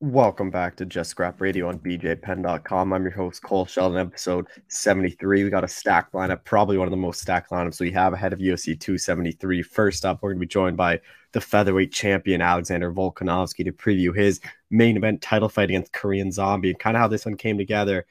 Welcome back to Just Scrap Radio on BJPenn.com. I'm your host, Cole Shelton, episode 73. We got a stacked lineup, probably one of the most stacked lineups we have ahead of UFC 273. First up, we're going to be joined by the featherweight champion, Alexander Volkanovski, to preview his main event title fight against Korean Zombie and kind of how this one came together.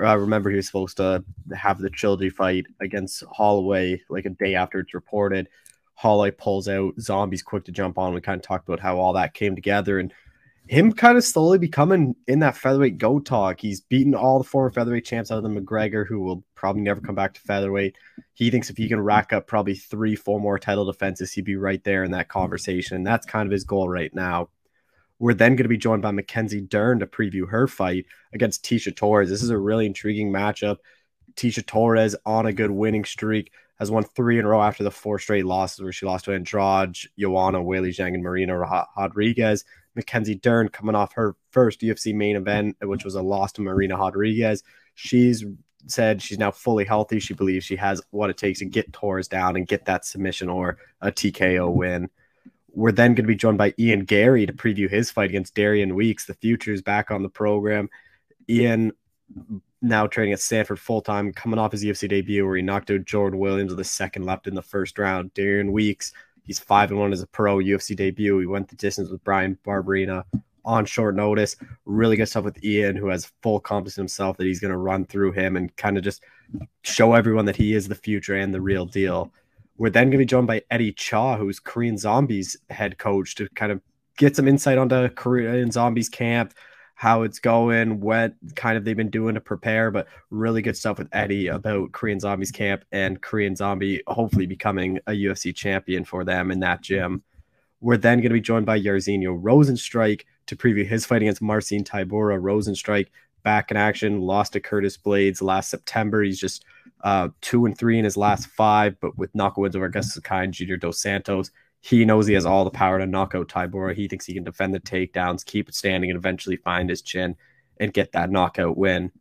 I remember he was supposed to have the trilogy fight against Holloway like a day after it's reported. Holloway pulls out, Zombie's quick to jump on. We kind of talked about how all that came together and – him kind of slowly becoming in that featherweight go talk. He's beaten all the former featherweight champs other than McGregor, who will probably never come back to featherweight. He thinks if he can rack up probably three, four more title defenses, he'd be right there in that conversation. And that's kind of his goal right now. We're then going to be joined by Mackenzie Dern to preview her fight against Tecia Torres. This is a really intriguing matchup. Tecia Torres on a good winning streak has won three in a row after the four straight losses where she lost to Andrade, Joanna, Weili Zhang, and Marina Rodriguez. Mackenzie Dern coming off her first UFC main event, which was a loss to Marina Rodriguez. She's said she's now fully healthy. She believes she has what it takes to get Torres down and get that submission or a TKO win. We're then going to be joined by Ian Garry to preview his fight against Darian Weeks. The future is back on the program. Ian now training at Sanford full time, coming off his UFC debut where he knocked out Jordan Williams with the second left in the first round. Darian Weeks He's five and one as a pro UFC debut. He went the distance with Bryan Barberena on short notice. Really good stuff with Ian, who has full confidence in himself that he's going to run through him and kind of just show everyone that he is the future and the real deal. We're then going to be joined by Eddie Cha, who's Korean Zombies head coach, to kind of get some insight onto Korean Zombies camp, how it's going, what kind of they've been doing to prepare, but really good stuff with Eddie about Korean Zombies camp and Korean Zombie hopefully becoming a UFC champion for them in that gym. We're then going to be joined by Jairzinho Rozenstruik to preview his fight against Marcin Tybura. Rozenstruik back in action, lost to Curtis Blaydes last September. He's just uh, two and three in his last five, but with knockouts over Augusto Sakai and Junior Dos Santos, he knows he has all the power to knock out Tybura. He thinks he can defend the takedowns, keep it standing, and eventually find his chin and get that knockout win.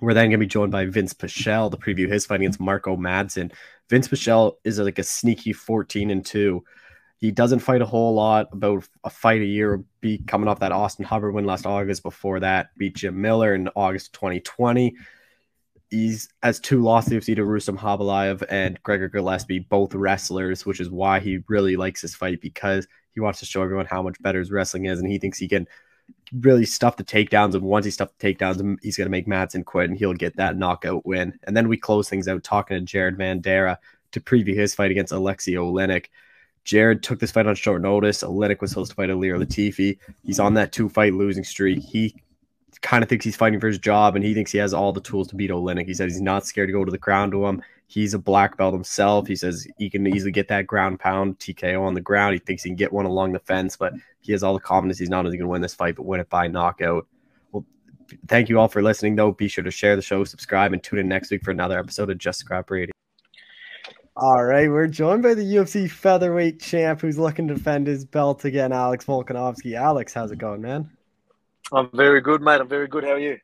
We're then going to be joined by Vinc Pichel to preview his fight against Mark O. Madsen. Vinc Pichel is like a sneaky 14 and 2. He doesn't fight a whole lot, about a fight a year, be coming off that Austin Hubbard win last August. Before that, beat Jim Miller in August 2020 he's has two losses UFC to Rustam Khabilov and Gregor Gillespie, both wrestlers, which is why he really likes this fight because he wants to show everyone how much better his wrestling is, and he thinks he can really stuff the takedowns. And once he stuffs the takedowns, he's going to make Madsen quit, and he'll get that knockout win. And then we close things out talking to Jared Vanderaa to preview his fight against Alexei Oleinik. Jared took this fight on short notice. Oleinik was supposed to fight Ilir Latifi. He's on that two fight losing streak. He kind of thinks he's fighting for his job and he thinks he has all the tools to beat Oleinik. He said he's not scared to go to the ground to him. He's a black belt himself. He says he can easily get that ground pound TKO on the ground. He thinks he can get one along the fence, but he has all the confidence he's not only going to win this fight, but win it by knockout. Well, thank you all for listening, though. Be sure to share the show, subscribe, and tune in next week for another episode of Just Scrap Radio. All right, we're joined by the UFC featherweight champ who's looking to defend his belt again, Alex Volkanovski. Alex, how's it going, man? I'm very good, mate. I'm very good. How are you?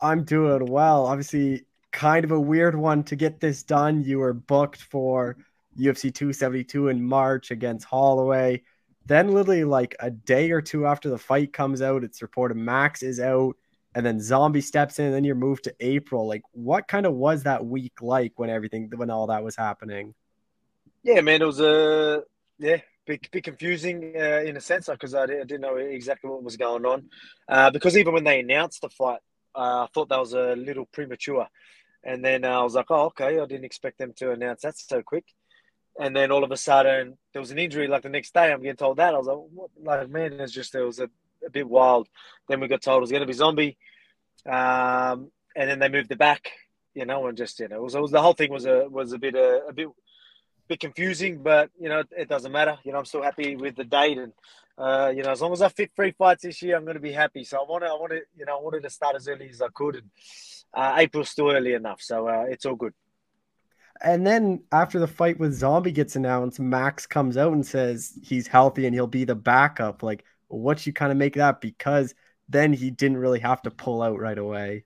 I'm doing well. Obviously, kind of a weird one to get this done. You were booked for UFC 272 in March against Holloway. Then, literally, like a day or two after the fight comes out, it's reported Max is out, and then Zombie steps in, and then you're moved to April. Like, what kind of was that week like when everything, when all that was happening? Yeah, man, it was a yeah, bit, bit confusing uh, in a sense because I, I, didn't know exactly what was going on. Uh, because even when they announced the fight, uh, I thought that was a little premature. And then I was like, oh, okay, I didn't expect them to announce that so quick. And then all of a sudden, there was an injury. Like the next day, I'm getting told that. I was like, what? Like, man, it's just, it was a, a bit wild. Then we got told it was going to be zombie. Um, and then they moved it back, you know, and just, you know, it was, it was the whole thing was a, was a bit, uh, a bit, bit confusing, but you know it doesn't matter. You know I'm still happy with the date, and uh, you know as long as I fit three fights this year, I'm going to be happy. So I want to, I want to, you know, I wanted to start as early as I could, and uh, April's still early enough, so uh, it's all good. And then after the fight with Zombie gets announced, Max comes out and says he's healthy and he'll be the backup. Like, what you kind of make that because then he didn't really have to pull out right away.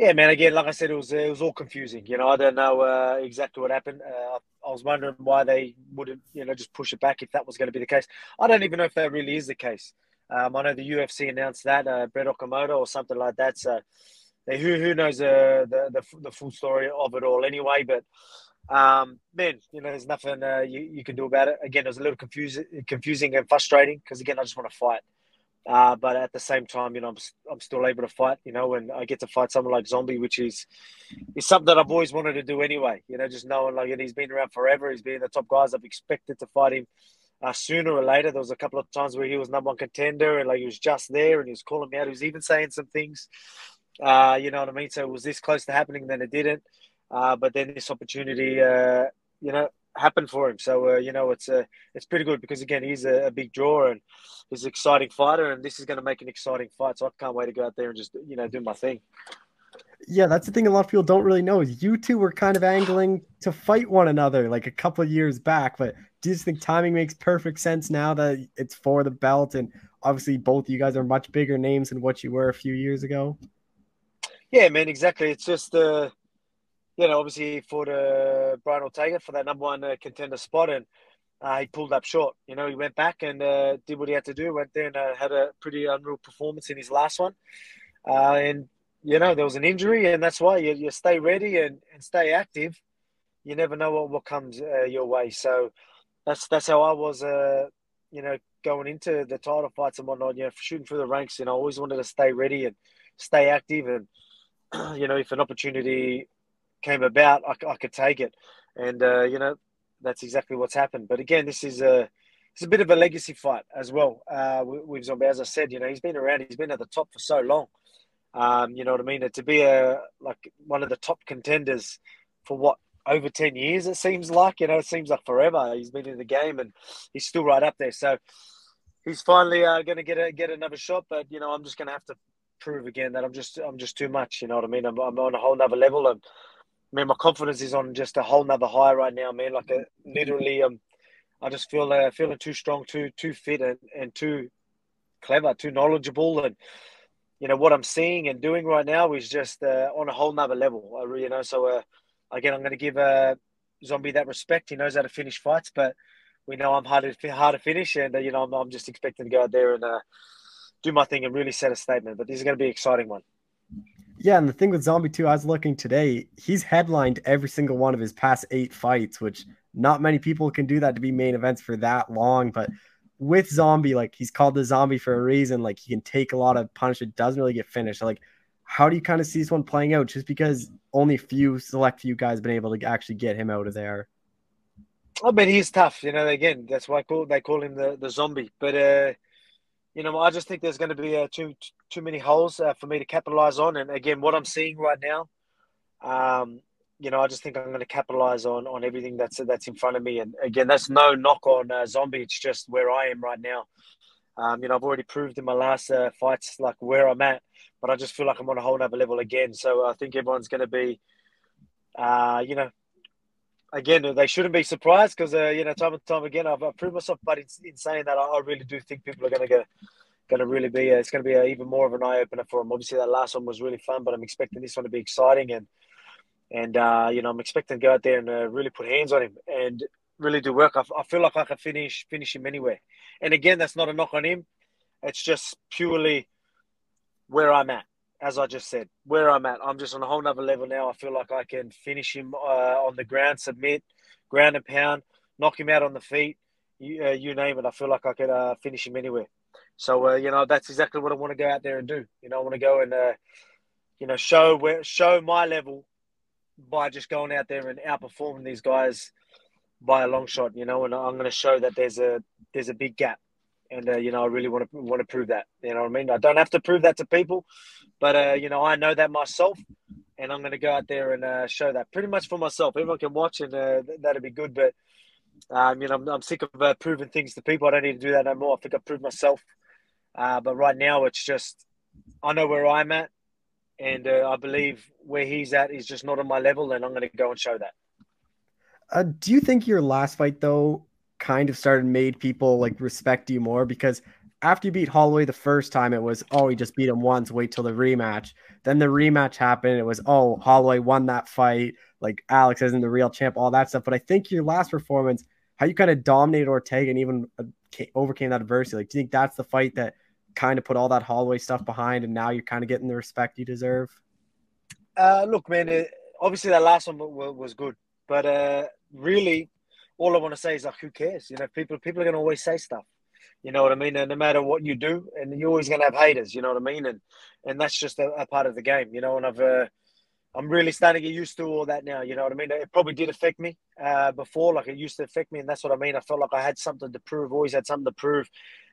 Yeah, man. Again, like I said, it was it was all confusing. You know, I don't know uh, exactly what happened. Uh, I was wondering why they wouldn't, you know, just push it back if that was going to be the case. I don't even know if that really is the case. Um, I know the UFC announced that uh, Brett Okamoto or something like that. So who who knows uh, the, the the full story of it all anyway. But um, man, you know, there's nothing uh, you, you can do about it. Again, it was a little confusing, confusing and frustrating because again, I just want to fight. Uh, but at the same time, you know, I'm, I'm still able to fight, you know, and I get to fight someone like Zombie, which is is something that I've always wanted to do anyway. You know, just knowing like he's been around forever. He's been the top guys. I've expected to fight him uh, sooner or later. There was a couple of times where he was number one contender and like he was just there and he was calling me out. He was even saying some things, uh, you know what I mean? So it was this close to happening, then it didn't. Uh, but then this opportunity, uh, you know, happened for him. So uh, you know, it's uh, it's pretty good because again, he's a, a, big draw and he's an exciting fighter, and this is going to make an exciting fight. So I can't wait to go out there and just you know do my thing. Yeah, that's the thing. A lot of people don't really know. is You two were kind of angling to fight one another like a couple of years back, but do you think timing makes perfect sense now that it's for the belt and obviously both you guys are much bigger names than what you were a few years ago? Yeah, man, exactly. It's just uh, you know, obviously for the Brian Ortega for that number one uh, contender spot, and uh, he pulled up short. You know, he went back and uh, did what he had to do. Went there and uh, had a pretty unreal performance in his last one. Uh, and you know, there was an injury, and that's why you, you stay ready and, and stay active. You never know what what comes uh, your way. So that's that's how I was. you know, going into the title fights and whatnot. You know, shooting through the ranks. You know, I always wanted to stay ready and stay active and you know, if an opportunity came about, I, I could take it. And, uh, you know, that's exactly what's happened. But again, this is a, it's a bit of a legacy fight as well uh, with Zombie. As I said, you know, he's been around, he's been at the top for so long. Um, you know what I mean? To be a like one of the top contenders for what over ten years, it seems like. You know, it seems like forever. He's been in the game and he's still right up there. So he's finally uh, going to get a, get another shot. But you know, I'm just going to have to prove again that I'm just I'm just too much. You know what I mean? I'm, I'm on a whole nother level, and man, my confidence is on just a whole nother high right now, man. Like a, literally, um, I just feel uh, feeling too strong, too too fit, and, and too clever, too knowledgeable, and you know what I'm seeing and doing right now is just uh, on a whole nother level. Uh, you know, so uh, again, I'm going to give uh, Zombie that respect. He knows how to finish fights, but we know I'm hard to hard to finish, and uh, you know I'm, I'm just expecting to go out there and uh, do my thing and really set a statement. But this is going to be an exciting one. Yeah, and the thing with Zombie too, I was looking today. He's headlined every single one of his past eight fights, which not many people can do that to be main events for that long. But with Zombie, like he's called the Zombie for a reason. Like he can take a lot of punishment, doesn't really get finished. Like, how do you kind of see this one playing out? Just because only a few select few guys been able to actually get him out of there. I mean, he's tough. You know, again, that's why call, they call him the the Zombie. But uh, you know, I just think there's going to be uh, too too many holes uh, for me to capitalize on. And again, what I'm seeing right now, um, you know, I just think I'm going to capitalize on on everything that's that's in front of me. And again, that's no knock on uh, Zombie. It's just where I am right now. Um, you know, I've already proved in my last uh, fights like where I'm at, but I just feel like I'm on a whole other level again. So I think everyone's going to be, uh, you know, again, they shouldn't be surprised because uh, you know, time and time again, I've, I've proved myself. But in, in saying that, I, I, really do think people are going to go, going to really be. Uh, it's going to be a, even more of an eye opener for them. Obviously, that last one was really fun, but I'm expecting this one to be exciting and and uh, you know, I'm expecting to go out there and uh, really put hands on him and really do work. I, I feel like I can finish finish him anywhere. And again, that's not a knock on him. It's just purely where I'm at as I just said, where I'm at, I'm just on a whole nother level now. I feel like I can finish him uh, on the ground, submit, ground and pound, knock him out on the feet, you, uh, you name it. I feel like I could uh, finish him anywhere. So uh, you know that's exactly what I want to go out there and do. You know, I want to go and uh, you know show where show my level by just going out there and outperforming these guys by a long shot. You know, and I'm going to show that there's a there's a big gap and uh, you know I really want to want to prove that. You know what I mean? I don't have to prove that to people, but uh, you know I know that myself, and I'm going to go out there and uh, show that pretty much for myself. Everyone can watch, and uh, that'd be good. But um, you know I'm, I'm sick of uh, proving things to people. I don't need to do that no more. I think I've proved myself. Uh, but right now it's just I know where I'm at, and I believe where he's at is just not on my level, and I'm going to go and show that. do you think your last fight though kind of started made people like respect you more because after you beat Holloway the first time, it was, oh, he just beat him once, wait till the rematch. Then the rematch happened. It was, oh, Holloway won that fight. Like Alex isn't the real champ, all that stuff. But I think your last performance, how you kind of dominated Ortega and even uh, overcame that adversity, like, do you think that's the fight that kind of put all that Holloway stuff behind, and now you're kind of getting the respect you deserve? Uh, look, man, it, obviously that last one was good, but uh, really, all I want to say is like, who cares? You know, people people are going to always say stuff. You know what I mean? And no matter what you do, and you're always going to have haters. You know what I mean? And and that's just a, a part of the game. You know, and I've uh, I'm really starting to get used to all that now. You know what I mean? It probably did affect me uh, before, like it used to affect me, and that's what I mean. I felt like I had something to prove, always had something to prove.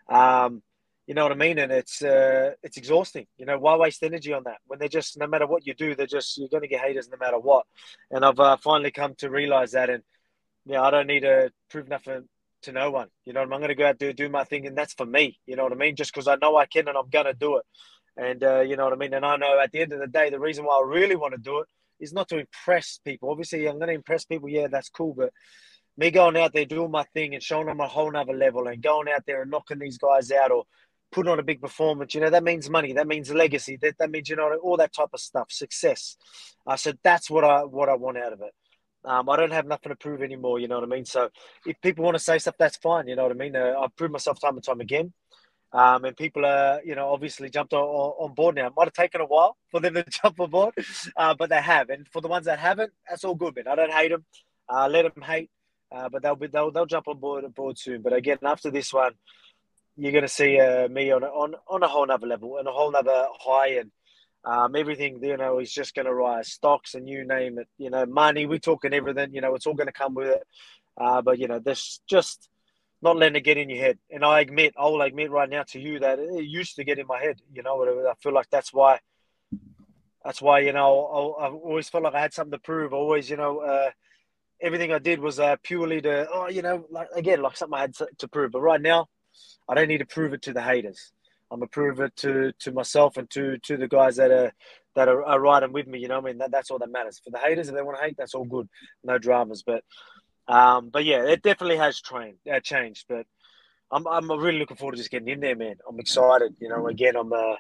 Um, you know what I mean? And it's uh, it's exhausting. You know, why waste energy on that when they're just no matter what you do, they're just you're going to get haters no matter what. And I've uh, finally come to realize that, and yeah, I don't need to prove nothing to no one. You know, I'm going to go out there do my thing, and that's for me. You know what I mean? Just because I know I can and I'm going to do it. And uh, you know what I mean? And I know at the end of the day, the reason why I really want to do it is not to impress people. Obviously, I'm going to impress people. Yeah, that's cool. But me going out there doing my thing and showing them a whole nother level and going out there and knocking these guys out or putting on a big performance, you know, that means money. That means legacy. That, that means, you know, all that type of stuff, success. Uh, so that's what I, what I want out of it. Um, I don't have nothing to prove anymore. You know what I mean? So if people want to say stuff, that's fine. You know what I mean? Uh, I've proved myself time and time again. Um, and people are, you know, obviously jumped on, on board now. It might have taken a while for them to jump on board, uh, but they have. And for the ones that haven't, that's all good, man. I don't hate them. Uh, let them hate, uh, but they'll be they'll they'll jump on board on board soon. But again, after this one, you're going to see uh, me on on on a whole nother level and a whole nother high, and um, everything you know is just going to rise. Stocks and you name it, you know, money. We're talking everything. You know, it's all going to come with it. Uh, but you know, this just not letting it get in your head. And I admit, I will admit right now to you that it used to get in my head. You know, whatever. I feel like that's why. That's why you know I, have always felt like I had something to prove. Always, you know, uh, everything I did was uh, purely to oh, you know, like again, like something I had to, to prove. But right now, I don't need to prove it to the haters. I'm gonna prove it to to myself and to to the guys that are that are, are riding with me. You know, I mean that, that's all that matters. For the haters, if they want to hate, that's all good. No dramas. But um, but yeah, it definitely has trained, uh, changed. But I'm, I'm really looking forward to just getting in there, man. I'm excited. You know, again, I'm, uh,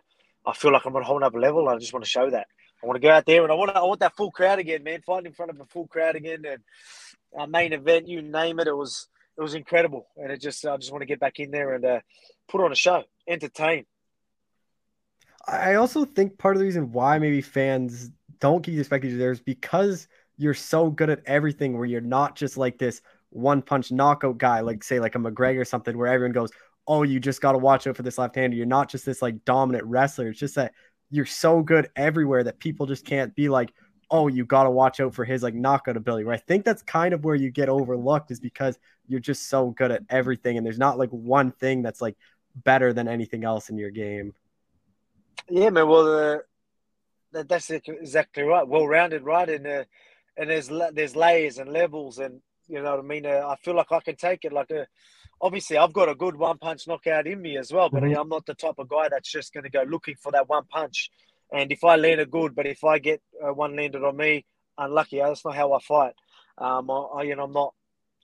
I feel like I'm on a whole other level. I just want to show that. I want to go out there and I want, to, I want that full crowd again, man. Fighting in front of a full crowd again and our main event, you name it, it was, it was incredible. And it just, I just want to get back in there and uh, put on a show, entertain. I also think part of the reason why maybe fans don't give you respect there is because you're so good at everything where you're not just like this one punch knockout guy, like say like a McGregor or something, where everyone goes, "Oh, you just got to watch out for this left-hander." You're not just this like dominant wrestler. It's just that you're so good everywhere that people just can't be like, "Oh, you got to watch out for his like knockout ability." Where I think that's kind of where you get overlooked is because you're just so good at everything, and there's not like one thing that's like better than anything else in your game. Yeah, man. Well, uh, that's exactly right. Well rounded, right? And uh, and there's there's layers and levels, and you know what I mean. Uh, I feel like I can take it. Like a, uh, obviously, I've got a good one punch knockout in me as well, but mm-hmm. I'm not the type of guy that's just going to go looking for that one punch. And if I land a good, but if I get uh, one landed on me, unlucky. That's not how I fight. Um, I, I, you know, I'm not,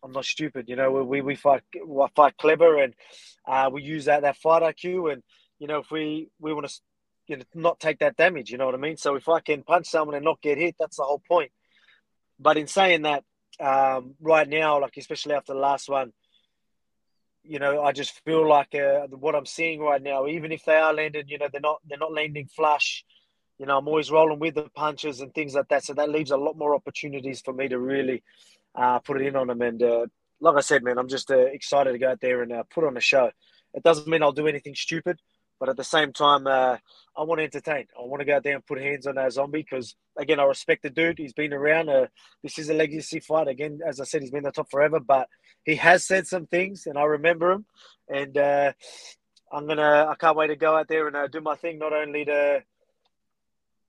I'm not stupid. You know, we we fight, we fight clever, and uh, we use that that fight IQ. And you know, if we we want to, you know, not take that damage. You know what I mean? So if I can punch someone and not get hit, that's the whole point. But in saying that, um, right now, like especially after the last one, you know, I just feel like uh, what I'm seeing right now, even if they are landing, you know, they're not they're not landing flush. You know, I'm always rolling with the punches and things like that. So that leaves a lot more opportunities for me to really uh, put it in on them. And uh, like I said, man, I'm just uh, excited to go out there and uh, put on a show. It doesn't mean I'll do anything stupid. But at the same time, uh, I want to entertain. I want to go out there and put hands on that zombie because, again, I respect the dude. He's been around. Uh, this is a legacy fight. Again, as I said, he's been the top forever, but he has said some things, and I remember him. And uh, I'm gonna. I can't wait to go out there and uh, do my thing. Not only to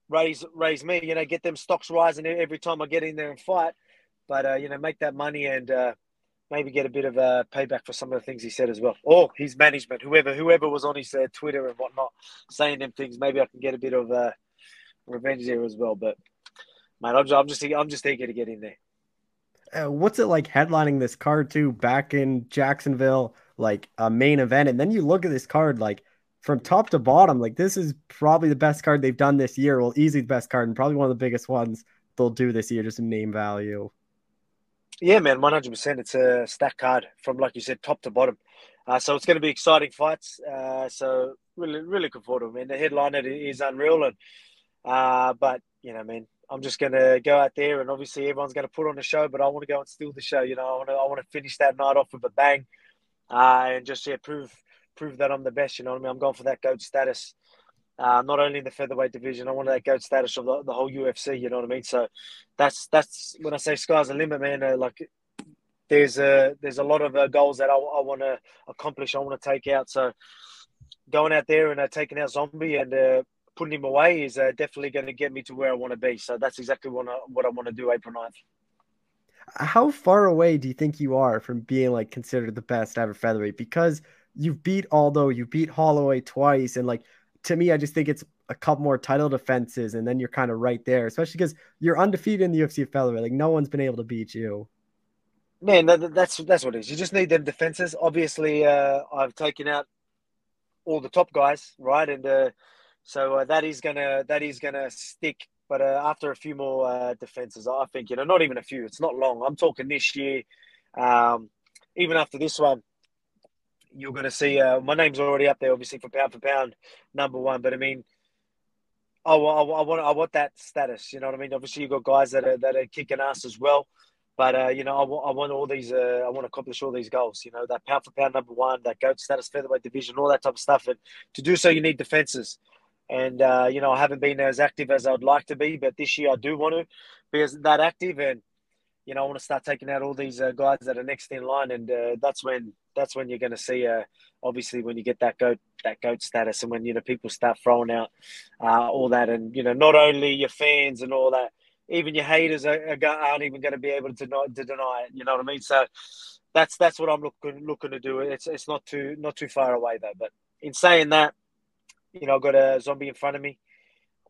raise raise me, you know, get them stocks rising every time I get in there and fight, but uh, you know, make that money and uh, maybe get a bit of a payback for some of the things he said as well, or his management, whoever whoever was on his uh, Twitter and whatnot, saying them things. Maybe I can get a bit of uh, revenge there as well. But man, I'm just, I'm just I'm just eager to get in there. Uh, what's it like headlining this card too back in Jacksonville, like a main event, and then you look at this card like from top to bottom, like this is probably the best card they've done this year. Well, easily the best card and probably one of the biggest ones they'll do this year, just in name value. Yeah, man, one hundred percent. It's a stack card from, like you said, top to bottom. Uh, so it's going to be exciting fights. Uh, so really, really looking forward to. The headliner is unreal, and uh, but you know, man, I'm just going to go out there, and obviously everyone's going to put on a show, but I want to go and steal the show. You know, I want to, I want to finish that night off with a bang, uh, and just yeah, prove prove that I'm the best. You know what I mean? I'm going for that goat status. Uh, not only in the featherweight division, I want that goat status of the, the, whole UFC. You know what I mean? So that's that's when I say sky's the limit, man. Uh, like there's a there's a lot of uh, goals that I, I want to accomplish. I want to take out. So going out there and uh, taking out Zombie and uh, putting him away is uh, definitely going to get me to where I want to be. So that's exactly what I, what I want to do April 9th. How far away do you think you are from being like considered the best ever featherweight? Because you've beat Aldo, you beat Holloway twice, and like to me, I just think it's a couple more title defenses, and then you're kind of right there. Especially because you're undefeated in the UFC featherweight. Like no one's been able to beat you. Man, that, that's that's what it is. You just need them defenses. Obviously, uh, I've taken out all the top guys, right? And uh, so uh, that is gonna that is gonna stick. But uh, after a few more uh, defenses, I think you know, not even a few. It's not long. I'm talking this year. Um, even after this one, you're going to see uh, my name's already up there, obviously for pound for pound, number one. But I mean, I, I, I want I want that status. You know what I mean? Obviously, you've got guys that are that are kicking ass as well. But uh, you know, I, I want all these. Uh, I want to accomplish all these goals. You know, that pound for pound number one, that goat status featherweight division, all that type of stuff. And to do so, you need defenses. And uh, you know, I haven't been as active as I'd like to be, but this year I do want to be as that active. And you know, I want to start taking out all these uh, guys that are next in line. And uh, that's when that's when you're going to see. Uh, obviously, when you get that goat that goat status, and when you know people start throwing out all that, and you know, not only your fans and all that even your haters are, aren't even going to be able to deny, to deny it. You know what I mean? So that's that's what I'm looking looking to do. It's it's not too not too far away though. But in saying that, you know, I've got a zombie in front of me.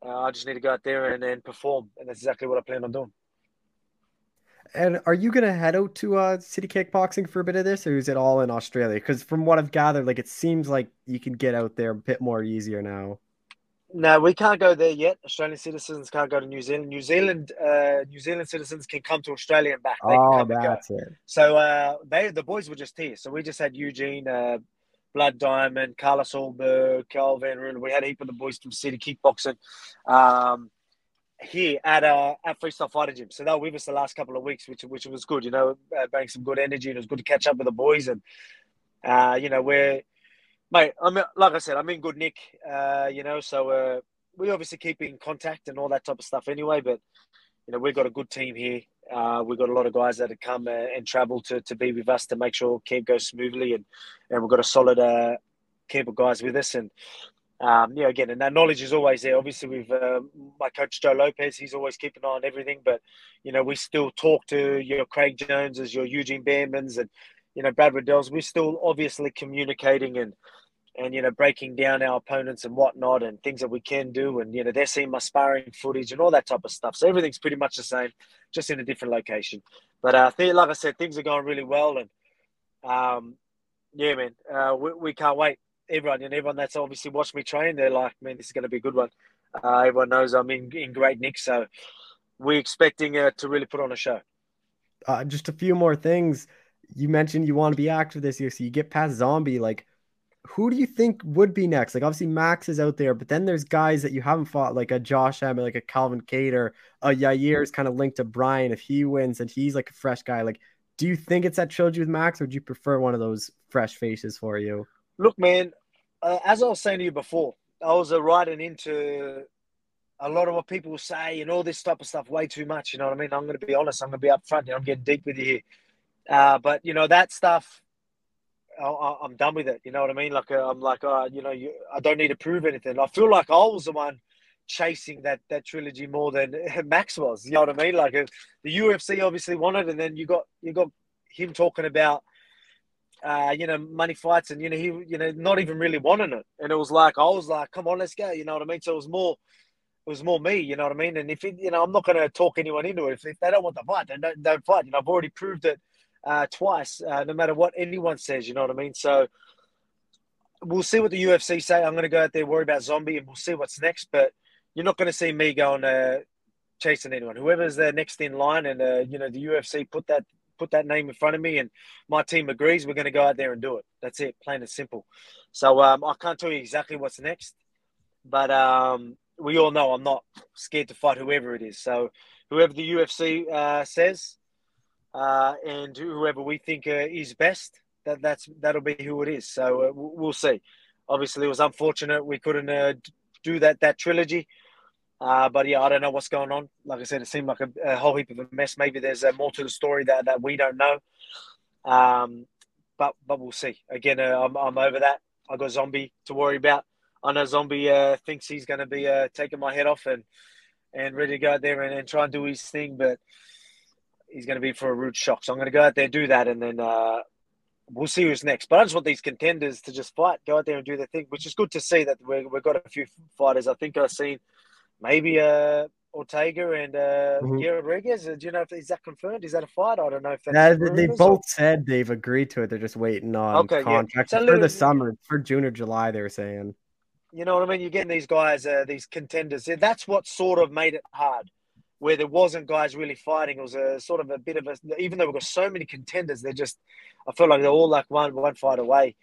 Uh, I just need to go out there and, and perform, and that's exactly what I plan on doing. And are you gonna head out to uh, City Kickboxing for a bit of this, or is it all in Australia? Because from what I've gathered, like it seems like you can get out there a bit more easier now. No, we can't go there yet. Australian citizens can't go to New Zealand. New Zealand, uh, New Zealand citizens can come to Australia and back. They oh, that's it. So uh, they, the boys were just here. So we just had Eugene, uh, Blood Diamond, Carlos Ulberg, Carl Van Roon. We had a heap of the boys from City Kickboxing um, here at uh, at Freestyle Fighting Gym. So they were with us the last couple of weeks, which which was good. You know, uh, bringing some good energy, and it was good to catch up with the boys. And uh, you know, we're mate, I'm like I said, I'm in good nick. Uh, you know, so uh, we obviously keep in contact and all that type of stuff anyway. But you know, we've got a good team here. Uh, we've got a lot of guys that have come uh, and travel to, to be with us to make sure camp goes smoothly, and and we've got a solid uh, camp of guys with us. And um, yeah, again, and that knowledge is always there. Obviously, with uh, my coach Joe Lopez, he's always keeping an eye on everything. But you know, we still talk to your Craig Joneses, your Eugene Bareman's, and you know Brad Riddell's. We're still obviously communicating and and you know breaking down our opponents and whatnot and things that we can do and you know they're seeing my sparring footage and all that type of stuff so everything's pretty much the same just in a different location but uh, like i said things are going really well and um, yeah man uh, we, we, can't wait everyone and everyone that's obviously watched me train they're like man this is going to be a good one uh, everyone knows i'm in, in great nick so we're expecting uh, to really put on a show uh, just a few more things you mentioned you want to be active this year so you get past zombie like who do you think would be next? Like obviously Max is out there, but then there's guys that you haven't fought, like a Josh Emmett, like a Calvin Kattar, a Yair is kind of linked to Brian. If he wins and he's like a fresh guy, like do you think it's that trilogy with Max, or do you prefer one of those fresh faces for you? Look, man, uh, as I was saying to you before, I was uh, riding into a lot of what people say and all this type of stuff way too much. You know what I mean? I'm going to be honest. I'm going to be upfront. You know, I'm getting deep with you here. Uh, but you know that stuff I, am done with it. You know what I mean? Like uh, I'm like, uh, you know, you, I don't need to prove anything. I feel like I was the one chasing that that trilogy more than Max was. You know what I mean? Like uh, the UFC obviously wanted, and then you got you got him talking about. Uh, you know, money fights, and you know, he, you know, not even really wanting it, and it was like I was like, "Come on, let's go," you know what I mean? So it was more, it was more me, you know what I mean? And if it, you know, I'm not going to talk anyone into it. If, if they don't want to fight, then don't, don't fight. You know, I've already proved it uh, twice, uh, no matter what anyone says. You know what I mean? So we'll see what the UFC say. I'm going to go out there, worry about Zombie, and we'll see what's next. But you're not going to see me going uh, chasing anyone. Whoever's the next in line, and uh, you know the UFC put that put that name in front of me and my team agrees, we're going to go out there and do it. That's it, plain and simple. So um, I can't tell you exactly what's next, but um, we all know I'm not scared to fight whoever it is. So whoever the UFC uh, says, uh, and whoever we think uh, is best, that that's that'll be who it is. So uh, we'll see. Obviously, it was unfortunate we couldn't uh, do that that trilogy. Uh, but yeah, I don't know what's going on. Like I said, it seemed like a, a whole heap of a mess. Maybe there's uh, more to the story that, that we don't know. Um, but but we'll see. Again, uh, I'm, I'm over that. I got Zombie to worry about. I know Zombie uh, thinks he's going to be uh, taking my head off and and ready to go out there and, and try and do his thing, but he's going to be for a rude shock. So I'm going to go out there, do that, and then uh, we'll see who's next. But I just want these contenders to just fight, go out there and do their thing, which is good to see that we have got a few fighters. I think I've seen maybe uh, Ortega and uh, mm-hmm. Rodriguez. Do you know if is that confirmed? Is that a fight? I don't know if that's. Yeah, they both or... said they've agreed to it. They're just waiting on okay, contracts yeah. so for the summer, for June or July. They were saying. You know what I mean? You're getting these guys, uh, these contenders. That's what sort of made it hard, where there wasn't guys really fighting. It was a sort of a bit of a. Even though we've got so many contenders, they're just. I feel like they're all like one one fight away.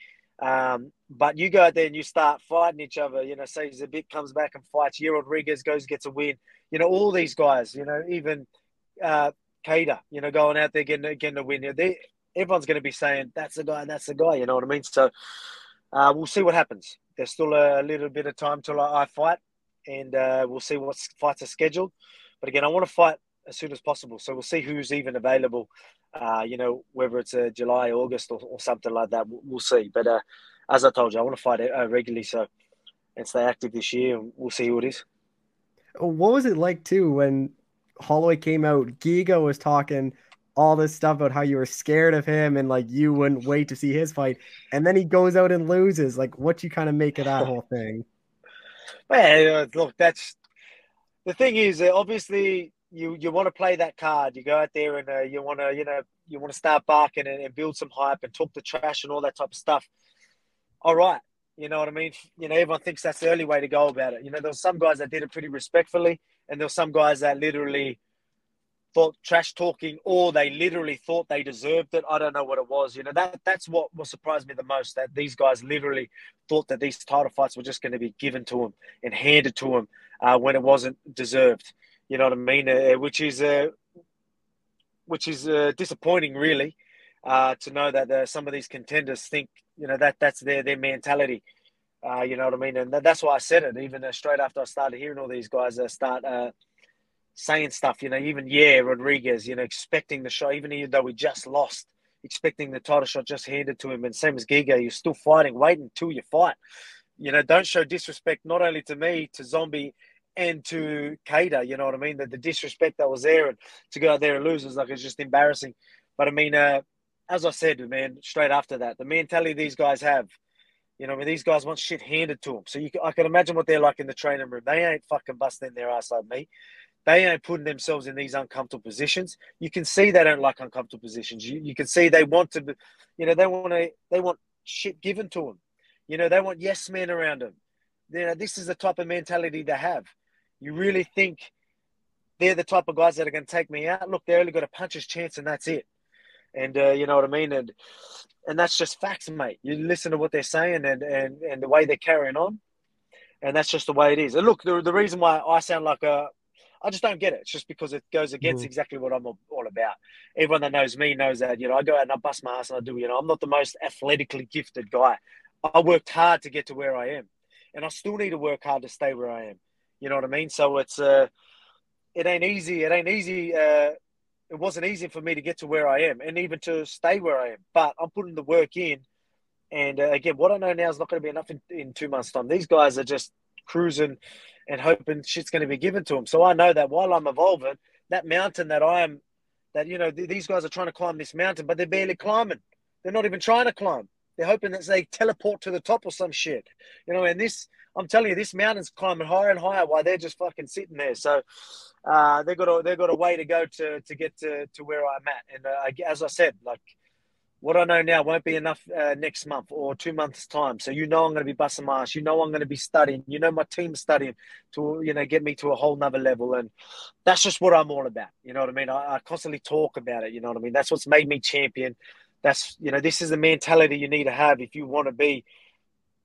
Um, but you go out there and you start fighting each other. You know, say Zabit comes back and fights. Yair Rodriguez goes gets a win. You know, all these guys. You know, even uh, Kattar. You know, going out there getting getting a win. They, everyone's going to be saying that's the guy. That's the guy. You know what I mean? So uh, we'll see what happens. There's still a little bit of time till I, I fight, and uh, we'll see what fights are scheduled. But again, I want to fight as soon as possible. So we'll see who's even available. Uh, you know, whether it's a July, August, or, or something like that. We'll, we'll see. But uh, as I told you, I want to fight it uh, regularly so and stay active this year, and we'll see who it is. What was it like too when Holloway came out? Giga was talking all this stuff about how you were scared of him and like you wouldn't wait to see his fight, and then he goes out and loses. Like, what you kind of make of that whole thing? Well, look, that's the thing is, uh, obviously, you you want to play that card. You go out there and uh, you want to, you know, you want to start barking and, and, build some hype and talk the trash and all that type of stuff all right. You know what I mean? You know, everyone thinks that's the only way to go about it. You know, there were some guys that did it pretty respectfully, and there were some guys that literally thought trash talking, or they literally thought they deserved it. I don't know what it was. You know, that that's what what surprised me the most. That these guys literally thought that these title fights were just going to be given to them and handed to them uh, when it wasn't deserved. You know what I mean? Uh, which is uh, which is uh, disappointing, really uh, to know that uh, some of these contenders think you know that that's their their mentality. Uh, you know what I mean, and that's why I said it. Even uh, straight after I started hearing all these guys uh, start uh, saying stuff, you know, even Yair, Rodriguez, you know, expecting the shot, even though we just lost, expecting the title shot just handed to him, and same as Giga, you're still fighting. Wait until you fight. You know, don't show disrespect not only to me, to Zombie, and to Kattar. You know what I mean? The, the disrespect that was there, and to go out there and lose was like it's just embarrassing. But I mean, uh, as I said, man, straight after that, the mentality these guys have, you know, I mean, these guys want shit handed to them. So you, I can imagine what they're like in the training room. They ain't fucking busting their ass like me. They ain't putting themselves in these uncomfortable positions. You can see they don't like uncomfortable positions. You, you can see they want to, you know, they want to, they want shit given to them. You know, they want yes men around them. You know, this is the type of mentality they have. You really think they're the type of guys that are going to take me out? Look, they only got a puncher's chance and that's it and uh, you know what I mean, and and that's just facts, mate. You listen to what they're saying and and and the way they're carrying on, and that's just the way it is. And look, the the reason why I sound like a I just don't get it. It's just because it goes against mm. exactly what I'm all about. Everyone that knows me knows that, you know, I go out and I bust my ass and I do, you know, I'm not the most athletically gifted guy. I worked hard to get to where I am. And I still need to work hard to stay where I am. You know what I mean? So it's uh it ain't easy. It ain't easy uh it wasn't easy for me to get to where I am and even to stay where I am. But I'm putting the work in. And uh, again, what I know now is not going to be enough in, in two months' time. These guys are just cruising and hoping shit's going to be given to them. So I know that while I'm evolving, that mountain that I am, that, you know, th- these guys are trying to climb this mountain, but they're barely climbing. They're not even trying to climb. They're hoping that they teleport to the top or some shit. You know, and this, I'm telling you, this mountain's climbing higher and higher while they're just fucking sitting there. So uh, they've got a they've got a way to go to to get to, to where I'm at. And uh, as I said, like what I know now won't be enough uh, next month or two months time. So you know I'm going to be busting my ass. You know I'm going to be studying. You know my team's studying to you know get me to a whole nother level, and that's just what I'm all about. You know what I mean? I, I constantly talk about it. You know what I mean? That's what's made me champion. That's you know this is the mentality you need to have if you want to be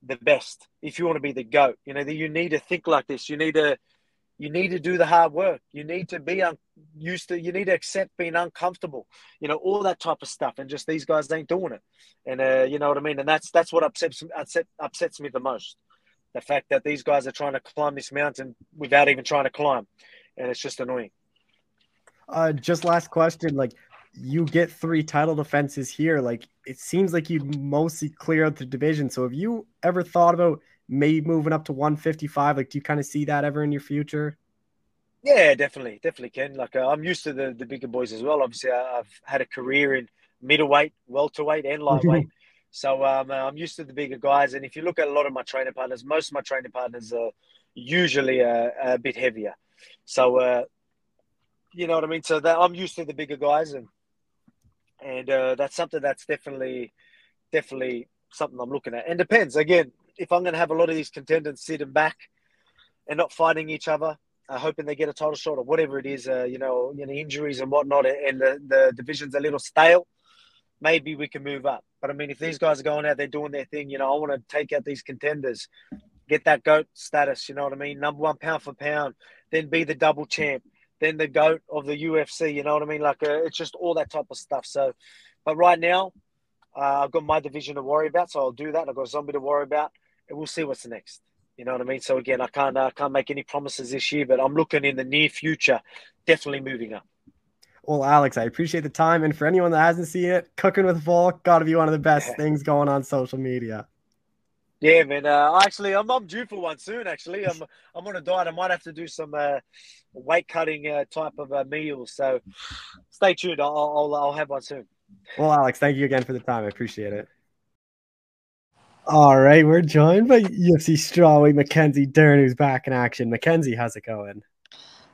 the best. If you want to be the goat, you know that you need to think like this. You need to you need to do the hard work. You need to be un- used to. You need to accept being uncomfortable. You know all that type of stuff. And just these guys ain't doing it. And uh, you know what I mean. And that's that's what upsets upset, upsets me the most. The fact that these guys are trying to climb this mountain without even trying to climb, and it's just annoying. Uh, just last question. Like, you get three title defenses here. Like, it seems like you mostly clear out the division. So, have you ever thought about maybe moving up to 155? Like, do you kind of see that ever in your future? Yeah, definitely, definitely Ken. Like, uh, I'm used to the the bigger boys as well. Obviously, I, have had a career in middleweight, welterweight, and lightweight. so um, uh, I'm used to the bigger guys. And if you look at a lot of my training partners, most of my training partners are usually a, a bit heavier. So, uh, you know what I mean. So that I'm used to the bigger guys, and and uh, that's something that's definitely, definitely something I'm looking at. And depends again if I'm going to have a lot of these contenders sitting back and not fighting each other, uh, hoping they get a title shot or whatever it is, uh, you know, you know, injuries and whatnot, and the, the division's a little stale, maybe we can move up. But I mean, if these guys are going out, they're doing their thing, you know, I want to take out these contenders, get that GOAT status, you know what I mean? Number one pound for pound, then be the double champ, then the GOAT of the UFC, you know what I mean? Like, uh, it's just all that type of stuff. So, but right now, uh, I've got my division to worry about, so I'll do that. I've got Zombie to worry about and we'll see what's next. You know what I mean? So again, I can't uh, can't make any promises this year, but I'm looking in the near future, definitely moving up. Well, Alex, I appreciate the time, and for anyone that hasn't seen it, cooking with Volk got to be one of the best yeah. things going on social media. Yeah, man. Uh, actually, I'm, I'm due for one soon. Actually, I'm I'm on a diet. I might have to do some uh, weight cutting uh, type of uh, meals. So stay tuned. I'll, I'll I'll have one soon. Well, Alex, thank you again for the time. I appreciate it. All right, we're joined by UFC strawweight Mackenzie Dern, who's back in action. Mackenzie, how's it going?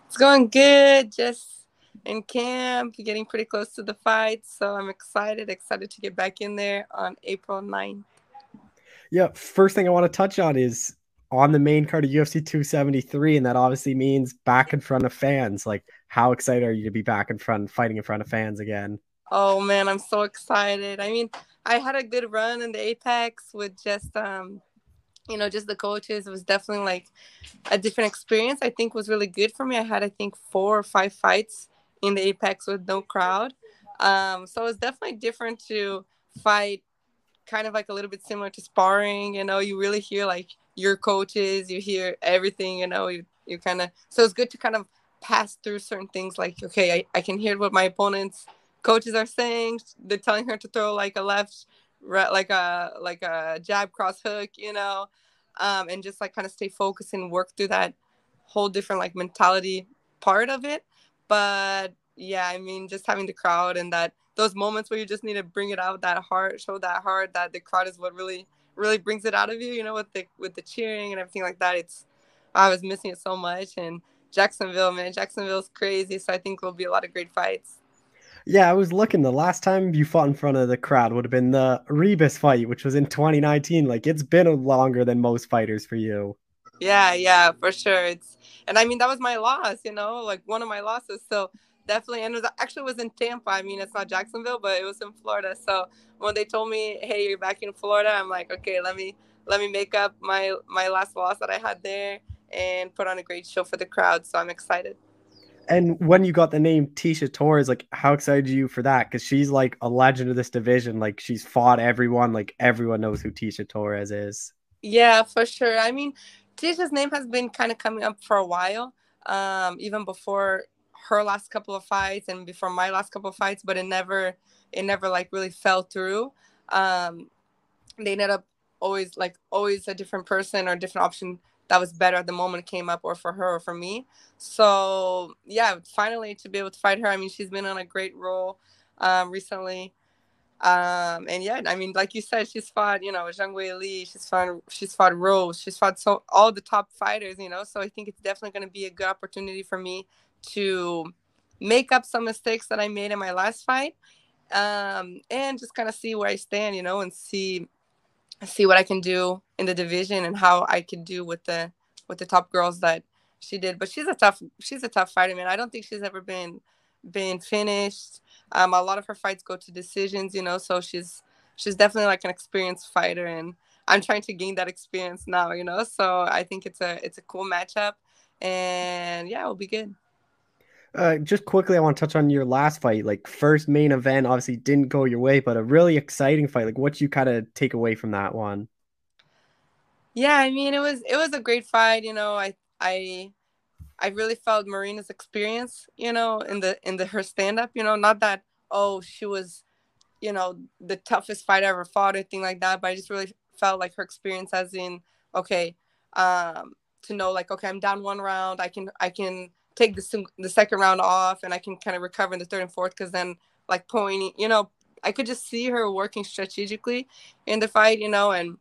It's going good. Just in camp, getting pretty close to the fight, so I'm excited. Excited to get back in there on April 9th. Yeah, first thing I want to touch on is on the main card of UFC 273, and that obviously means back in front of fans. Like, how excited are you to be back in front, fighting in front of fans again? Oh man, I'm so excited. I mean, I had a good run in the Apex with just um you know, just the coaches. It was definitely like a different experience. I think was really good for me. I had I think four or five fights in the Apex with no crowd. Um, so it's definitely different to fight kind of like a little bit similar to sparring, you know, you really hear like your coaches, you hear everything, you know, you, you kind of so it's good to kind of pass through certain things like okay, I, I can hear what my opponents coaches are saying they're telling her to throw like a left right, like a like a jab cross hook you know um, and just like kind of stay focused and work through that whole different like mentality part of it. But yeah i mean just having the crowd and that those moments where you just need to bring it out that heart show that heart that the crowd is what really really brings it out of you you know with the with the cheering and everything like that it's i was missing it so much and jacksonville man jacksonville's crazy so i think there'll be a lot of great fights yeah, I was looking. The last time you fought in front of the crowd would have been the Ribas fight, which was in 2019. Like it's been longer than most fighters for you. Yeah, yeah, for sure. It's and I mean that was my loss, you know, like one of my losses. So definitely, and it was actually was in Tampa. I mean, it's not Jacksonville, but it was in Florida. So when they told me, "Hey, you're back in Florida," I'm like, okay, let me let me make up my my last loss that I had there and put on a great show for the crowd. So I'm excited. And when you got the name Tecia Torres, like how excited are you for that? Because she's like a legend of this division. Like she's fought everyone. Like everyone knows who Tecia Torres is. Yeah, for sure. I mean, Tecia's name has been kind of coming up for a while, um, even before her last couple of fights and before my last couple of fights. But it never, it never like really fell through. Um, they ended up always like always a different person or different option that was better at the moment came up or for her or for me so yeah finally to be able to fight her i mean she's been on a great roll um, recently um, and yeah i mean like you said she's fought you know Zhang Weili she's fought she's fought Rose she's fought so all the top fighters you know so I think it's definitely going to be a good opportunity for me to make up some mistakes that I made in my last fight um, and just kind of see where I stand, you know, and see see what I can do in the division and how I can do with the with the top girls that she did. But she's a tough she's a tough fighter, man. I don't think she's ever been been finished. Um, a lot of her fights go to decisions, you know, so she's she's definitely like an experienced fighter and I'm trying to gain that experience now, you know. So I think it's a it's a cool matchup and yeah, it'll be good. Uh, just quickly, I want to touch on your last fight. Like first main event, obviously didn't go your way, but a really exciting fight. Like what you kind of take away from that one? Yeah, I mean it was it was a great fight. You know, I I I really felt Marina's experience. You know, in the in the her stand up. You know, not that oh she was, you know, the toughest fight I ever fought or anything like that, but I just really felt like her experience as in okay, um, to know like okay I'm down one round, I can I can take the the second round off and I can kind of recover in the third and fourth because then like pointing, you know, I could just see her working strategically in the fight, you know, and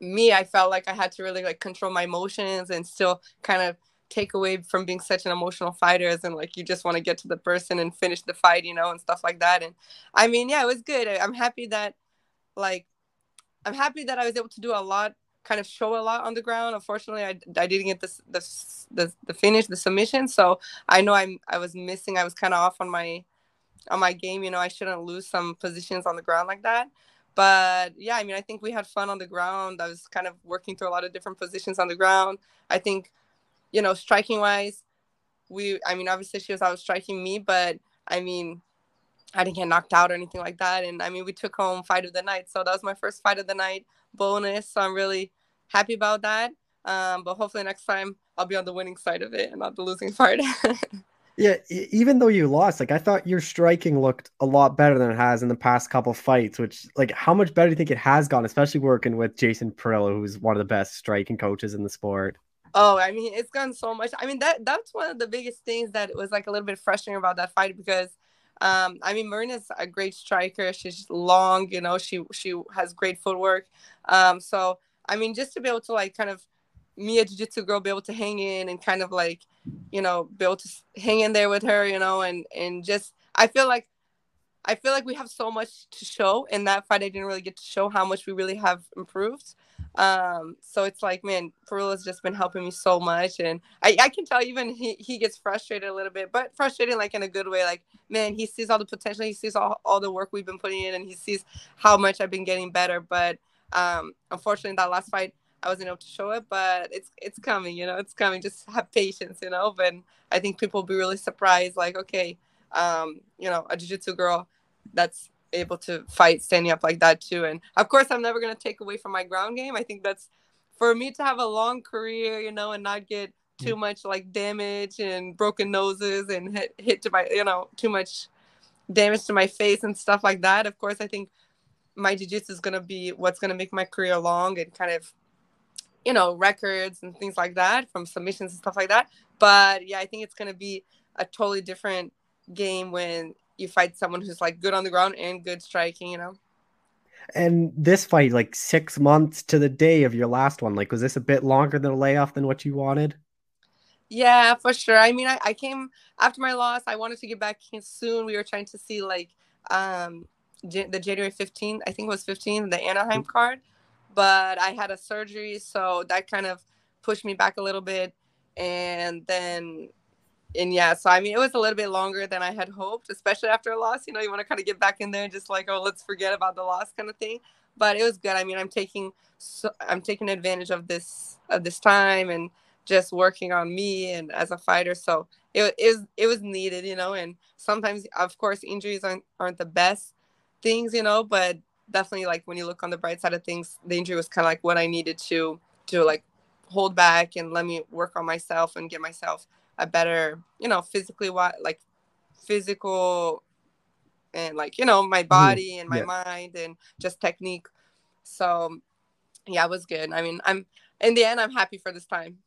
me, I felt like I had to really like control my emotions and still kind of take away from being such an emotional fighter as in like you just want to get to the person and finish the fight, you know, and stuff like that. And I mean, yeah, it was good. I'm happy that like I'm happy that I was able to do a lot kind of show a lot on the ground. Unfortunately, I, I didn't get the, the the the finish, the submission. So I know I'm I was missing. I was kind of off on my on my game. You know, I shouldn't lose some positions on the ground like that. But yeah, I mean, I think we had fun on the ground. I was kind of working through a lot of different positions on the ground. I think, you know, striking wise, we. I mean, obviously she was out striking me, but I mean, I didn't get knocked out or anything like that. And I mean, we took home fight of the night. So that was my first fight of the night bonus. So I'm really happy about that. Um, but hopefully next time I'll be on the winning side of it and not the losing part. yeah, even though you lost, like I thought your striking looked a lot better than it has in the past couple fights. Which, like, how much better do you think it has gone, especially working with Jason Parillo, who's one of the best striking coaches in the sport? Oh, I mean, it's gone so much. I mean, that that's one of the biggest things that was like a little bit frustrating about that fight because um, I mean, Marina's a great striker. She's long, you know, she she has great footwork. Um, so I mean, just to be able to like kind of me a jiu-jitsu girl be able to hang in and kind of like, you know, be able to hang in there with her, you know, and and just I feel like I feel like we have so much to show in that fight. I didn't really get to show how much we really have improved. Um, so it's like, man, Parillo's just been helping me so much. And I, I can tell even he, he gets frustrated a little bit, but frustrated like in a good way. Like, man, he sees all the potential, he sees all, all the work we've been putting in, and he sees how much I've been getting better. But um, unfortunately, that last fight, I wasn't able to show it, but it's it's coming, you know, it's coming. Just have patience, you know. But I think people will be really surprised, like, okay, um, you know, a jiu-jitsu girl that's able to fight standing up like that too. And of course, I'm never gonna take away from my ground game. I think that's for me to have a long career, you know, and not get too mm. much like damage and broken noses and hit hit to my, you know, too much damage to my face and stuff like that. Of course, I think my jiu-jitsu is going to be what's going to make my career long and kind of you know records and things like that from submissions and stuff like that. But yeah i think it's going to be a totally different game when you fight someone who's like good on the ground and good striking you know? And this fight like six months to the day of your last one like was this a bit longer than a layoff than what you wanted? Yeah for sure. I mean i, I came after my loss i wanted to get back soon. We were trying to see like um the January 15th, I think it was 15, the Anaheim mm-hmm. card, but I had a surgery, so that kind of pushed me back a little bit. And then, and yeah, so I mean, it was a little bit longer than I had hoped, especially after a loss. You know, you want to kind of get back in there and just like, oh, let's forget about the loss kind of thing. But it was good. I mean, I'm taking, so, I'm taking advantage of this of this time and just working on me and as a fighter. So it, it was it was needed, you know. And sometimes, of course, injuries aren't aren't the best things, you know, but definitely like when you look on the bright side of things, the injury was kind of like what I needed to to like hold back and let me work on myself and get myself a better, you know, physically what like physical and like, you know, my mm-hmm. body mm, and my yeah. mind and just technique. So yeah, it was good. I mean, I'm in the end I'm happy for this time.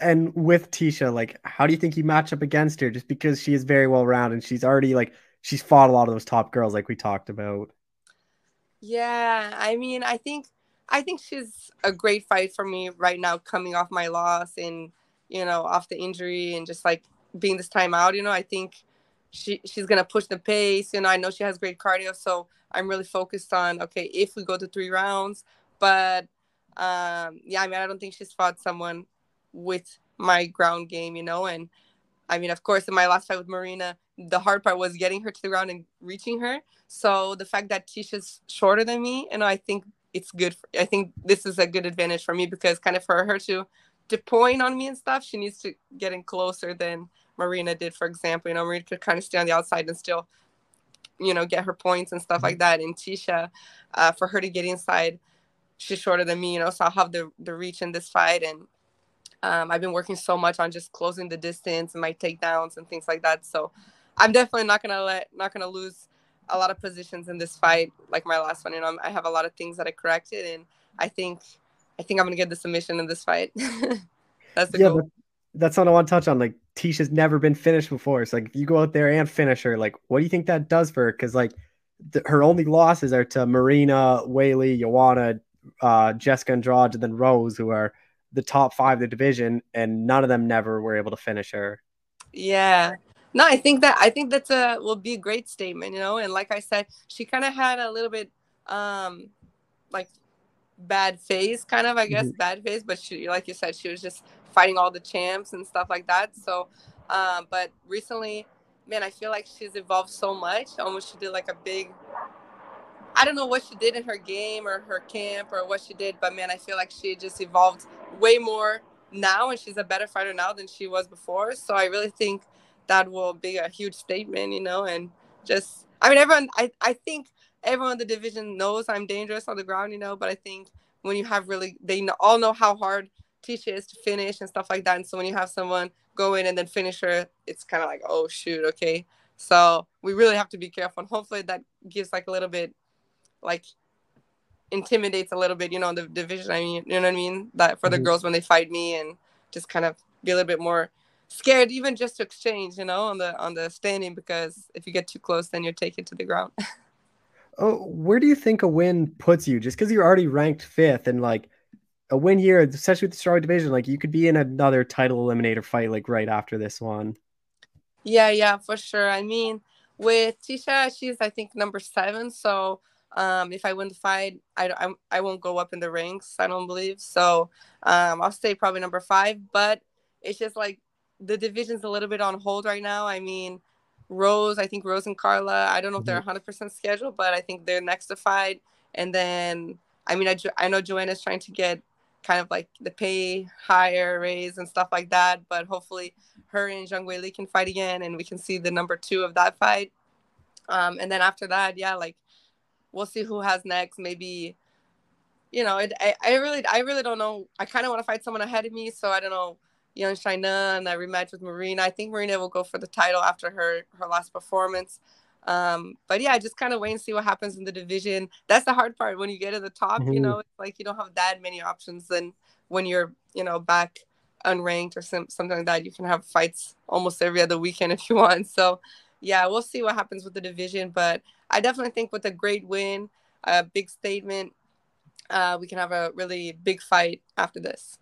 And with Tecia, like, how do you think you match up against her? Just because she is very well rounded and she's already like she's fought a lot of those top girls like we talked about. Yeah, I mean, I think I think she's a great fight for me right now, coming off my loss and you know off the injury and just like being this time out. You know, I think she she's gonna push the pace. You know, I know she has great cardio, so I'm really focused on okay if we go to three rounds. But um, yeah, I mean, I don't think she's fought someone with my ground game, you know. And I mean, of course, in my last fight with Marina, the hard part was getting her to the ground and reaching her. So the fact that Tecia's shorter than me, you know, I think it's good. For, I think this is a good advantage for me because kind of for her to to point on me and stuff, she needs to get in closer than Marina did, for example. You know, Marina could kind of stay on the outside and still, you know, get her points and stuff like mm-hmm. that. And Tisha, uh, for her to get inside, she's shorter than me, you know, so I'll have the the reach in this fight. And um, I've been working so much on just closing the distance and my takedowns and things like that. So I'm definitely not gonna let not gonna lose a lot of positions in this fight like my last one. You know, I have a lot of things that I corrected, and I think I think I'm gonna get the submission in this fight. that's the yeah, goal. That's what I want to touch on. Like Tecia's never been finished before. So like if you go out there and finish her, like what do you think that does for her? Because like the, her only losses are to Marina, Weili, Joanna, uh, Jessica Andrade, and then Rose, who are the top five of the division, and none of them never were able to finish her. Yeah. No, I think that I think that's a will be a great statement, you know. And like I said, she kind of had a little bit um like bad phase, kind of, I guess, mm-hmm. bad phase. But she, like you said, she was just fighting all the champs and stuff like that. So, um, but recently, man, I feel like she's evolved so much. Almost she did like a big I don't know what she did in her game or her camp or what she did, but man, I feel like she just evolved way more now and she's a better fighter now than she was before. So I really think that will be a huge statement, you know, and just I mean everyone I, I think everyone in the division knows I'm dangerous on the ground, you know, but I think when you have really they all know how hard Tecia is to finish and stuff like that. And so when you have someone go in and then finish her, it's kind of like, oh shoot, okay. So we really have to be careful. And hopefully that gives like a little bit like intimidates a little bit, you know, the division. I mean, you know what I mean? That for the mm-hmm. girls when they fight me and just kind of be a little bit more scared, even just to exchange, you know, on the on the standing because if you get too close, then you're taken to the ground. oh, where do you think a win puts you? Just because you're already ranked fifth and like a win here, especially with the strong division, like you could be in another title eliminator fight like right after this one. Yeah, yeah, for sure. I mean, with Tecia she's I think number seven, so um, if I win the fight, I, I, I won't go up in the ranks. I don't believe so. Um, I'll stay probably number five, but it's just like the division's a little bit on hold right now. I mean, Rose, I think Rose and Carla, I don't know if they're 100% mm-hmm. scheduled, but I think they're next to fight. And then, I mean, I, I know Joanna's trying to get kind of like the pay higher raise and stuff like that, but hopefully her and Zhang Weili can fight again and we can see the number two of that fight. Um, and then after that, yeah, like we'll see who has next. Maybe, you know, it, I, I really, I really don't know. I kind of want to fight someone ahead of me, so I don't know. Xiaonan and that rematch with Marina. I think Marina will go for the title after her her last performance. Um, but yeah, just kind of wait and see what happens in the division. That's the hard part when you get to the top. Mm-hmm. You know, it's like you don't have that many options. Then when you're, you know, back unranked or some, something like that, you can have fights almost every other weekend if you want. So yeah, we'll see what happens with the division. But I definitely think with a great win, a big statement, uh, we can have a really big fight after this.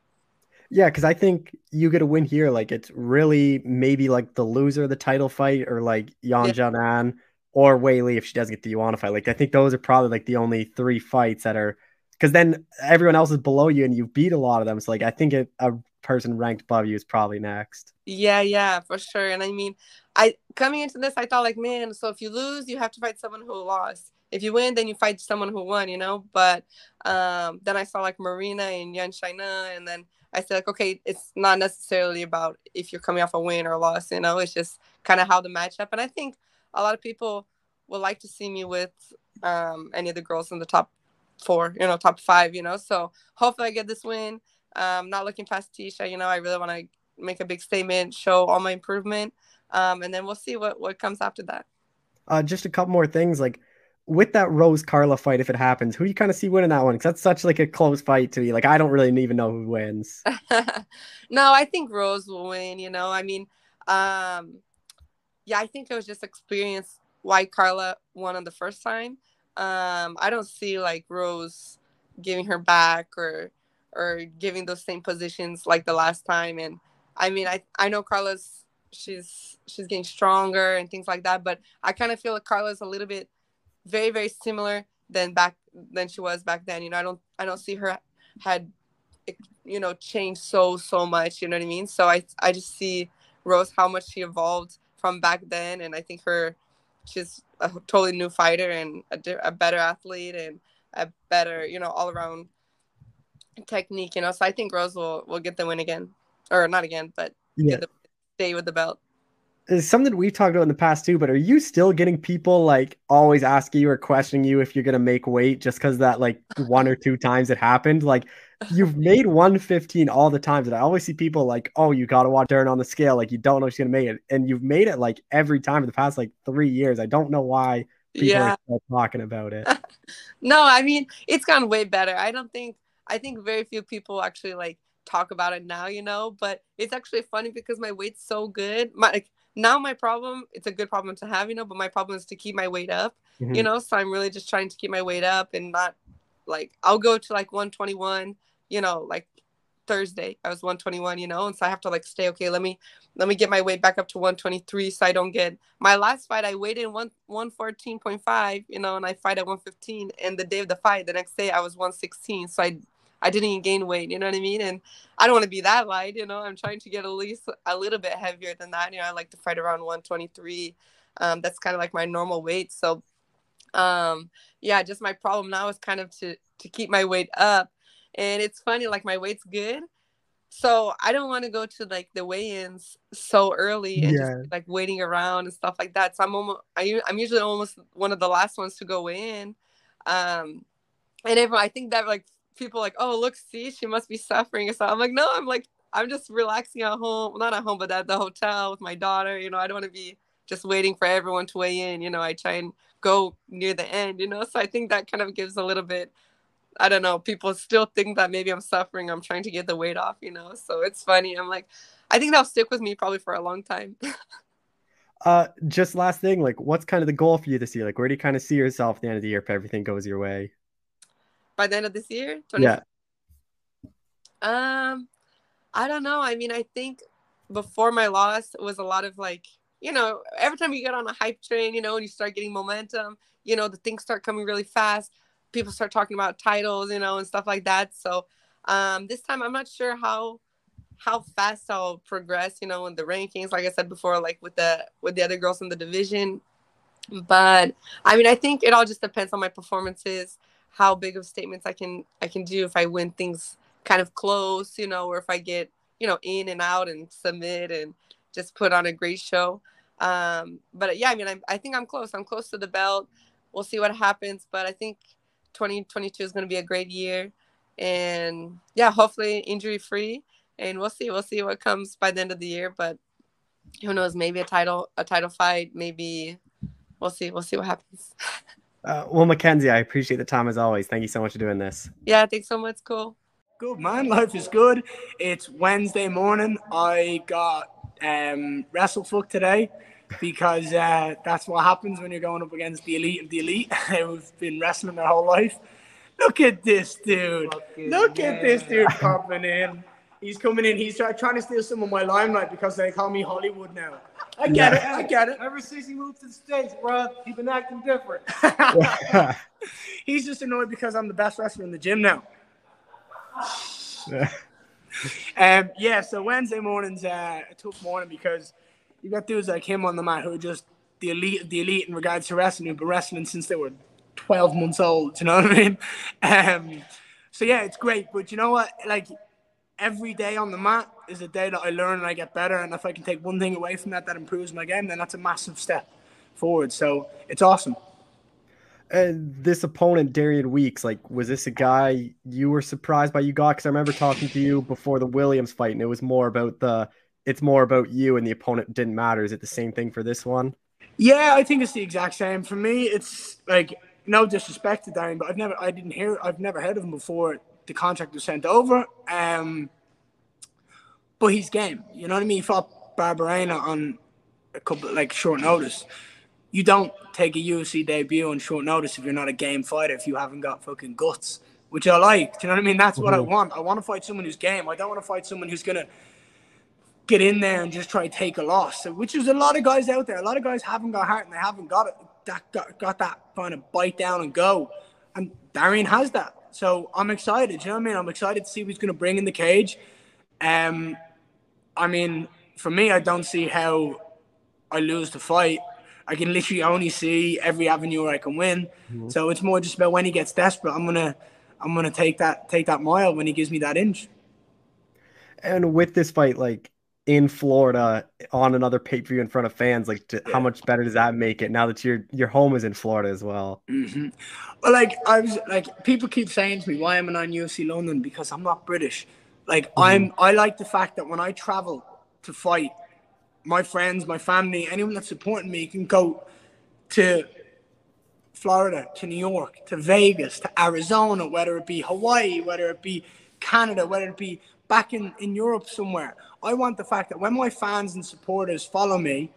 Yeah, because I think you get a win here. Like it's really maybe like the loser of the title fight, or like Yan yeah. or Weili if she does get the Joanna fight. Like I think those are probably like the only three fights that are because then everyone else is below you and you beat a lot of them. So like I think it, a person ranked above you is probably next. Yeah, yeah, for sure. And I mean, I coming into this, I thought like, man, so if you lose, you have to fight someone who lost. If you win, then you fight someone who won, you know. But um, then I saw like Marina and Yan Xiaonan, and then I said like, okay, it's not necessarily about if you're coming off a win or a loss, you know. It's just kind of how the matchup. And I think a lot of people would like to see me with um, any of the girls in the top four, you know, top five, you know. So hopefully I get this win. Um, not looking past Tecia, you know. I really want to make a big statement, show all my improvement um, and then we'll see what what comes after that. Uh, just a couple more things, like with that Rose Carla fight, if it happens, who do you kind of see winning that one? Because that's such like a close fight to me. Like I don't really even know who wins. no, I think Rose will win. You know, I mean, um, yeah, I think it was just experience why Carla won on the first time. Um, I don't see like Rose giving her back or or giving those same positions like the last time. And I mean, I I know Carla's she's she's getting stronger and things like that. But I kind of feel like Carla's a little bit very very similar than back than she was back then. You know, I don't I don't see her had you know changed so so much. You know what I mean? So I I just see Rose how much she evolved from back then, and I think her she's a totally new fighter and a, a better athlete and a better you know all around technique. You know, so I think Rose will will get the win again, or not again, but yeah. the, stay with the belt it's something we've talked about in the past too, but are you still getting people like always asking you or questioning you if you're gonna make weight just because that like one or two times it happened? Like you've made 115 all the times, and I always see people like, oh, you gotta watch Dern on the scale, like you don't know she's gonna make it, and you've made it like every time for the past like three years. I don't know why people yeah. are still talking about it. no, I mean it's gone way better. I don't think I think very few people actually like talk about it now, you know, but it's actually funny because my weight's so good. My like, now my problem it's a good problem to have you know but my problem is to keep my weight up mm-hmm. you know so i'm really just trying to keep my weight up and not like i'll go to like 121 you know like thursday i was 121 you know and so i have to like stay okay let me let me get my weight back up to 123 so i don't get my last fight i weighed in one 114.5 you know and i fight at 115 and the day of the fight the next day i was 116 so i I didn't gain weight, you know what I mean? And I don't want to be that light, you know. I'm trying to get at least a little bit heavier than that. You know, I like to fight around 123. Um, that's kind of like my normal weight. So, um, yeah, just my problem now is kind of to to keep my weight up. And it's funny, like my weight's good, so I don't want to go to like the weigh-ins so early and yeah. just like waiting around and stuff like that. So I'm almost I, I'm usually almost one of the last ones to go in. Um, and everyone, I think that like people like, oh, look, see, she must be suffering something. I'm like, no, I'm like, I'm just relaxing at home, not at home, but at the hotel with my daughter. You know, I don't want to be just waiting for everyone to weigh in. You know, I try and go near the end, you know, so I think that kind of gives a little bit. I don't know. People still think that maybe I'm suffering. I'm trying to get the weight off, you know. So it's funny. I'm like, I think that'll stick with me probably for a long time. uh, just last thing, like, what's kind of the goal for you this year? Like, where do you kind of see yourself at the end of the year if everything goes your way? By the end of this year? 20- yeah. Um, I don't know. I mean, I think before my loss was a lot of like, you know, every time you get on a hype train, you know, and you start getting momentum, you know, the things start coming really fast. People start talking about titles, you know, and stuff like that. So um, this time I'm not sure how how fast I'll progress, you know, in the rankings. Like I said before, like with the with the other girls in the division. But I mean, I think it all just depends on my performances how big of statements I can I can do if I win things kind of close, you know, or if I get you know in and out and submit and just put on a great show. Um, but yeah, I mean, I, I think I'm close. I'm close to the belt. We'll see what happens, but I think 2022 is going to be a great year, and yeah, hopefully injury free. And we'll see. We'll see what comes by the end of the year. But who knows? Maybe a title, a title fight. Maybe we'll see. We'll see what happens. Uh, well, Mackenzie, I appreciate the time as always. Thank you so much for doing this. Yeah, thanks so much. Cool. Good man, life is good. It's Wednesday morning. I got um WrestleFuck today because uh, that's what happens when you're going up against the elite of the elite who've been wrestling their whole life. Look at this dude. Fucking Look at this dude popping in. He's coming in. He's trying to steal some of my limelight because they call me Hollywood now. I get yeah. it. I get it. Ever since he moved to the States, bro, he's been acting different. he's just annoyed because I'm the best wrestler in the gym now. um, yeah, so Wednesday morning's uh, a tough morning because you got dudes like him on the mat who are just the elite the elite in regards to wrestling, who've been wrestling since they were 12 months old. You know what I mean? Um, so yeah, it's great. But you know what? Like every day on the mat is a day that I learn and I get better. And if I can take one thing away from that that improves my game, then that's a massive step forward. So it's awesome. And this opponent, Darian Weeks, like, was this a guy you were surprised by you got? Because I remember talking to you before the Williams fight, and it was more about the, it's more about you and the opponent didn't matter. Is it the same thing for this one? Yeah, I think it's the exact same. For me, it's like no disrespect to Darian, but I've never, I didn't hear, I've never heard of him before the contract was sent over. Um, but he's game. You know what I mean? He fought Barberena on a couple like short notice. You don't take a UFC debut on short notice if you're not a game fighter. If you haven't got fucking guts, which I like. Do you know what I mean? That's what mm-hmm. I want. I want to fight someone who's game. I don't want to fight someone who's gonna get in there and just try to take a loss. So, which is a lot of guys out there. A lot of guys haven't got heart and they haven't got it. That got, got that kind of bite down and go. And Darian has that. So I'm excited. You know what I mean? I'm excited to see what he's going to bring in the cage. Um, I mean, for me, I don't see how I lose the fight. I can literally only see every avenue where I can win. Mm-hmm. So it's more just about when he gets desperate. I'm gonna, I'm gonna take that, take that mile when he gives me that inch. And with this fight, like in Florida on another pay per view in front of fans, like to, yeah. how much better does that make it now that your your home is in Florida as well? Mm-hmm. Well, like I was like people keep saying to me, why am I on UFC London? Because I'm not British. Like mm-hmm. I'm, I like the fact that when I travel to fight, my friends, my family, anyone that's supporting me can go to Florida, to New York, to Vegas, to Arizona, whether it be Hawaii, whether it be Canada, whether it be back in, in Europe somewhere. I want the fact that when my fans and supporters follow me,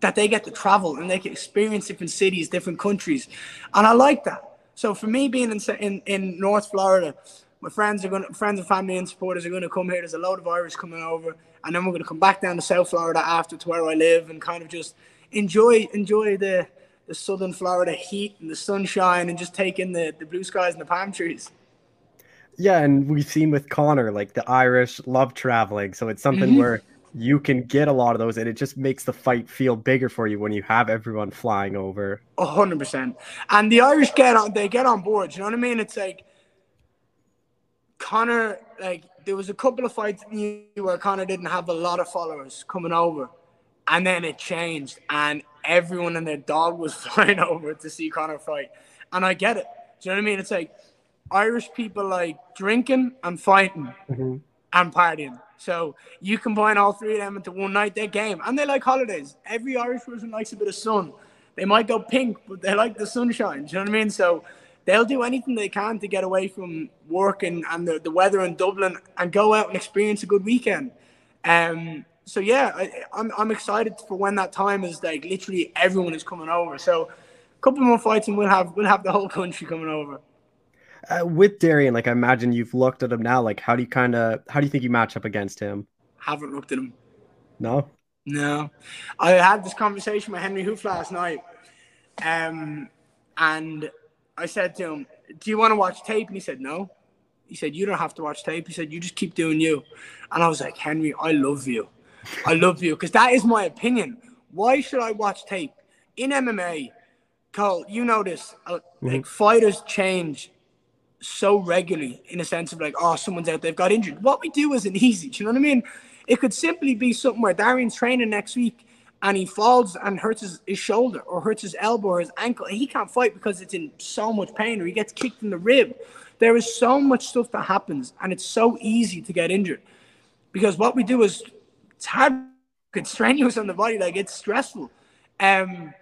that they get to travel and they can experience different cities, different countries. And I like that. So for me being in, in, in North Florida, my friends are going friends and family and supporters are going to come here. There's a load of Irish coming over, and then we're going to come back down to South Florida after to where I live and kind of just enjoy enjoy the the southern Florida heat and the sunshine and just take in the, the blue skies and the palm trees. Yeah, and we've seen with Conor, like the Irish love traveling. So it's something mm-hmm. where you can get a lot of those, and it just makes the fight feel bigger for you when you have everyone flying over. A hundred percent. And the Irish get on they get on board, you know what I mean? It's like Conor, like there was a couple of fights where Conor didn't have a lot of followers coming over, and then it changed, and everyone and their dog was flying over to see Conor fight, and I get it. Do you know what I mean? It's like Irish people like drinking and fighting mm-hmm. and partying. So you combine all three of them into one night, they game, and they like holidays. Every Irish person likes a bit of sun. They might go pink, but they like the sunshine. Do you know what I mean? So they'll do anything they can to get away from work and, and the, the weather in Dublin and go out and experience a good weekend. Um, so yeah, I, am I'm, I'm excited for when that time is like literally everyone is coming over. So a couple more fights and we'll have we'll have the whole country coming over. Uh, with Darian, like I imagine you've looked at him now. Like how do you kind of how do you think you match up against him? Haven't looked at him. No. No, I had this conversation with Henri Hooft last night, um, and I said to him, Do you want to watch tape? And he said, No. He said, You don't have to watch tape. He said, You just keep doing you. And I was like, Henry, I love you. I love you because that is my opinion. Why should I watch tape? In MMA, Cole, you know this, uh, mm-hmm. like fighters change so regularly in a sense of like, oh, someone's out, they've got injured. What we do isn't easy. Do you know what I mean? It could simply be something where Darian's training next week and he falls and hurts his, his shoulder or hurts his elbow or his ankle, and he can't fight because it's in so much pain or he gets kicked in the rib. There is so much stuff that happens, and it's so easy to get injured because what we do is it's hard, it's strenuous on the body, like it's stressful. Um,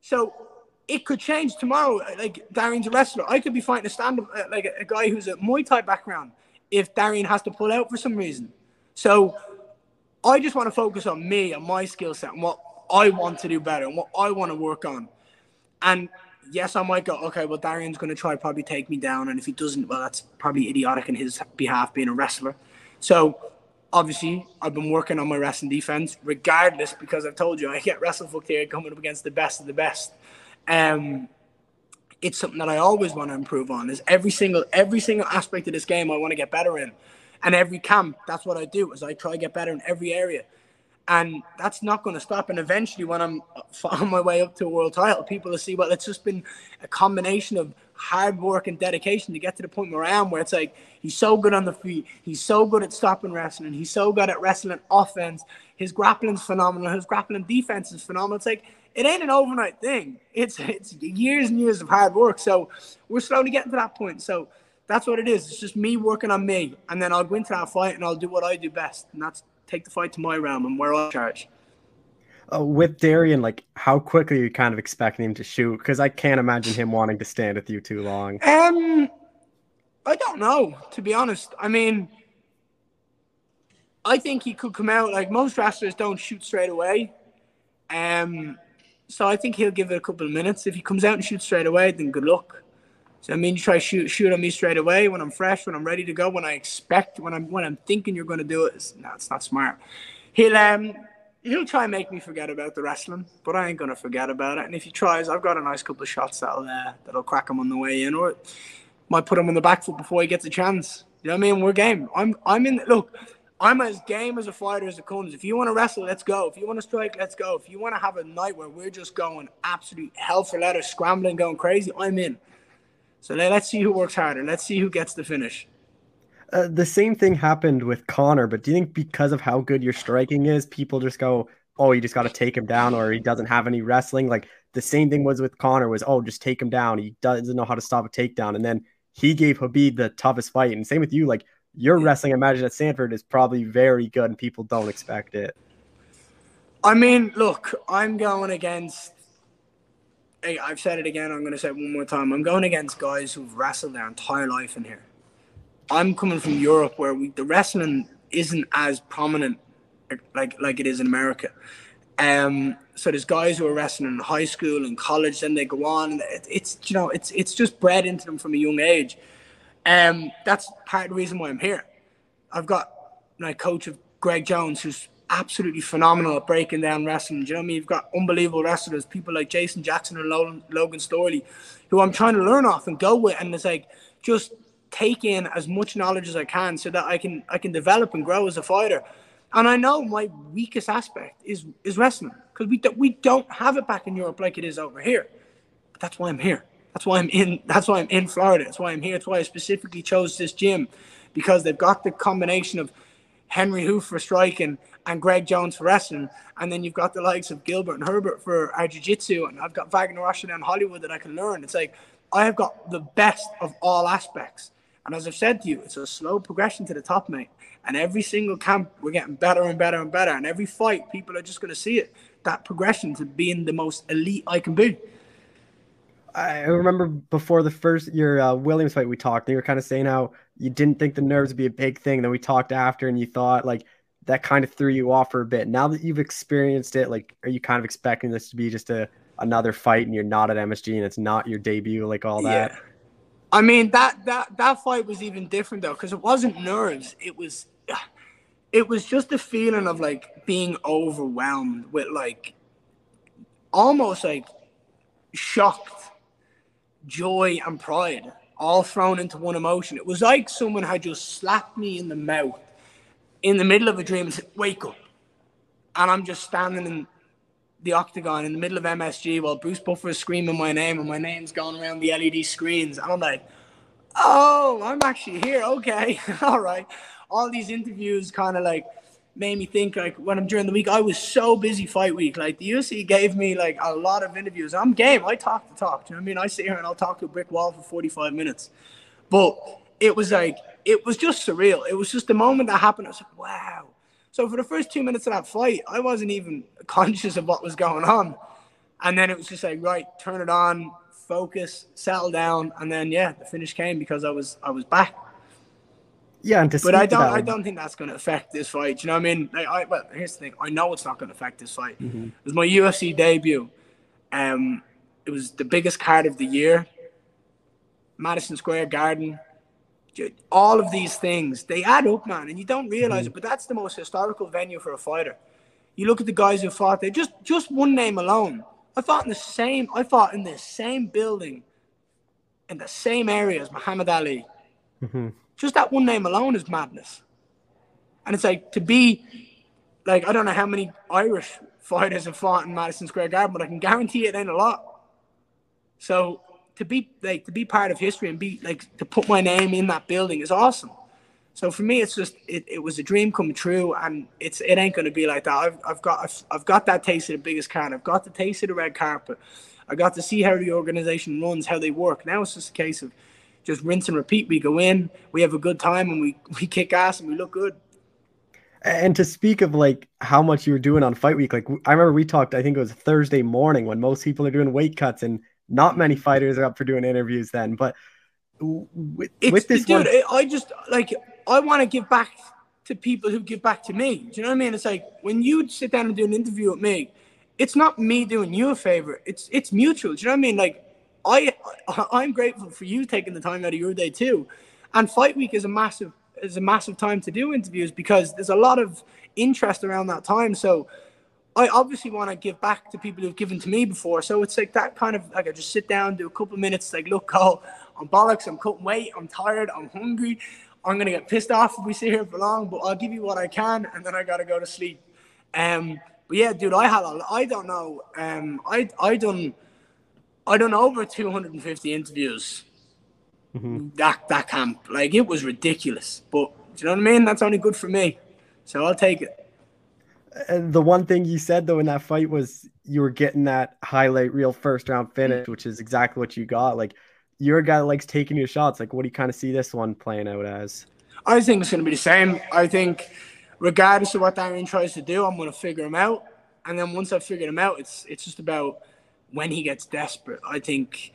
so it could change tomorrow. Like Darian's a wrestler, I could be fighting a stand uh, like a, a guy who's a Muay Thai background if Darian has to pull out for some reason. So I just want to focus on me and my skill set and what I want to do better and what I want to work on. And yes, I might go, okay, well, Darian's going to try to probably take me down. And if he doesn't, well, that's probably idiotic in his behalf being a wrestler. So obviously, I've been working on my wrestling defense regardless because I've told you I get wrestle here coming up against the best of the best. Um, it's something that I always want to improve on. Is every single every single aspect of this game I want to get better in. And every camp, that's what I do is I try to get better in every area. And that's not going to stop. And eventually, when I'm on my way up to a world title, people will see, well, it's just been a combination of hard work and dedication to get to the point where I am, where it's like he's so good on the feet, he's so good at stopping wrestling, he's so good at wrestling offense. His grappling's phenomenal, his grappling defense is phenomenal. It's like it ain't an overnight thing. It's it's years and years of hard work. So we're slowly getting to that point. So that's what it is. It's just me working on me, and then I'll go into that fight and I'll do what I do best, and that's take the fight to my realm and where I charge. Uh, with Darian, like how quickly are you kind of expecting him to shoot? Because I can't imagine him wanting to stand with you too long. Um, I don't know to be honest. I mean, I think he could come out like most wrestlers don't shoot straight away. Um, so I think he'll give it a couple of minutes. If he comes out and shoots straight away, then good luck. So I mean, you try shoot shoot on me straight away when I'm fresh, when I'm ready to go, when I expect, when I'm when I'm thinking you're going to do it. It's, no, it's not smart. He'll um he'll try and make me forget about the wrestling, but I ain't gonna forget about it. And if he tries, I've got a nice couple of shots that'll uh, that'll crack him on the way in, or might put him on the back foot before he gets a chance. You know what I mean? We're game. I'm I'm in. Look, I'm as game as a fighter as it comes. If you want to wrestle, let's go. If you want to strike, let's go. If you want to have a night where we're just going absolute hell for leather, scrambling, going crazy, I'm in. So let's see who works harder. Let's see who gets the finish. Uh, the same thing happened with Conor, but do you think because of how good your striking is, people just go, "Oh, you just got to take him down," or he doesn't have any wrestling? Like the same thing was with Conor was, "Oh, just take him down. He doesn't know how to stop a takedown," and then he gave Khabib the toughest fight. And same with you, like your wrestling, I imagine at Sanford is probably very good, and people don't expect it. I mean, look, I'm going against. Hey, I've said it again. I'm going to say it one more time. I'm going against guys who've wrestled their entire life in here. I'm coming from Europe, where we, the wrestling isn't as prominent like like it is in America. Um, so there's guys who are wrestling in high school and college, then they go on. And it, it's you know it's it's just bred into them from a young age. Um, that's part of the reason why I'm here. I've got my coach of Greg Jones, who's absolutely phenomenal at breaking down wrestling. Do you know what I mean? You've got unbelievable wrestlers, people like Jason Jackson and Logan Storley, who I'm trying to learn off and go with. And it's like just take in as much knowledge as I can so that I can I can develop and grow as a fighter. And I know my weakest aspect is is wrestling because we do, we don't have it back in Europe like it is over here. But that's why I'm here. That's why I'm in. That's why I'm in Florida. That's why I'm here. That's why I specifically chose this gym, because they've got the combination of Henri Hooft for striking and Greg Jones for wrestling, and then you've got the likes of Gilbert and Herbert for our jiu-jitsu, and I've got Wagner Rocha and Hollywood that I can learn. It's like I have got the best of all aspects. And as I've said to you, it's a slow progression to the top, mate. And every single camp, we're getting better and better and better. And every fight, people are just going to see it that progression to being the most elite I can be. I remember before the first your uh, Williams fight we talked, you were kind of saying how you didn't think the nerves would be a big thing. Then we talked after, and you thought like that kind of threw you off for a bit. Now that you've experienced it, like, are you kind of expecting this to be just a another fight, and you're not at MSG, and it's not your debut, like all that? Yeah. I mean that that that fight was even different though, because it wasn't nerves. It was, it was just a feeling of like being overwhelmed with like, almost like shocked joy, and pride all thrown into one emotion. It was like someone had just slapped me in the mouth in the middle of a dream and said, Wake up. And I'm just standing in the octagon in the middle of MSG while Bruce Buffer is screaming my name and my name's going around the LED screens. And I'm like, Oh, I'm actually here. Okay. All right. All these interviews kind of like made me think like when I'm during the week, I was so busy fight week. Like the UFC gave me like a lot of interviews. I'm game. I talk to talk. You know what I mean? I sit here and I'll talk to a brick wall for 45 minutes. But it was like it was just surreal. It was just the moment that happened. I was like, wow. So for the first two minutes of that fight, I wasn't even conscious of what was going on. And then it was just like, right, turn it on, focus, settle down, and then yeah, the finish came because I was I was back. Yeah, and but I don't. I don't think that's going to affect this fight. You know what I mean? Like, I well, here's the thing. I know it's not going to affect this fight. Mm-hmm. It was my UFC debut. Um, it was the biggest card of the year. Madison Square Garden. All of these things they add up, man, and you don't realize mm-hmm. it. But that's the most historical venue for a fighter. You look at the guys who fought there. Just just one name alone. I fought in the same. I fought in the same building, in the same area as Muhammad Ali. Mm-hmm just that one name alone is madness. And it's like to be like I don't know how many Irish fighters have fought in Madison Square Garden, but I can guarantee it ain't a lot. So to be like to be part of history and be like to put my name in that building is awesome. So for me, it's just it, it was a dream come true, and it's it ain't gonna be like that. I've, I've got I've, I've got that taste of the biggest card. I've got the taste of the red carpet. I got to see how the organization runs, how they work. Now it's just a case of just rinse and repeat. We go in, we have a good time, and we we kick ass and we look good. And to speak of like how much you were doing on fight week, like I remember we talked, I think it was Thursday morning when most people are doing weight cuts and not many fighters are up for doing interviews then. But with, with this dude, one, I just like I want to give back to people who give back to me. Do you know what I mean? It's like when you sit down and do an interview with me, it's not me doing you a favor. It's it's mutual. Do you know what I mean? Like I I'm grateful for you taking the time out of your day too. And fight week is a massive is a massive time to do interviews because there's a lot of interest around that time. So I obviously want to give back to people who've given to me before. So it's like that kind of like I just sit down, do a couple minutes, like look, Cole, I'm bollocks, I'm cutting weight, I'm tired, I'm hungry. I'm gonna get pissed off if we sit here for long, but I'll give you what I can, and then I gotta go to sleep. Um, but yeah, dude, I had a, I don't know, um, I I done, I done over 250 interviews. Mm-hmm. That that camp, like it was ridiculous. But do you know what I mean? That's only good for me, so I'll take it. And the one thing you said though in that fight was you were getting that highlight reel first round finish, mm-hmm. which is exactly what you got. Like you're a guy that likes taking your shots. Like, what do you kind of see this one playing out as? I think it's going to be the same. I think, regardless of what Darian tries to do, I'm going to figure him out. And then once I figure him out, it's it's just about when he gets desperate. I think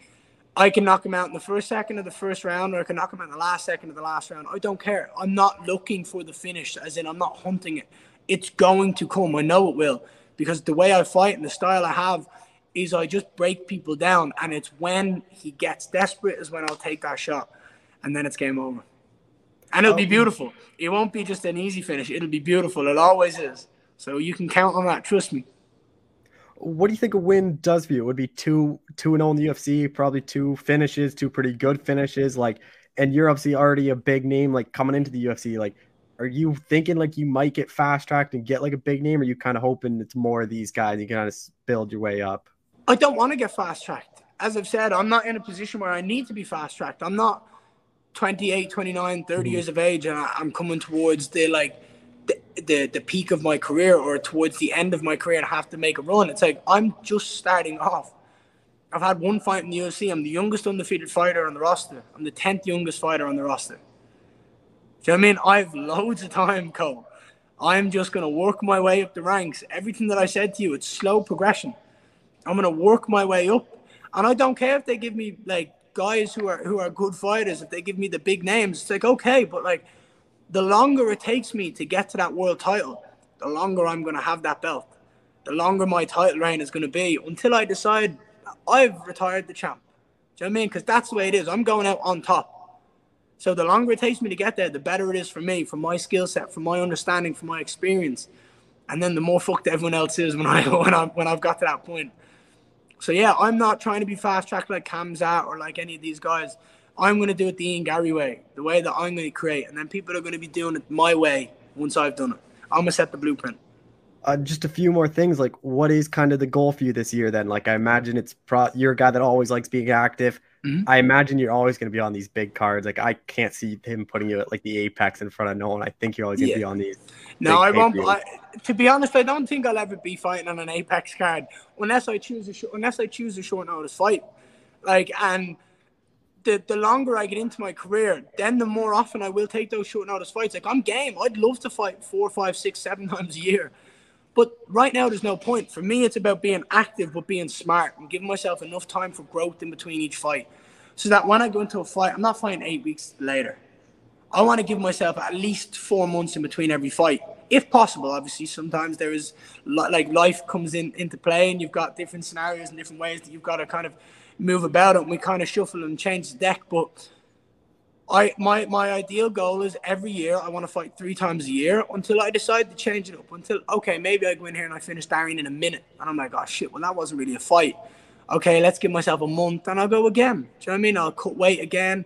I can knock him out in the first second of the first round, or I can knock him out in the last second of the last round. I don't care. I'm not looking for the finish, as in I'm not hunting it. It's going to come. I know it will because the way I fight and the style I have is I just break people down, and it's when he gets desperate is when I'll take that shot, and then it's game over. And it'll be beautiful. It won't be just an easy finish. It'll be beautiful. It always is. So you can count on that. Trust me. What do you think a win does for you? It would be two two and zero oh in the UFC, probably two finishes, two pretty good finishes. Like, and you're obviously already a big name. Like coming into the UFC, like, are you thinking like you might get fast tracked and get like a big name? Or are you kind of hoping it's more of these guys? You can kind of build your way up. I don't want to get fast tracked. As I've said, I'm not in a position where I need to be fast tracked. I'm not 28, 29, 30 mm-hmm. years of age and I, am coming towards the like the, the, peak of my career or towards the end of my career and have to make a run. It's like I'm just starting off. I've had one fight in the UFC. I'm the youngest undefeated fighter on the roster. I'm the 10th youngest fighter on the roster. Do you know what I mean? I have loads of time, Cole. I'm just to work my way up the ranks. Everything that I said to you, it's slow progression. I'm gonna work my way up, and I don't care if they give me like guys who are who are good fighters. If they give me the big names, it's like okay, but like the longer it takes me to get to that world title, the longer I'm gonna have that belt. The longer my title reign is gonna be until I decide I've retired the champ. Do you know what I mean? Because that's the way it is. I'm going out on top. So the longer it takes me to get there, the better it is for me, for my skill set, for my understanding, for my experience. And then the more fucked everyone else is when I when I when I've got to that point. So yeah, I'm not trying to be fast track like Khamzat or like any of these guys. I'm going to do it the Ian Garry way, the way that I'm going to create, and then people are going to be doing it my way once I've done it. I'm going to set the blueprint. Uh, just a few more things. Like, what is kind of the goal for you this year? Then, like, I imagine it's pro- you're a guy that always likes being active. Mm-hmm. I imagine you're always going to be on these big cards. Like, I can't see him putting you at like the apex in front of no one. I think you're always going to yeah. be on these. No, I won't. I, to be honest, I don't think I'll ever be fighting on an apex card unless I choose a sh- unless I choose a short notice fight. Like, and the the longer I get into my career, then the more often I will take those short notice fights. Like, I'm game. I'd love to fight four, five, six, seven times a year. But right now, there's no point. For me, it's about being active, but being smart and giving myself enough time for growth in between each fight. So that when I go into a fight, I'm not fighting eight weeks later. I want to give myself at least four months in between every fight, if possible. Obviously, sometimes there is like life comes in into play, and you've got different scenarios and different ways that you've got to kind of move about it. And we kind of shuffle and change the deck, but I my my ideal goal is every year I want to fight three times a year until I decide to change it up. Until okay, maybe I go in here and I finish Darian in a minute, and I'm like, oh shit, well that wasn't really a fight. Okay, let's give myself a month, and I'll go again. Do you know what I mean? I'll cut weight again,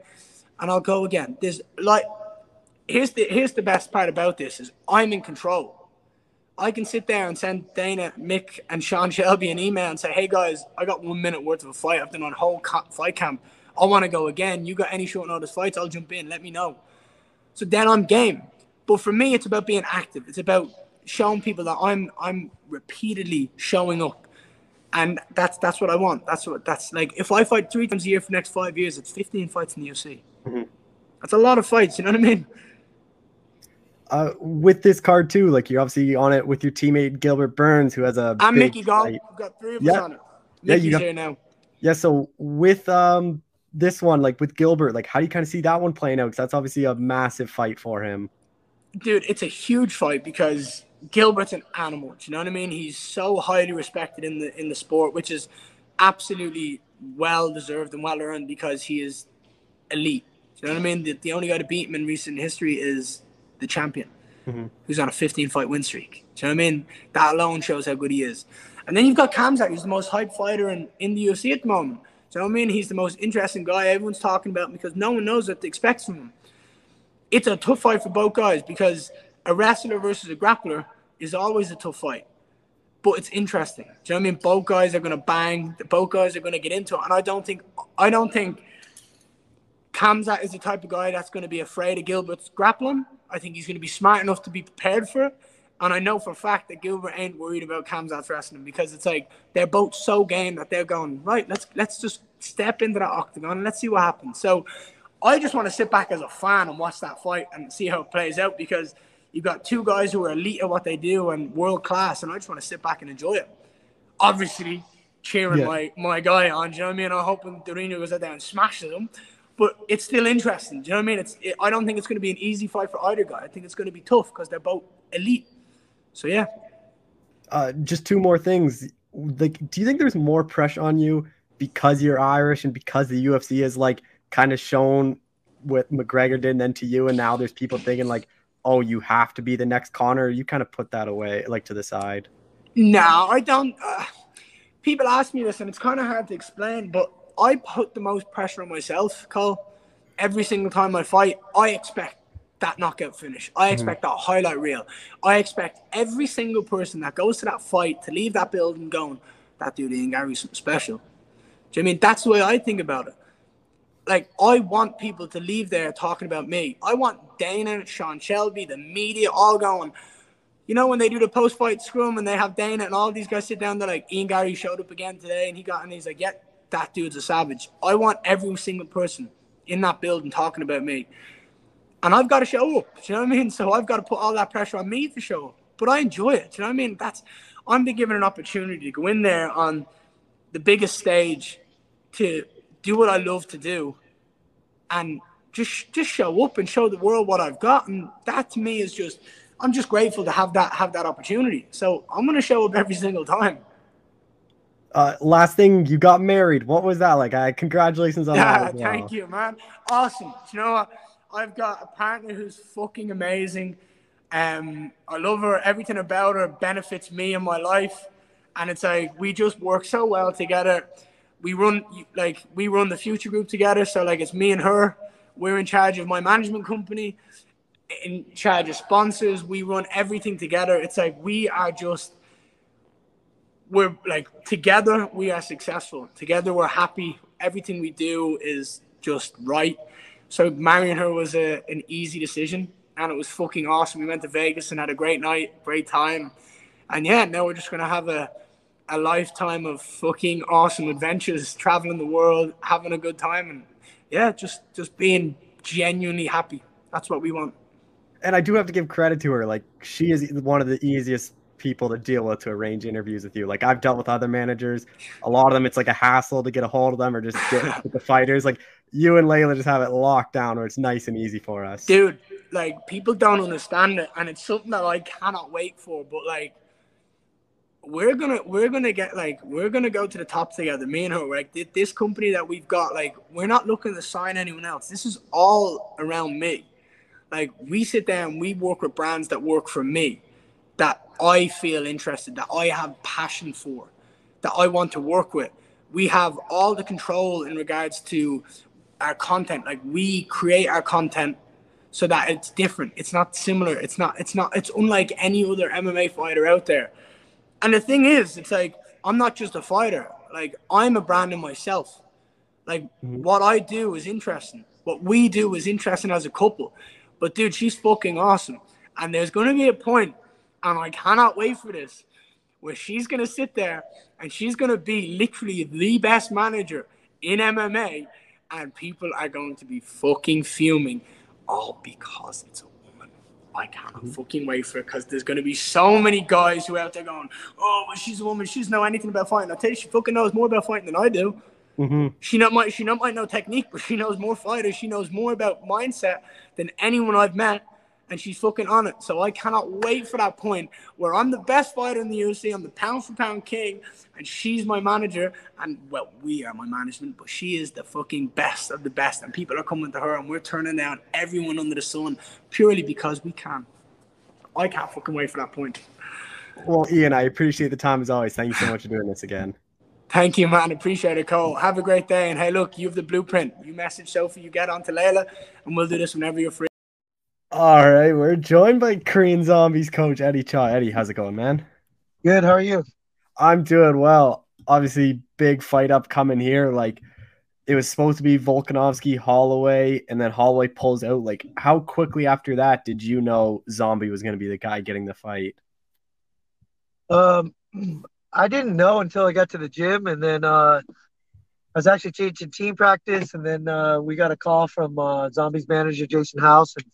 and I'll go again. There's like, here's the here's the best part about this is I'm in control. I can sit there and send Dana, Mick, and Sean Shelby an email and say, "Hey guys, I got one minute worth of a fight. I've done on whole fight camp." I want to go again. You got any short notice fights? I'll jump in. Let me know. So then I'm game. But for me, it's about being active. It's about showing people that I'm I'm repeatedly showing up, and that's that's what I want. That's what that's like. If I fight three times a year for the next five years, it's 15 fights in the UFC. Mm-hmm. That's a lot of fights. You know what I mean? Uh, with this card too, like you're obviously on it with your teammate Gilbert Burns, who has a. I'm Mickey Gall. We've got three of yeah. on it. Mickey's yeah, you got, here now. Yeah, so with um this one, like with Gilbert, like how do you kind of see that one playing out? Because that's obviously a massive fight for him. Dude, it's a huge fight because Gilbert's an animal. Do you know what I mean? He's so highly respected in the in the sport, which is absolutely well deserved and well earned because he is elite. Do you know what I mean? The, the only guy to beat him in recent history is the champion, Mm-hmm. who's on a 15 fight win streak. Do you know what I mean? That alone shows how good he is. And then you've got Khamzat, who's the most hyped fighter in, in the UFC at the moment. Do you know what I mean? He's the most interesting guy everyone's talking about because no one knows what to expect from him. It's a tough fight for both guys because a wrestler versus a grappler is always a tough fight. But it's interesting. Do you know what I mean? Both guys are gonna bang. Both guys are gonna get into it. And I don't think I don't think Khamzat is the type of guy that's gonna be afraid of Gilbert's grappling. I think he's gonna be smart enough to be prepared for it. And I know for a fact that Gilbert ain't worried about Khamzat's wrestling him because it's like they're both so game that they're going, right, let's let's just step into that octagon and let's see what happens. So I just want to sit back as a fan and watch that fight and see how it plays out because you've got two guys who are elite at what they do and world class, and I just want to sit back and enjoy it. Obviously, cheering Yeah. my, my guy on, do you know what I mean? I'm hoping Durinho goes out there and smashes him, but it's still interesting. Do you know what I mean? It's it, I don't think it's going to be an easy fight for either guy. I think it's going to be tough because they're both elite. So yeah, Uh, just two more things. Like, do you think there's more pressure on you because you're Irish and because the UFC is like kind of shown what McGregor did and then to you, and now there's people thinking like, oh, you have to be the next Conor. You kind of put that away, like to the side. No, I don't. Uh, people ask me this, and it's kind of hard to explain, but I put the most pressure on myself, Cole. Every single time I fight, I expect that knockout finish. I mm-hmm. expect that highlight reel. I expect every single person that goes to that fight to leave that building going, that dude Ian Garry's something special. Do you know I mean? That's the way I think about it. Like, I want people to leave there talking about me. I want Dana, Sean Shelby, the media all going, you know when they do the post fight scrum and they have Dana and all these guys sit down, they're like, Ian Garry showed up again today and he got and he's like, yeah, that dude's a savage. I want every single person in that building talking about me. And I've got to show up. Do you know what I mean? So I've got to put all that pressure on me to show up. But I enjoy it. Do you know what I mean? That's I'm being given an opportunity to go in there on the biggest stage to do what I love to do and just just show up and show the world what I've got. And that to me is just I'm just grateful to have that have that opportunity. So I'm gonna show up every single time. Uh, last thing, you got married. What was that like? I congratulations on Yeah, that. thank you, man. Awesome. Do you know what? I've got a partner who's fucking amazing. Um, I love her. Everything about her benefits me in my life, and it's like we just work so well together. We run like we run the future group together. So like it's me and her. We're in charge of my management company, in charge of sponsors. We run everything together. It's like we are just we're like together we are successful. Together we're happy. Everything we do is just right. So marrying her was a, an easy decision and it was fucking awesome. We went to vegas and had a great night great time. And yeah now we're just gonna have a a lifetime of fucking awesome adventures traveling the world having a good time and yeah just just being genuinely happy. That's what we want. And I do have to give credit to her. Like she is one of the easiest people to deal with to arrange interviews with you. Like I've dealt with other managers, a lot of them it's like a hassle to get a hold of them or just get with the fighters. Like you and Layla just have it locked down where it's nice and easy for us. dude like people don't understand it and it's something that i cannot wait for but like we're gonna we're gonna get like we're gonna go to the top together me and her like thi- this company that we've got like we're not looking to sign anyone else this is all around me like we sit down, and we work with brands that work for me that i feel interested that i have passion for that i want to work with. We have all the control in regards to our content. Like we create our content so that it's different. It's not similar. It's not it's not it's unlike any other mma fighter out there. And the thing is it's like i'm not just a fighter. Like i'm a brand in myself. Like mm-hmm. what i do is interesting. What we do is interesting as a couple. But dude she's fucking awesome. And there's going to be a point and i cannot wait for this where she's going to sit there and she's going to be literally the best manager in mma and people are going to be fucking fuming all because it's a woman. I cannot fucking wait for it because there's going to be so many guys who are out there going, oh, well, she's a woman. She doesn't know anything about fighting. I tell you, she fucking knows more about fighting than I do. Mhm. She not might she not might know technique, but she knows more fighters. She knows more about mindset than anyone I've met. And she's fucking on it. So I cannot wait for that point where I'm the best fighter in the UFC, I'm the pound for pound king, and she's my manager. And well, we are my management, but she is the fucking best of the best. And people are coming to her, and we're turning down everyone under the sun purely because we can. I can't fucking wait for that point. Well, Ian, I appreciate the time as always. Thank you so much for doing this again. Thank you, man. Appreciate it, Cole. Have a great day. And hey, look, you have the blueprint. You message Sophie, you get on to Layla, and we'll do this whenever you're free. All right, we're joined by Korean Zombies coach Eddie Cha. Eddie, how's it going, man? Good. How are you? I'm doing well. Obviously, big fight up coming here. Like, it was supposed to be Volkanovski, Holloway, and then Holloway pulls out. Like, how quickly after that did you know Zombie was going to be the guy getting the fight? Um, I didn't know until I got to the gym, and then uh, I was actually teaching team practice, and then uh, we got a call from uh, Zombies manager Jason House, and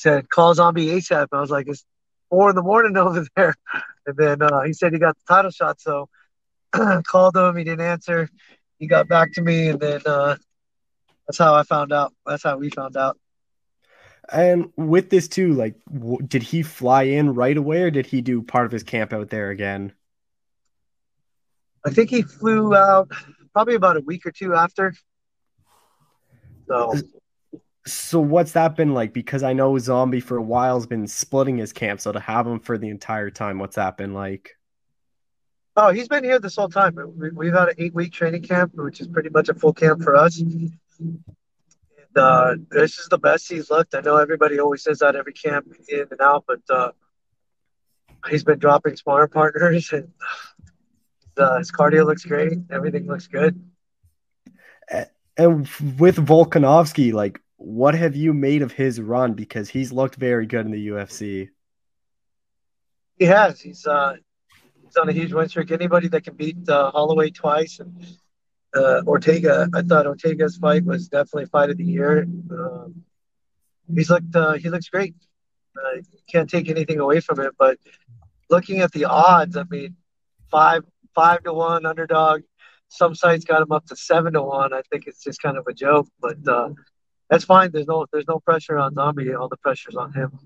said, call Zombie ASAP. I was like, it's four in the morning over there. And then uh, he said he got the title shot. So called him. He didn't answer. He got back to me. And then uh, that's how I found out. That's how we found out. And with this too, like, w- did he fly in right away or did he do part of his camp out there again? I think he flew out probably about a week or two after. So so what's that been like? Because I know Zombie for a while has been splitting his camp, so to have him for the entire time, what's that been like? Oh, he's been here this whole time. We, have had an eight-week training camp, which is pretty much a full camp for us. And uh, this is the best he's looked. I know everybody always says that every camp in and out, but uh, he's been dropping sparring partners, and uh, his cardio looks great. Everything looks good. And with Volkanovski, like what have you made of his run? Because he's looked very good in the UFC. He has. He's uh, he's on a huge win streak. Anybody that can beat uh, Holloway twice and uh, Ortega, I thought Ortega's fight was definitely fight of the year. Um, he's looked. Uh, he looks great. Uh, can't take anything away from it. But looking at the odds, I mean, five five to one underdog. Some sites got him up to seven to one. I think it's just kind of a joke, but uh, that's fine. There's no there's no pressure on Zombie. All the pressure's on him.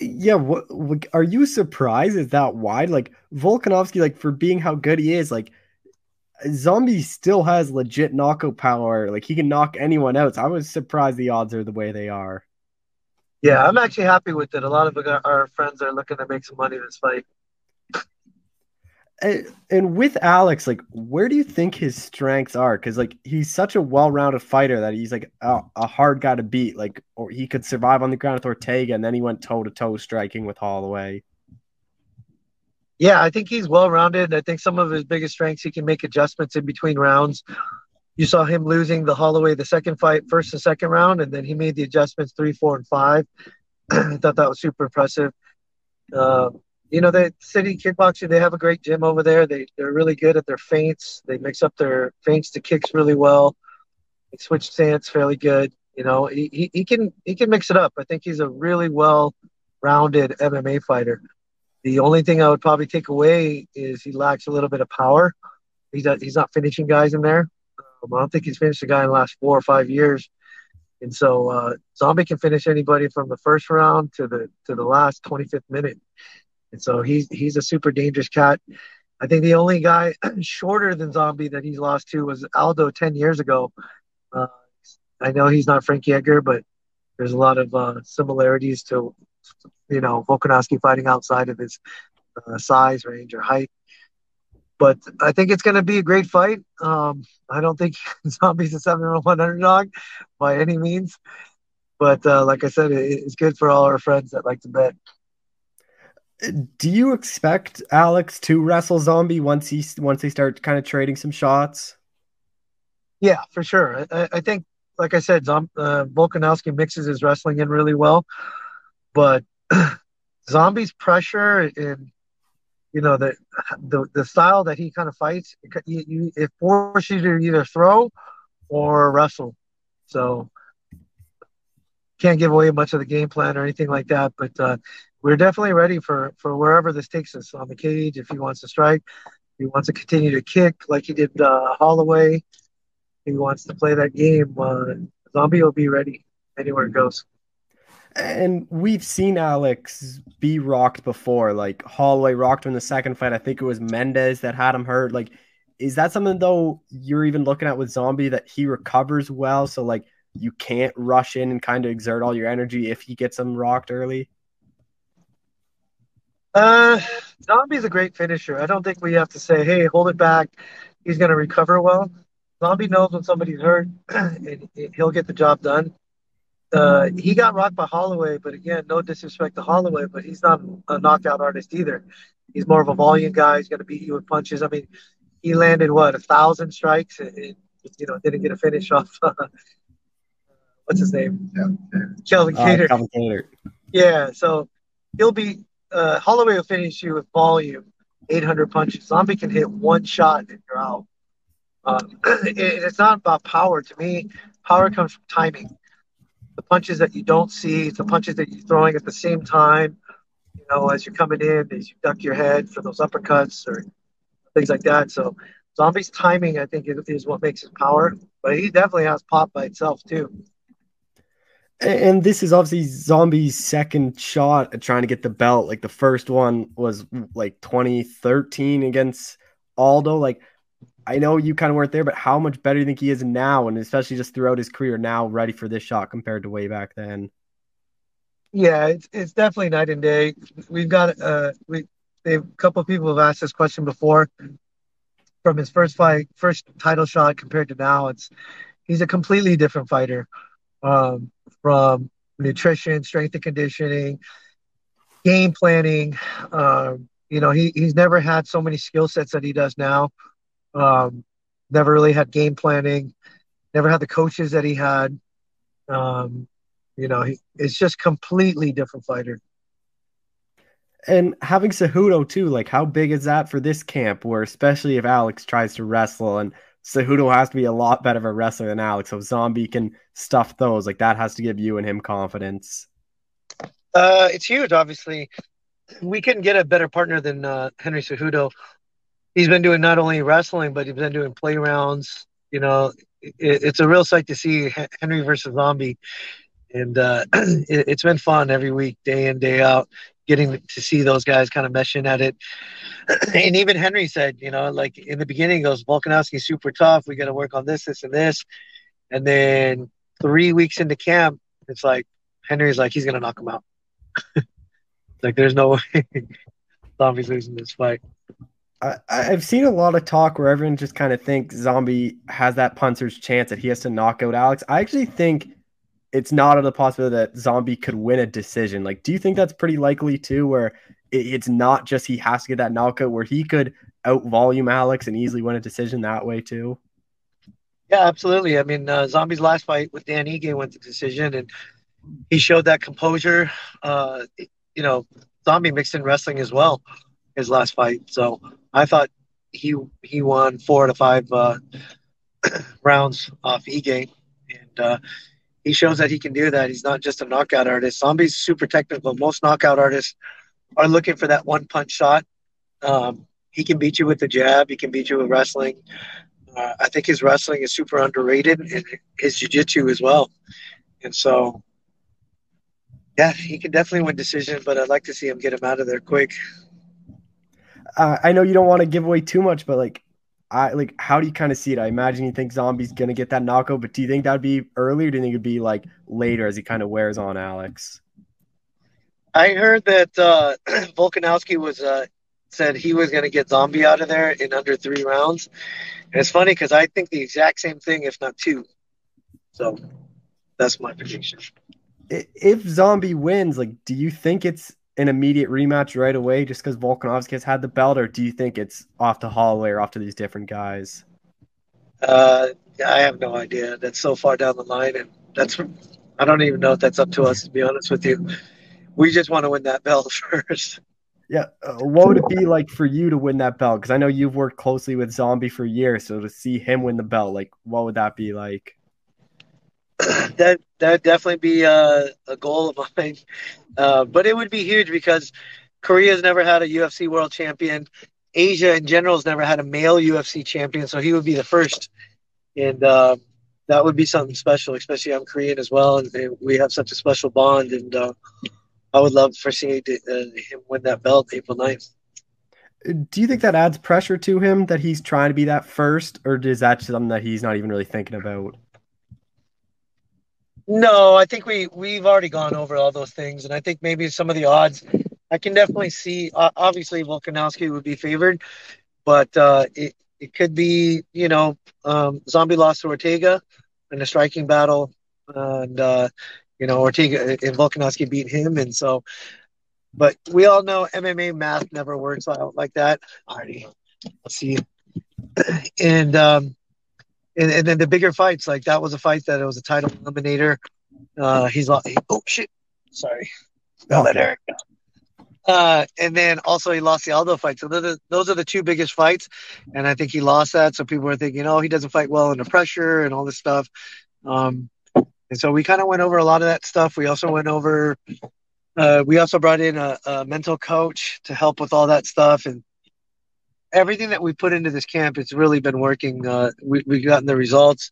Yeah, what, what, are you surprised? Is that wide? Like Volkanovski, like for being how good he is, like Zombie still has legit knockout power. Like he can knock anyone out. So I was surprised the odds are the way they are. Yeah, I'm actually happy with it. A lot of our friends are looking to make some money this fight. And, with Alex, like, where do you think his strengths are? Because like he's such a well-rounded fighter that he's like a, a, hard guy to beat. Like, or he could survive on the ground with Ortega, and then he went toe to toe striking with Holloway. Yeah, I think he's well-rounded. I think some of his biggest strengths he can make adjustments in between rounds. You saw him losing the Holloway the second fight, first and second round, and then he made the adjustments three, four, and five. I thought that was super impressive. Uh, you know, the city kickboxing, they have a great gym over there. They, they're really good at their feints. They mix up their feints to kicks really well. They switch stance fairly good. You know, he, he, he can he can mix it up. I think he's a really well rounded MMA fighter. The only thing I would probably take away is he lacks a little bit of power. He's not, he's not finishing guys in there. Um, I don't think he's finished a guy in the last four or five years. And so uh, Zombie can finish anybody from the first round to the to the last 25th minute. And so he's he's a super dangerous cat. I think the only guy shorter than Zombie that he's lost to was Aldo 10 years ago. Uh, I know he's not Frankie Edgar, but there's a lot of uh, similarities to, you know, Volkanovski fighting outside of his uh, size range or height. But I think it's going to be a great fight. Um, I don't think Zombie's a 7 1 underdog by any means. But uh, like I said, it, it's good for all our friends that like to bet do you expect Alex to wrestle Zombie once he once they start kind of trading some shots? Yeah, for sure. I, I think, like I said, Zom- uh, Volkanovski mixes his wrestling in really well, but Zombie's pressure and you know the the, the style that he kind of fights, you, you, it forces you to either throw or wrestle. So can't give away much of the game plan or anything like that, but uh, we're definitely ready for for wherever this takes us on the cage. If he wants to strike, he wants to continue to kick like he did uh, Holloway. He wants to play that game. Uh, Zombie will be ready anywhere it goes. And we've seen Alex be rocked before. Like Holloway rocked him in the second fight. I think it was Mendes that had him hurt. Like, is that something though you're even looking at with Zombie that he recovers well? So like you can't rush in and kind of exert all your energy if he gets him rocked early. Uh, Zombie's a great finisher. I don't think we have to say, "Hey, hold it back." He's going to recover well. Zombie knows when somebody's hurt, and he'll get the job done. Uh, he got rocked by Holloway, but again, no disrespect to Holloway, but he's not a knockout artist either. He's more of a volume guy. He's going to beat you with punches. I mean, he landed what a thousand strikes, and, and you know didn't get a finish off. Uh, what's his name? Yeah. Calvin uh, Kattar. Yeah, so he'll be uh, Holloway will finish you with volume, 800 punches. Zombie can hit one shot and you're out. Um, it, it's not about power. To me, power comes from timing. The punches that you don't see, the punches that you're throwing at the same time, you know, as you're coming in, as you duck your head for those uppercuts or things like that. So, Zombie's timing, I think, is, is what makes his power. But he definitely has pop by itself too. And this is obviously Zombie's second shot at trying to get the belt. Like the first one was like 2013 against Aldo. Like I know you kind of weren't there, but how much better do you think he is now, and especially just throughout his career now, ready for this shot compared to way back then? Yeah, it's it's definitely night and day. We've got uh we a couple people have asked this question before. From his first fight, first title shot compared to now, it's he's a completely different fighter. Um, from nutrition, strength and conditioning, game planning. Um, you know, he, he's never had so many skill sets that he does now. Um, never really had game planning, never had the coaches that he had. Um, you know, he, it's just completely different fighter. And having Cejudo too, like how big is that for this camp? Where especially if Alex tries to wrestle and Cejudo has to be a lot better of a wrestler than Alex. So Zombie can stuff those. Like that has to give you and him confidence. Uh, it's huge. Obviously, we couldn't get a better partner than uh, Henry Cejudo. He's been doing not only wrestling, but he's been doing play rounds. You know, it, it's a real sight to see Henry versus Zombie, and uh, it, it's been fun every week, day in day out getting to see those guys kind of meshing at it. and even Henry said, you know, like in the beginning, goes Volkanovski's super tough. We got to work on this, this, and this. And then three weeks into camp, it's like Henry's like he's gonna knock him out. like there's no way Zombie's losing this fight. I, I've seen a lot of talk where everyone just kind of thinks Zombie has that puncher's chance that he has to knock out Alex. I actually think it's not of the possibility that Zombie could win a decision. Like, do you think that's pretty likely too? Where it's not just he has to get that knockout, where he could out volume Alex and easily win a decision that way too. Yeah, absolutely. I mean, uh, Zombie's last fight with Dan Ige went to decision, and he showed that composure. Uh, you know, Zombie mixed in wrestling as well his last fight. So I thought he he won four to five uh, rounds off Ige, and uh, he shows that he can do that. He's not just a knockout artist. Zombie's super technical. Most knockout artists are looking for that one punch shot. Um, he can beat you with the jab. He can beat you with wrestling. Uh, I think his wrestling is super underrated, and his jiu-jitsu as well. And so, yeah, he can definitely win decision, but I'd like to see him get him out of there quick. Uh, I know you don't want to give away too much, but like I like how do you kind of see it? I imagine you think Zombie's gonna get that knockout, but do you think that'd be early or do you think it'd be like later as he kind of wears on Alex? I heard that uh, Volkanovski was uh, said he was gonna get Zombie out of there in under three rounds. And it's funny because I think the exact same thing, if not two. So that's my prediction. If Zombie wins, like, do you think it's an immediate rematch right away just because Volkanovski has had the belt, or do you think it's off to Holloway or off to these different guys? Uh, I have no idea. That's so far down the line, and that's I don't even know if that's up to us to be honest with you. We just want to win that belt first. Yeah, uh, what would it be like for you to win that belt? Because I know you've worked closely with Zombie for years, so to see him win the belt, like, what would that be like? that that would definitely be a, a goal of mine. Uh, but it would be huge because Korea's never had a UFC world champion. Asia in general has never had a male UFC champion, so he would be the first. And uh, that would be something special. Especially I'm Korean as well, and, and we have such a special bond. And uh, I would love for seeing uh, him win that belt April 9th. Do you think that adds pressure to him that he's trying to be that first, or is that something that he's not even really thinking about? No, I think we we've already gone over all those things, and I think maybe some of the odds. I can definitely see. Uh, obviously, Volkanovski would be favored, but uh, it it could be you know um, Zombie lost to Ortega in a striking battle, and uh, you know Ortega and Volkanovski beat him, and so. But we all know MMA math never works out like that. Alrighty, let's see. And um, and, and then the bigger fights, like that was a fight that it was a title eliminator. Uh, he's like, oh shit, sorry, I'll let Eric. Uh, and then also he lost the Aldo fight. So those are, those are the two biggest fights, and I think he lost that. So people were thinking, oh, he doesn't fight well under pressure and all this stuff. Um, and so we kind of went over a lot of that stuff. We also went over. Uh, we also brought in a, a mental coach to help with all that stuff, and everything that we put into this camp, it's really been working. Uh, we, we've gotten the results.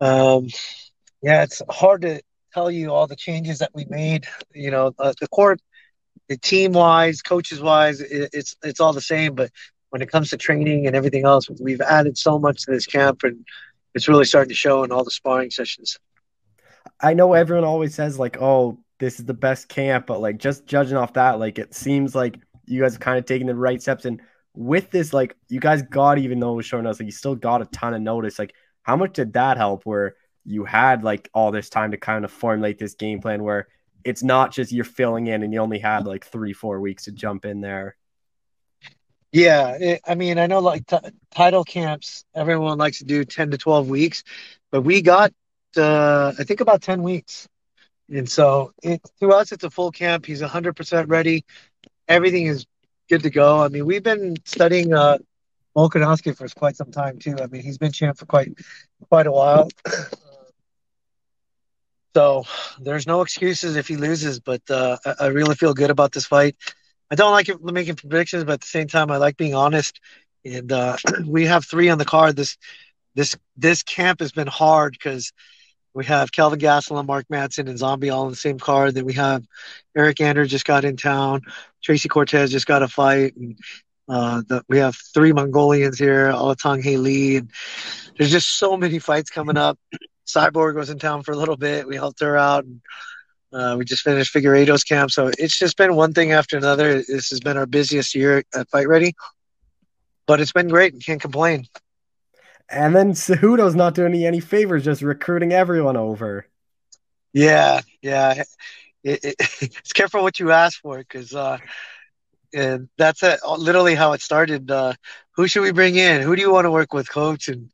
Um, yeah, it's hard to tell you all the changes that we made. You know, uh, the court, the team wise, coaches wise, it, it's it's all the same. But when it comes to training and everything else, we've added so much to this camp, and it's really starting to show in all the sparring sessions. I know everyone always says like, "Oh, this is the best camp," but like just judging off that, like it seems like you guys are kind of taking the right steps. And with this, like you guys got, even though it was showing us, like you still got a ton of notice. Like how much did that help? Where you had like all this time to kind of formulate this game plan, where it's not just you're filling in and you only had like three, four weeks to jump in there. Yeah, it, I mean, I know like t- title camps, everyone likes to do ten to twelve weeks, but we got uh, I think about ten weeks, and so it, to us it's a full camp. He's hundred percent ready everything is good to go. I mean, we've been studying uh, Volkanovski for quite some time too. I mean, he's been champ for quite quite a while. so there's no excuses if he loses, but uh, I, I, really feel good about this fight. I don't like it, making predictions, but at the same time, I like being honest. And uh, we have three on the card. This this this camp has been hard because we have Kelvin Gastelum, Mark Madsen, and Zombie all in the same card. Then we have Eryk Anders just got in town. Tracy Cortez just got a fight. And uh, the, we have three Mongolians here, Alatong Lee. And there's just so many fights coming up. Cyborg was in town for a little bit. We helped her out. And, uh, we just finished Figueiredo's camp. So it's just been one thing after another. This has been our busiest year at Fight Ready. But it's been great. Can't complain. And then Cejudo's not doing any, any favors, just recruiting everyone over. Yeah, yeah. It, it, it's careful what you ask for because uh, and that's a, literally how it started. Uh, who should we bring in? Who do you want to work with, coach? And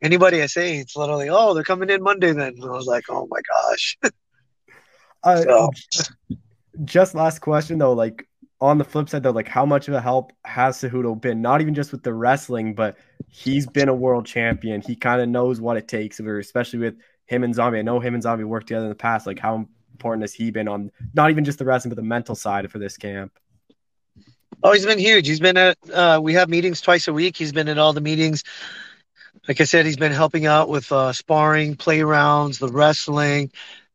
anybody I say, it's literally, oh, they're coming in Monday. Then and I was like, oh my gosh. uh, so. Just last question though, like on the flip side though, like how much of a help has Cejudo been? Not even just with the wrestling, but he's been a world champion. He kind of knows what it takes, especially with him and Zombie. I know him and Zombie worked together in the past. Like how important has he been on not even just the wrestling, but the mental side for this camp? Oh, he's been huge. He's been at uh, we have meetings twice a week. He's been in all the meetings. Like I said, he's been helping out with uh, sparring, play rounds, the wrestling,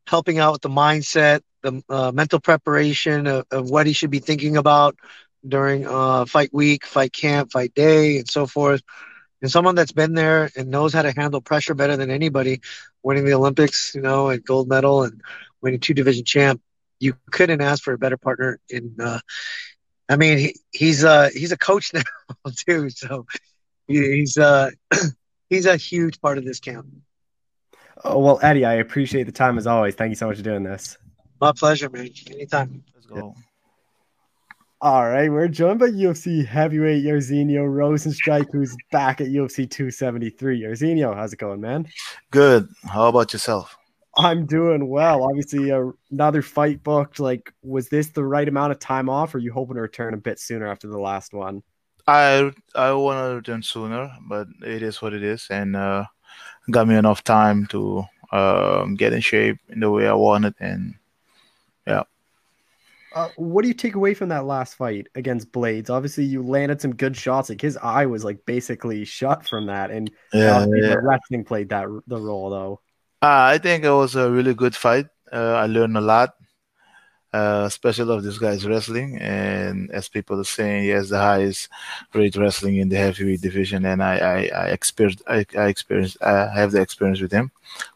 helping out with the mindset, the uh, mental preparation of, of, what he should be thinking about during uh, fight week, fight camp, fight day, and so forth. And someone that's been there and knows how to handle pressure better than anybody, winning the Olympics, you know, and gold medal and winning two division champ, you couldn't ask for a better partner. In, uh, I mean, he, he's uh, he's a coach now too, so he's uh, he's a huge part of this camp. Oh, well, Eddie, I appreciate the time as always. Thank you so much for doing this. My pleasure, man. Anytime. Let's go. All right, we're joined by UFC heavyweight Jairzinho Rozenstruik, who's back at UFC 273. Jairzinho, how's it going, man? Good. How about yourself? I'm doing well. Obviously, uh, another fight booked. Like, was this the right amount of time off, or are you hoping to return a bit sooner after the last one? I I want to return sooner, but it is what it is, and uh, got me enough time to uh, get in shape in the way I wanted, and. Uh, what do you take away from that last fight against Blaydes? Obviously, you landed some good shots. Like his eye was like basically shut from that, and Yeah, yeah. the wrestling played that the role though. Uh, I think it was a really good fight. Uh, I learned a lot, uh, especially of this guy's wrestling. And as people are saying, he has the highest rate wrestling in the heavyweight division. And I, I, I experienced, I, I experienced, I have the experience with him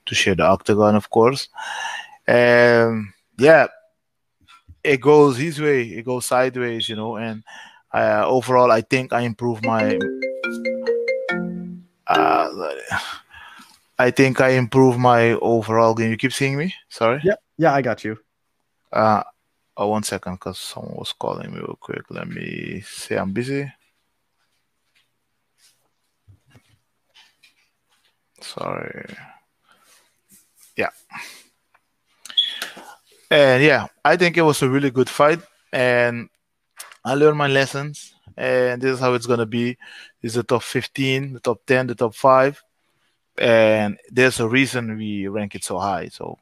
to share the octagon, of course. And yeah, it goes his way, it goes sideways, you know. And uh, overall, I think I improved my. Uh, I think I improved my overall game. You keep seeing me? Sorry. Yep. Yeah, I got you. Uh, oh, one second, because someone was calling me real quick. Let me say I'm busy. Sorry. And yeah, I think it was a really good fight, and I learned my lessons. And this is how it's gonna be. This is the top 15, the top 10, the top five, and there's a reason we rank it so high. So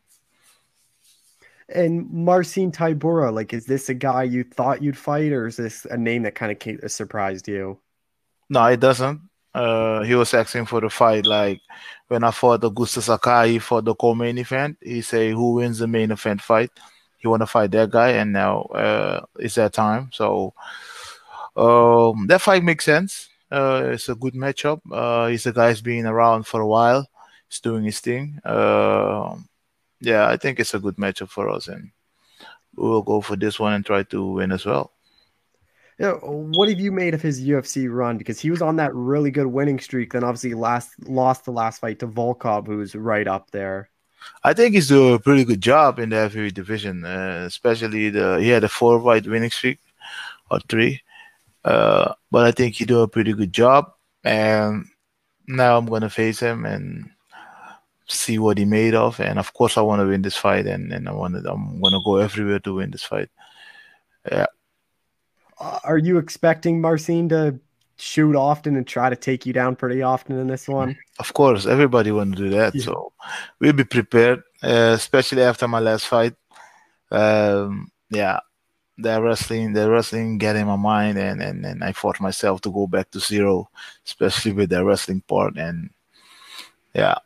And Marcin Tybura, like, is this a guy you thought you'd fight, or is this a name that kind of surprised you? No, it doesn't. Uh, he was asking for the fight. Like when I fought Augusto Sakai for the co-main event, he say who wins the main event fight. He want to fight that guy, and now uh, it's that time. So um, that fight makes sense. Uh, it's a good matchup. Uh, he's a guy's been around for a while. He's doing his thing. Uh, yeah, I think it's a good matchup for us, and we will go for this one and try to win as well. Yeah, what have you made of his UFC run? Because he was on that really good winning streak, then obviously last lost the last fight to Volkov, who's right up there. I think he's doing a pretty good job in the heavyweight division, uh, especially the he had a four fight winning streak or three, uh, but I think he do a pretty good job. And now I'm gonna face him and see what he made of. And of course, I want to win this fight, and, and I want I'm gonna go everywhere to win this fight. Yeah. Are you expecting Marcin to shoot often and try to take you down pretty often in this one? Of course, everybody want to do that. Yeah. So we'll be prepared, uh, especially after my last fight. Um, yeah, the wrestling, the wrestling get in my mind, and, and and I forced myself to go back to zero, especially with the wrestling part. And yeah,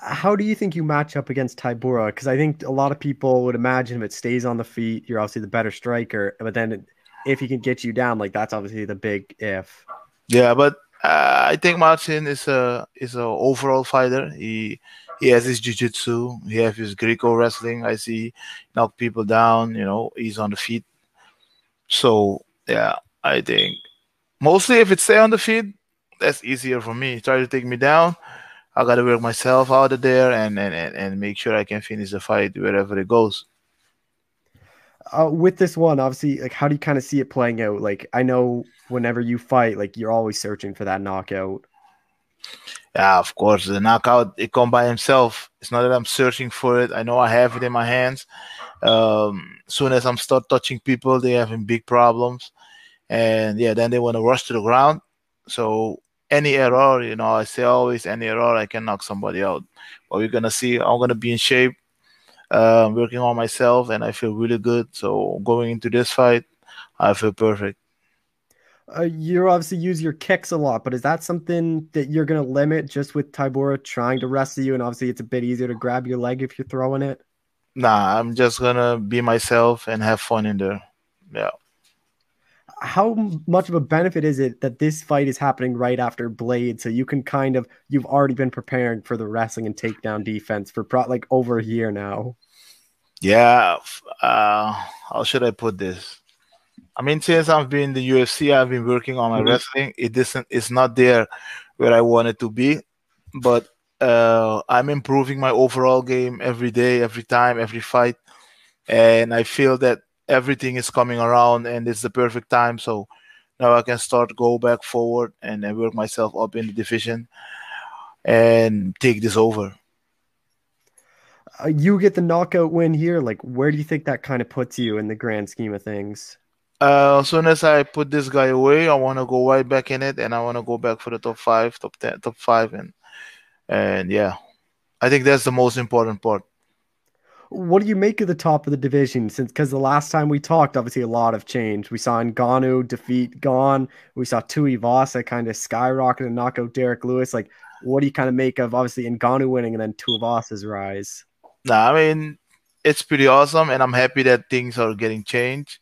How do you think you match up against Tybura? Because I think a lot of people would imagine if it stays on the feet, you're obviously the better striker. But then if he can get you down, like that's obviously the big if. yeah, but uh, I think Martin is a is a overall fighter. He he has his jiu-jitsu, he has his Greco wrestling. I see knock people down. You know, he's on the feet. So yeah, I think mostly if it stay on the feet, that's easier for me. Try to take me down. I gotta work myself out of there and and, and, make sure I can finish the fight wherever it goes. Uh, with this one, obviously, like how do you kind of see it playing out? Like I know whenever you fight, like you're always searching for that knockout. Yeah, of course, the knockout it come by himself. It's not that I'm searching for it. I know I have it in my hands. Um, soon as I'm start touching people, they having big problems, and yeah, then they want to rush to the ground. So any error, you know, I say always any error, I can knock somebody out. But we're gonna see. I'm gonna be in shape, uh, working on myself, and I feel really good. So going into this fight, I feel perfect. Uh, you obviously use your kicks a lot, but is that something that you're going to limit just with Tybura trying to wrestle you? And obviously, it's a bit easier to grab your leg if you're throwing it. Nah, I'm just gonna be myself and have fun in there. Yeah. How much of a benefit is it that this fight is happening right after Blade? So you can kind of, you've already been preparing for the wrestling and takedown defense for pro- like over a year now. Yeah, uh, how should I put this? I mean, since I've been in the UFC, I've been working on my Mhm. wrestling. It isn't, it's not there where I want it to be, but uh, I'm improving my overall game every day, every time, every fight, and I feel that everything is coming around, and it's the perfect time. So now I can start go back forward and then work myself up in the division and take this over. Uh, you get the knockout win here. Like, where do you think that kind of puts you in the grand scheme of things? Uh, as soon as I put this guy away, I want to go right back in it, and I want to go back for the top five, top ten, top five, and and yeah, I think that's the most important part. What do you make of the top of the division? Since because the last time we talked, obviously a lot of change We saw Ngannou defeat Gane. We saw Tuivasa kind of skyrocket and knock out Derrick Lewis. Like, what do you kind of make of obviously Ngannou winning and then Tuivasa's rise? Nah, I mean it's pretty awesome, and I'm happy that things are getting changed.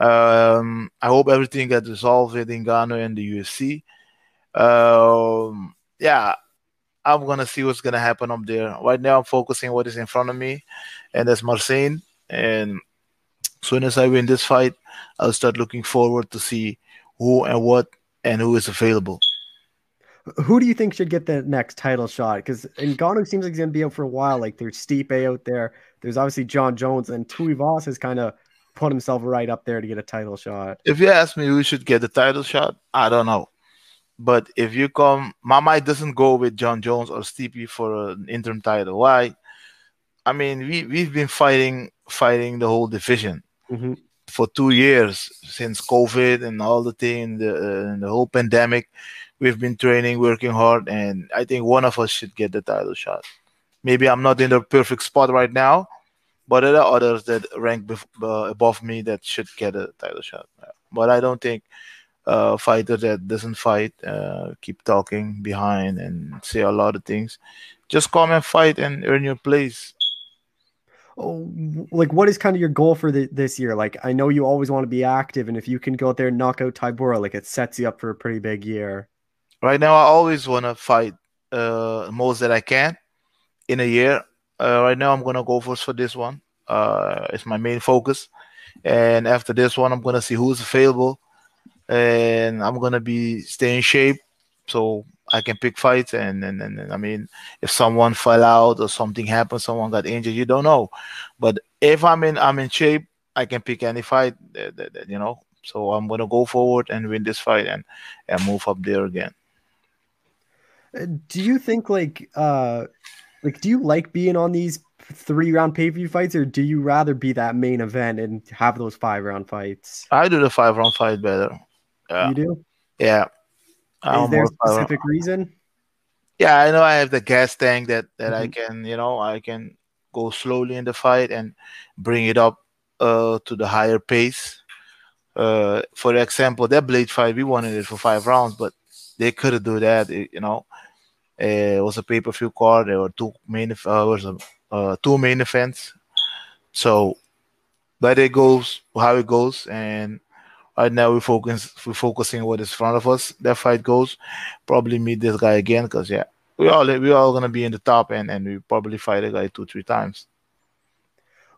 Um, I hope everything gets resolved with Ngannou and the UFC. Um, yeah, I'm gonna see what's gonna happen up there. Right now, I'm focusing what is in front of me, and that's Marcin. And as soon as I win this fight, I'll start looking forward to see who and what and who is available. Who do you think should get the next title shot? Because Ngannou seems like he's gonna be out for a while. Like there's Stipe out there. There's obviously Jon Jones, and Tuivasa has kind of put himself right up there to get a title shot. If you ask me who should get the title shot, I don't know. But if you come, my mind doesn't go with Jon Jones or Stipe for an interim title. Why? I mean, we we've been fighting fighting the whole division mm-hmm. for two years since COVID and all the thing, the uh, the whole pandemic. We've been training, working hard, and I think one of us should get the title shot. Maybe I'm not in the perfect spot right now, but there are others that rank bef- uh, above me that should get a title shot. But I don't think uh, fighter that doesn't fight, uh, keep talking behind and say a lot of things. Just come and fight and earn your place. Oh, like what is kind of your goal for the, this year? Like I know you always want to be active, and if you can go out there and knock out Tybura, like it sets you up for a pretty big year. Right now, I always want to fight uh, most that I can in a year. Uh, right now, I'm gonna go first for this one. Uh, it's my main focus, and after this one, I'm gonna see who's available and I'm gonna be stay in shape so I can pick fights. And, and, and I mean, if someone fell out or something happened, someone got injured, you don't know. But if I'm in, I'm in shape, I can pick any fight. That, that, that, you know, so I'm gonna go forward and win this fight and and move up there again. Uh, do you think like uh like do you like being on these three round pay per view fights, or do you rather be that main event and have those five round fights? I do the five round fight better. Yeah. You do? Yeah. Is there a specific reason? Yeah, I know I have the gas tank that that mm-hmm. I can, you know, I can go slowly in the fight and bring it up uh, to the higher pace. Uh, for example, that blade fight, we wanted it for five rounds, but they couldn't do that. It, you know, uh, it was a pay per view card. There were two main, uh, was a, uh, two main events. So, but it goes how it goes, and Right now we're focus we're focusing what is in front of us. That fight goes, probably meet this guy again because yeah, we all we all gonna be in the top end and we probably fight a guy two three times.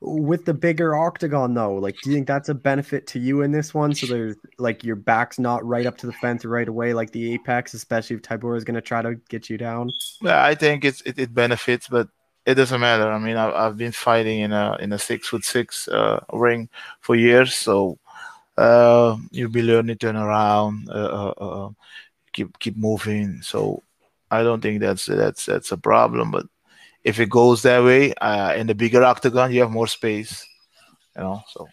With the bigger octagon though, like do you think that's a benefit to you in this one? So there's like your back's not right up to the fence right away, like the apex, especially if Tybura is gonna try to get you down. Yeah, I think it's it, it benefits, but it doesn't matter. I mean, I've, I've been fighting in a in a six foot six uh, ring for years, so uh, you'll be learning turn around, uh, uh, uh, keep keep moving. So I don't think that's that's that's a problem. But if it goes that way, uh, in the bigger octagon, you have more space. You know, so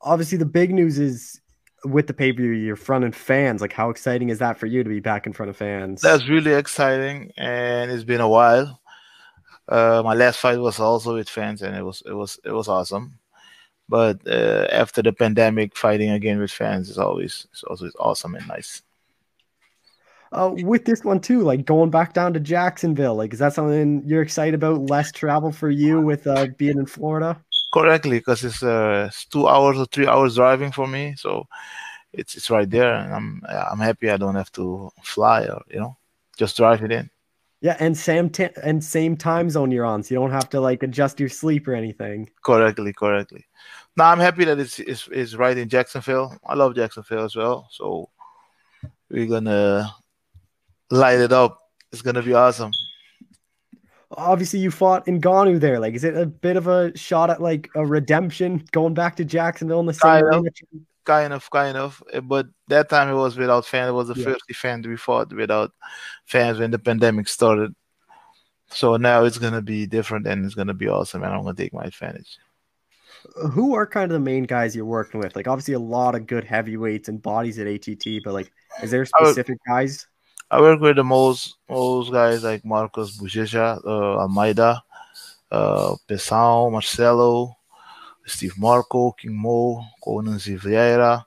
obviously the big news is with the pay per view, you're fronting fans. Like, how exciting is that for you to be back in front of fans? That's really exciting, and it's been a while. Uh, my last fight was also with fans, and it was it was it was awesome. But uh, after the pandemic, fighting again with fans is always is always awesome and nice. Uh, with this one too, like going back down to Jacksonville, like is that something you're excited about? Less travel for you with uh, being in Florida? Correctly, because it's, uh, it's two hours or three hours driving for me, so it's it's right there, and I'm I'm happy I don't have to fly or you know just drive it in. Yeah, and same t- and same time zone you're on, so you don't have to like adjust your sleep or anything. Correctly, correctly. Now I'm happy that it's, it's it's right in Jacksonville. I love Jacksonville as well, so we're gonna light it up. It's gonna be awesome. Obviously, you fought Ngannou there. Like, is it a bit of a shot at like a redemption going back to Jacksonville in the same? Kind of, kind of, kind of. Eh, but that time it was without fans. It was the yeah. first event we fought without fans when the pandemic started. So now it's gonna be different and it's gonna be awesome, and I'm gonna take my advantage. Who are kind of the main guys you're working with? Like obviously a lot of good heavyweights and bodies at ATT, but like is there specific I guys? I work with the most most guys like Marcos Buchecha, uh, Almeida, uh, Pessoal, Marcelo, Steve Mocco, King Mo, Conan Silveira,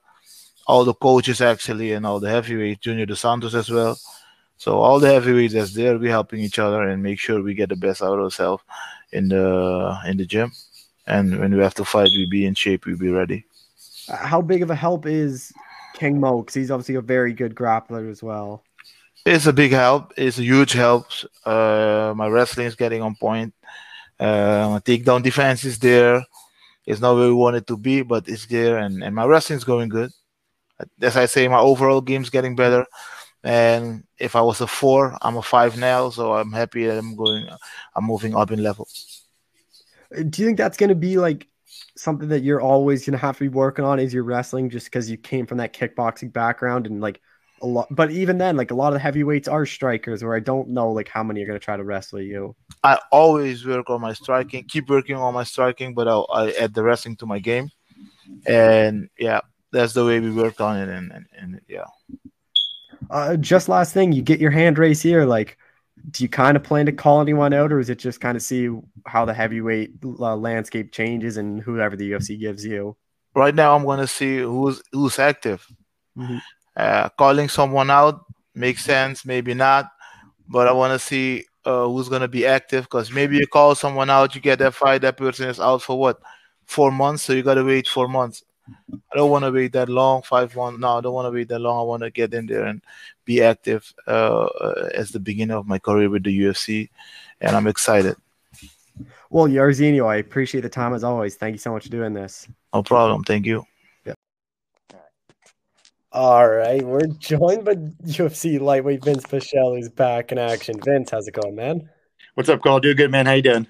all the coaches actually, and all the heavyweights, Junior Dos Santos as well. So all the heavyweights that's there, we helping each other and make sure we get the best out of ourselves in the in the gym. And when we have to fight, we be in shape, we be ready. How big of a help is King Mo? Because he's obviously a very good grappler as well. It's a big help. It's a huge help. Uh, my wrestling is getting on point. Uh, my takedown defense is there. It's not where we want it to be, but it's there, and, and my wrestling is going good. As I say, my overall game's getting better. And if I was a four, I'm a five now, so I'm happy that I'm going. I'm moving up in level. Do you think that's going to be like something that you're always going to have to be working on? Is your wrestling just because you came from that kickboxing background and like a lot? But even then, like a lot of the heavyweights are strikers, where I don't know like how many are going to try to wrestle you. I always work on my striking, keep working on my striking, but I'll, I add the wrestling to my game, and yeah, that's the way we work on it, and and, and yeah. Uh, just last thing, you get your hand race here. Like, do you kind of plan to call anyone out, or is it just kind of see how the heavyweight uh, landscape changes and whoever the UFC gives you? Right now, I'm going to see who's who's active. Mm-hmm. Uh, calling someone out makes sense, maybe not, but I want to see uh, who's going to be active because maybe you call someone out, you get that fight, that person is out for what four months, so you got to wait four months. I don't want to wait that long, five one. No, I don't want to wait that long. I want to get in there and be active uh, uh as the beginning of my career with the UFC, and I'm excited. Well, Jairzinho, I appreciate the time as always. Thank you so much for doing this. No problem. Thank you. All right, we're joined by UFC lightweight Vinc Pichel, who's back in action. Vinc, how's it going, man? What's up, Cole? Do good, man. How you doing?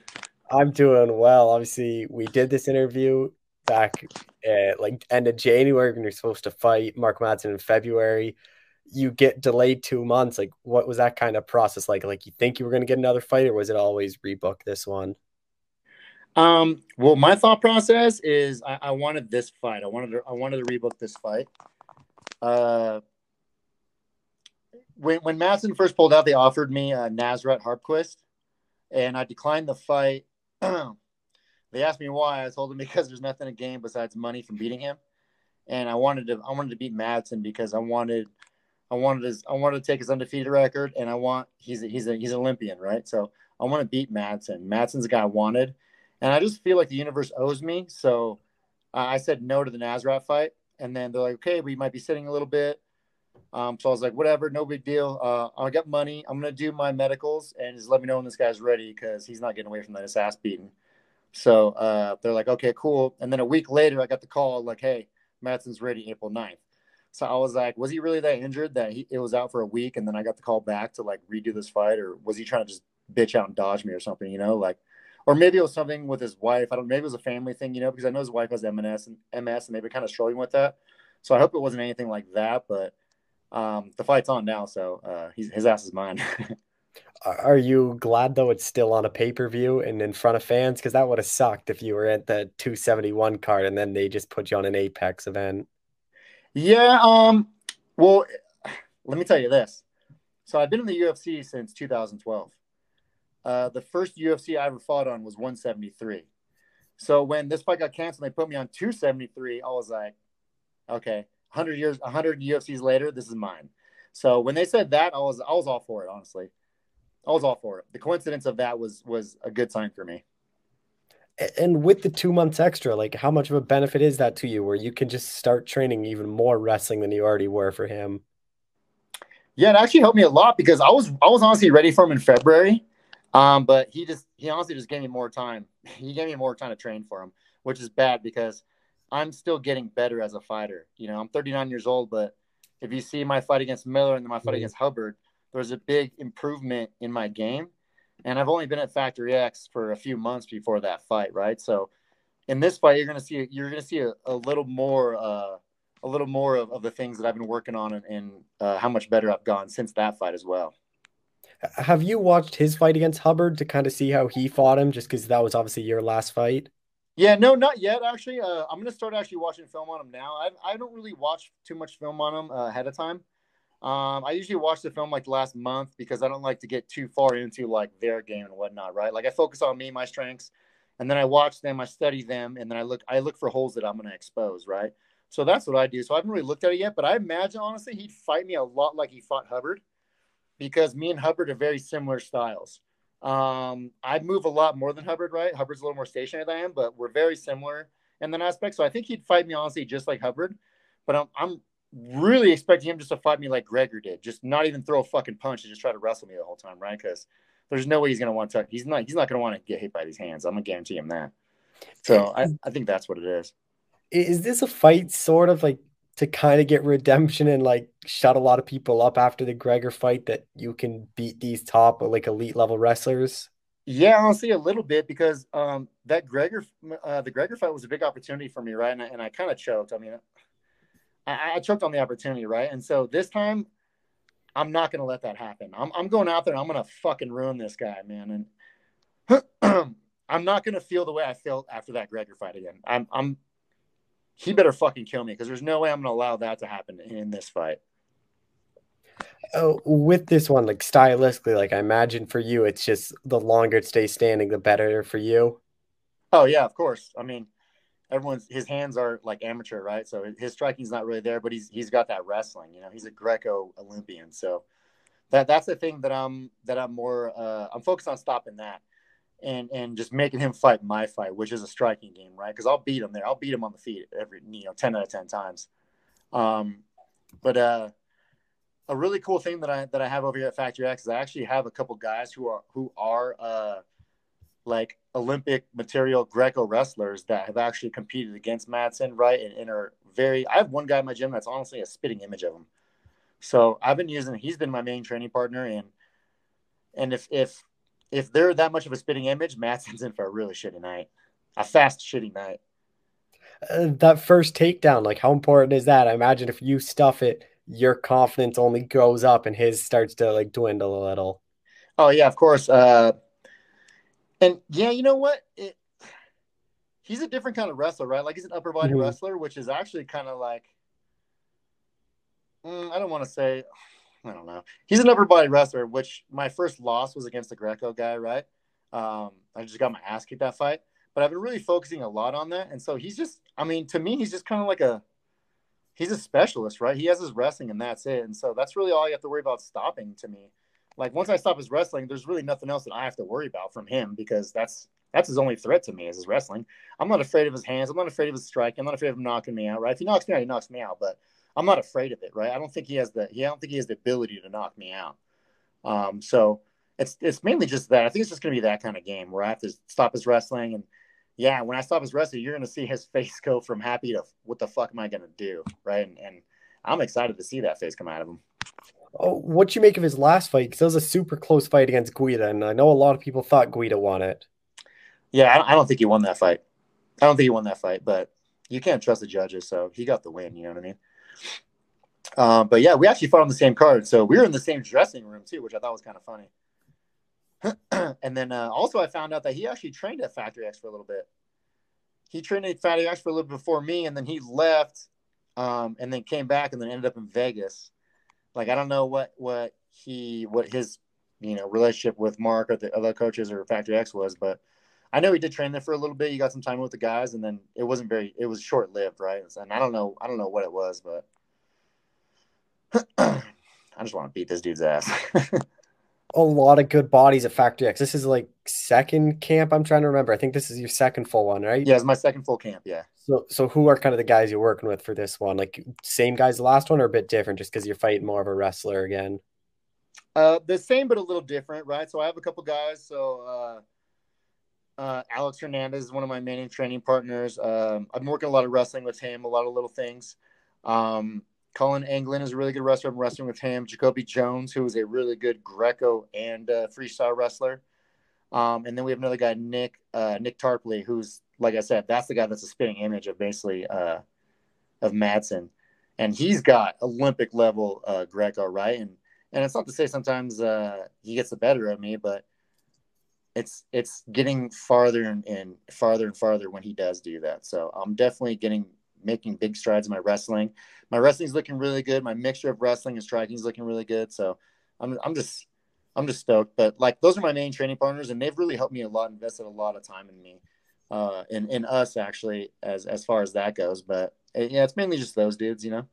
I'm doing well. Obviously, we did this interview back at like end of January when you're supposed to fight Mark Madsen in February. You get delayed two months. Like, what was that kind of process like? Like, you think you were going to get another fight, or was it always rebook this one? Um. Well, my thought process is I, I wanted this fight. I wanted to. I wanted to rebook this fight. Uh. When when Madsen first pulled out, they offered me uh, Nasrat Haqparast, and I declined the fight. They asked me why. I told them because there's nothing to gain besides money from beating him, and I wanted to I wanted to beat Madsen because I wanted I wanted his I wanted to take his undefeated record, and I want he's a, he's a he's an Olympian, right? So I want to beat Madsen. Madsen's the guy I wanted, and I just feel like the universe owes me. So I said no to the Nasrat fight, and then they're like, okay, we might be sitting a little bit. Um, so I was like, whatever, no big deal. Uh, I got money. I'm gonna do my medicals and just let me know when this guy's ready because he's not getting away from that ass beating. So uh, they're like, okay, cool. And then a week later, I got the call like, hey, Madsen's ready April 9th. So I was like, was he really that injured that he it was out for a week and then I got the call back to like redo this fight, or was he trying to just bitch out and dodge me or something, you know, like, or maybe it was something with his wife. I don't. Maybe it was a family thing, you know, because I know his wife has MS and MS, and they've been kind of struggling with that. So I hope it wasn't anything like that. But um, the fight's on now, so uh, his ass is mine. Are you glad though it's still on a pay per view and in front of fans? Because that would have sucked if you were at the 271 card and then they just put you on an Apex event. Yeah. Um. Well, let me tell you this. So I've been in the UFC since 2012. Uh, the first UFC I ever fought on was 173. So when this fight got canceled, they put me on 273. I was like, okay, 100 years, 100 UFCs later, this is mine. So when they said that, I was I was all for it, honestly. I was all for it. The coincidence of that was was a good sign for me. And with the two months extra, like how much of a benefit is that to you, where you can just start training even more wrestling than you already were for him? Yeah, it actually helped me a lot because I was I was honestly ready for him in February, um, but he just he honestly just gave me more time. He gave me more time to train for him, which is bad because I'm still getting better as a fighter. You know, I'm 39 years old, but if you see my fight against Miller and then my fight mm-hmm. against Hubbard, there was a big improvement in my game. And I've only been at Factory X for a few months before that fight, right? So in this fight, you're gonna see you're gonna see a, a little more uh, a little more of, of the things that I've been working on and, and uh, how much better I've gone since that fight as well. Have you watched his fight against Hubbard to kind of see how he fought him? Just because that was obviously your last fight. Yeah, no, not yet. Actually, uh, I'm gonna start actually watching film on him now. I I don't really watch too much film on him uh, ahead of time Um, I usually watch the film like last month because I don't like to get too far into like their game and whatnot, right? Like I focus on me, my strengths, and then I watch them, I study them, and then I look I look for holes that I'm to expose, right? So that's what I do. So I haven't really looked at it yet, but I imagine honestly he'd fight me a lot like he fought Hubbard because me and Hubbard are very similar styles. Um, I move a lot more than Hubbard, right? Hubbard's a little more stationary than I am, but we're very similar in that aspect. So I think he'd fight me honestly just like Hubbard, but I'm, I'm really expecting him just to fight me like Gregor did, just not even throw a fucking punch and just try to wrestle me the whole time, right? Because there's no way he's gonna want to. He's not. He's not gonna want to get hit by these hands. I'm gonna guarantee him that. So I, I think that's what it is. Is this a fight sort of like to kind of get redemption and like shut a lot of people up after the Gregor fight that you can beat these top like elite level wrestlers? Yeah, honestly, a little bit because um, that Gregor, uh, the Gregor fight was a big opportunity for me, right? And I, and I kind of choked. I mean, I, I, choked on the opportunity, right? And so this time, I'm not going to let that happen. I'm, I'm going out there and I'm going to fucking ruin this guy, man. And I'm not going to feel the way I felt after that Gregor fight again. I'm, I'm, he better fucking kill me because there's no way I'm going to allow that to happen in this fight. Oh, with this one, like stylistically, like I imagine for you, it's just the longer it stays standing, the better for you. Oh yeah, of course. I mean, everyone's his hands are like amateur, right? So his striking's not really there, but he's he's got that wrestling. You know, he's a Greco Olympian, so that that's the thing that I'm that I'm more uh, I'm focused on stopping that and and just making him fight my fight, which is a striking game, right? Because I'll beat him there. I'll beat him on the feet every you know ten out of ten times. Um, but uh, a really cool thing that I that I have over here at Factory X is I actually have a couple guys who are who are uh, like Olympic material Greco wrestlers that have actually competed against Madsen, right? And, and are very. I have one guy in my gym that's honestly a spitting image of him. So I've been using. He's been my main training partner, and and if if if they're that much of a spitting image, Madsen's in for a really shitty night, a fast shitty night. Uh, that first takedown, like how important is that? I imagine if you stuff it, your confidence only goes up, and his starts to like dwindle a little. Oh yeah, of course. Uh, and yeah, you know what? It, he's a different kind of wrestler, right? Like he's an upper body mm-hmm. wrestler, which is actually kind of like mm, I don't want to say I don't know. He's an upper body wrestler, which my first loss was against the Greco guy, right? Um, I just got my ass kicked that fight, but I've been really focusing a lot on that. And so he's just, I mean, to me, he's just kind of like a, he's a specialist, right? He has his wrestling and that's it. And so that's really all you have to worry about stopping to me. Like once I stop his wrestling, there's really nothing else that I have to worry about from him because that's, that's his only threat to me is his wrestling. I'm not afraid of his hands. I'm not afraid of his strike. I'm not afraid of him knocking me out, right? If he knocks me out, he knocks me out. But I'm not afraid of it, right? I don't think he has the he I don't think he has the ability to knock me out. Um, so it's it's mainly just that. I think it's just gonna be that kind of game where I have to stop his wrestling and yeah, when I stop his wrestling, you're gonna see his face go from happy to what the fuck am I gonna do, right? And, and I'm excited to see that face come out of him. Oh, what you make of his last fight? Because that was a super close fight against Guida, and I know a lot of people thought Guida won it. Yeah, I don't think he won that fight. I don't think he won that fight, but you can't trust the judges, so he got the win. You know what I mean? Um, but yeah, we actually fought on the same card, so we were in the same dressing room too, which I thought was kind of funny. and then uh, also, I found out that he actually trained at Factory X for a little bit. He trained at Factory X for a little bit before me, and then he left, um, and then came back, and then ended up in Vegas. Like I don't know what what he what his you know relationship with Mark or the other coaches or Factory X was, but I know he did train there for a little bit. He got some time with the guys, and then it wasn't very. It was short lived, right? And I don't know. I don't know what it was, but I just want to beat this dude's ass. a lot of good bodies at Factory X. This is like second camp. I'm trying to remember. I think this is your second full one, right? Yeah, it's my second full camp. Yeah. So, so who are kind of the guys you're working with for this one? Like same guys the last one, or a bit different, just because you're fighting more of a wrestler again? Uh, the same, but a little different, right? So I have a couple guys. So uh, uh, Alex Hernandez is one of my main training partners. Um, I've been working a lot of wrestling with him, a lot of little things. Um, Colin Anglin is a really good wrestler. I'm wrestling with him. Jacoby Jones, who is a really good Greco and uh, freestyle wrestler. Um, and then we have another guy, Nick uh, Nick Tarpley, who's like I said, that's the guy that's a spinning image of basically uh, of Madsen, and he's got Olympic level uh, Greco, right? And and it's not to say sometimes uh, he gets the better of me, but it's it's getting farther and, and farther and farther when he does do that. So I'm definitely getting making big strides in my wrestling. My wrestling's looking really good. My mixture of wrestling and striking is looking really good. So I'm I'm just I'm just stoked. But like those are my main training partners, and they've really helped me a lot, invested a lot of time in me, uh, in in us actually as as far as that goes. But uh, yeah, it's mainly just those dudes, you know.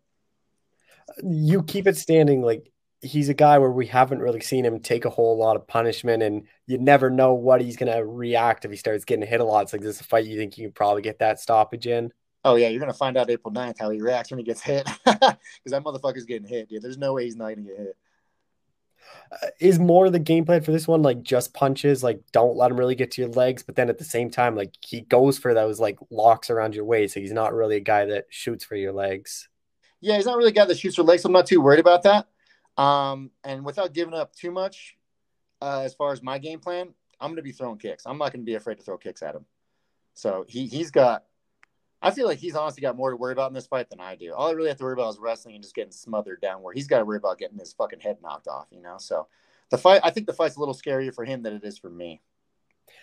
You keep it standing like he's a guy where we haven't really seen him take a whole lot of punishment, and you never know what he's gonna react if he starts getting hit a lot. It's like this is a fight you think you can probably get that stoppage in. Oh yeah, you're gonna find out April 9th how he reacts when he gets hit, because that motherfucker's getting hit, dude. There's no way he's not gonna get hit. Uh, is more of the game plan for this one like just punches, like don't let him really get to your legs, but then at the same time, like he goes for those like locks around your waist. So he's not really a guy that shoots for your legs. Yeah, he's not really a guy that shoots for legs. So I'm not too worried about that. Um, and without giving up too much, uh, as far as my game plan, I'm going to be throwing kicks. I'm not going to be afraid to throw kicks at him. So he he's got. I feel like he's honestly got more to worry about in this fight than I do. All I really have to worry about is wrestling and just getting smothered down. Where he's got to worry about getting his fucking head knocked off. You know. So the fight, I think the fight's a little scarier for him than it is for me.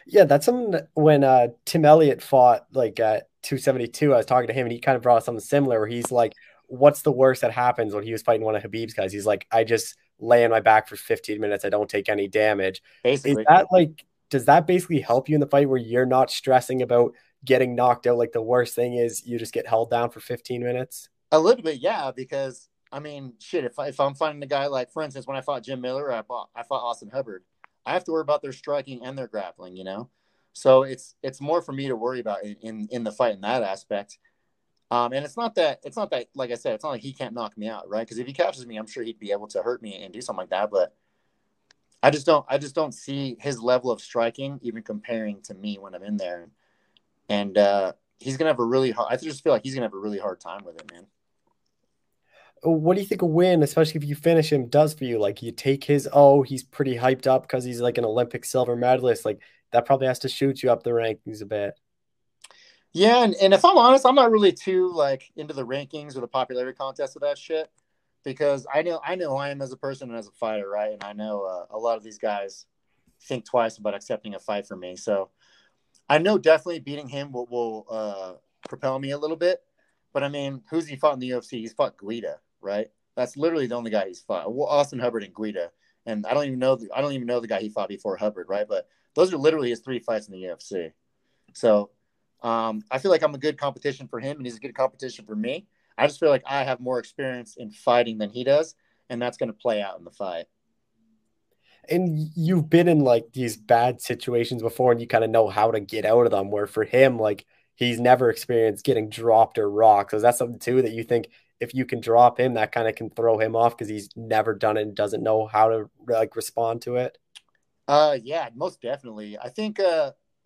Yeah, that's something that when uh, Tim Elliott fought like at 272, I was talking to him and he kind of brought up something similar where he's like, what's the worst that happens when he was fighting one of Khabib's guys? He's like, I just lay on my back for 15 minutes. I don't take any damage. Basically. Is that like, does that basically help you in the fight where you're not stressing about getting knocked out? Like the worst thing is you just get held down for 15 minutes? A little bit, yeah, because I mean, shit, if, I, if I'm fighting a guy like, for instance, when I fought Jim Miller, I fought, I fought Austin Hubbard, I have to worry about their striking and their grappling, you know? So it's, it's more for me to worry about in, in, in the fight in that aspect. Um, and it's not that it's not that like I said, it's not like he can't knock me out, right? Because if he catches me, I'm sure he'd be able to hurt me and do something like that. But I just don't I just don't see his level of striking even comparing to me when I'm in there. And uh, he's gonna have a really hard I just feel like he's gonna have a really hard time with it, man. What do you think a win, especially if you finish him, does for you? Like you take his oh, he's pretty hyped up because he's like an Olympic silver medalist. Like that probably has to shoot you up the rankings a bit. Yeah, and, and if I'm honest, I'm not really too like into the rankings or the popularity contest of that shit because I know I know I am as a person and as a fighter, right? And I know uh, a lot of these guys think twice about accepting a fight for me. So I know definitely beating him will, will uh, propel me a little bit. But I mean, who's he fought in the UFC? He's fought Guida, right? That's literally the only guy he's fought. Well, Austin Hubbard and Guida, and I don't even know. The, I don't even know the guy he fought before Hubbard, right? But those are literally his three fights in the UFC. So um, I feel like I'm a good competition for him, and he's a good competition for me. I just feel like I have more experience in fighting than he does, and that's going to play out in the fight. And you've been in like these bad situations before, and you kind of know how to get out of them. Where for him, like he's never experienced getting dropped or rocked. So that's something too that you think if you can drop him, that kind of can throw him off because he's never done it and doesn't know how to like respond to it. Uh, yeah, most definitely. I think uh.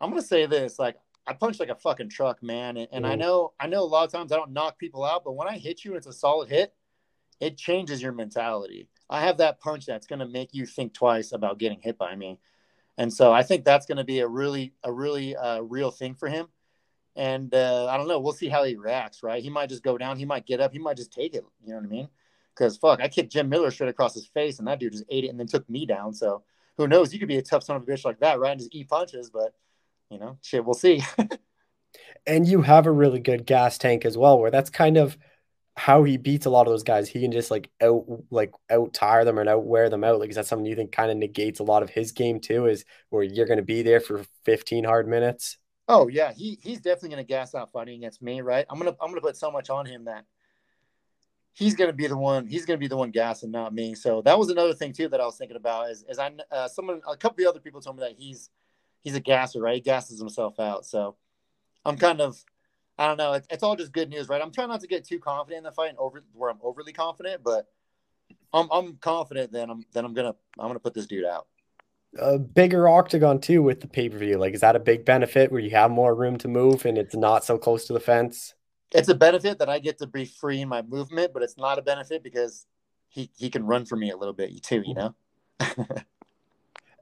I'm gonna say this: like I punch like a fucking truck, man, and, and I know I know a lot of times I don't knock people out, but when I hit you and it's a solid hit, it changes your mentality. I have that punch that's gonna make you think twice about getting hit by me, and so I think that's gonna be a really a really uh, real thing for him. And uh, I don't know. We'll see how he reacts. Right? He might just go down. He might get up. He might just take it. You know what I mean? Because fuck, I kicked Jim Miller straight across his face, and that dude just ate it and then took me down. So who knows? You could be a tough son of a bitch like that, right? And just eat punches, but you know, shit, we'll see. and you have a really good gas tank as well, where that's kind of how he beats a lot of those guys. He can just like out like out tire them and out wear them out. Like is that something you think kind of negates a lot of his game too? Is where you're going to be there for 15 hard minutes? Oh yeah, he he's definitely going to gas out fighting against me, right? I'm gonna I'm gonna put so much on him that he's going to be the one he's going to be the one gassing, not me. So that was another thing too that I was thinking about is is I uh, someone a couple of other people told me that he's he's a gasser, right? He gasses himself out. So I'm kind of, I don't know. It's, it's all just good news, right? I'm trying not to get too confident in the fight and over where I'm overly confident, but I'm I'm confident that I'm that I'm gonna I'm gonna put this dude out. A bigger octagon too with the pay per view. Like, is that a big benefit where you have more room to move and it's not so close to the fence? It's a benefit that I get to be free in my movement, but it's not a benefit because he he can run for me a little bit too. You mm-hmm. know.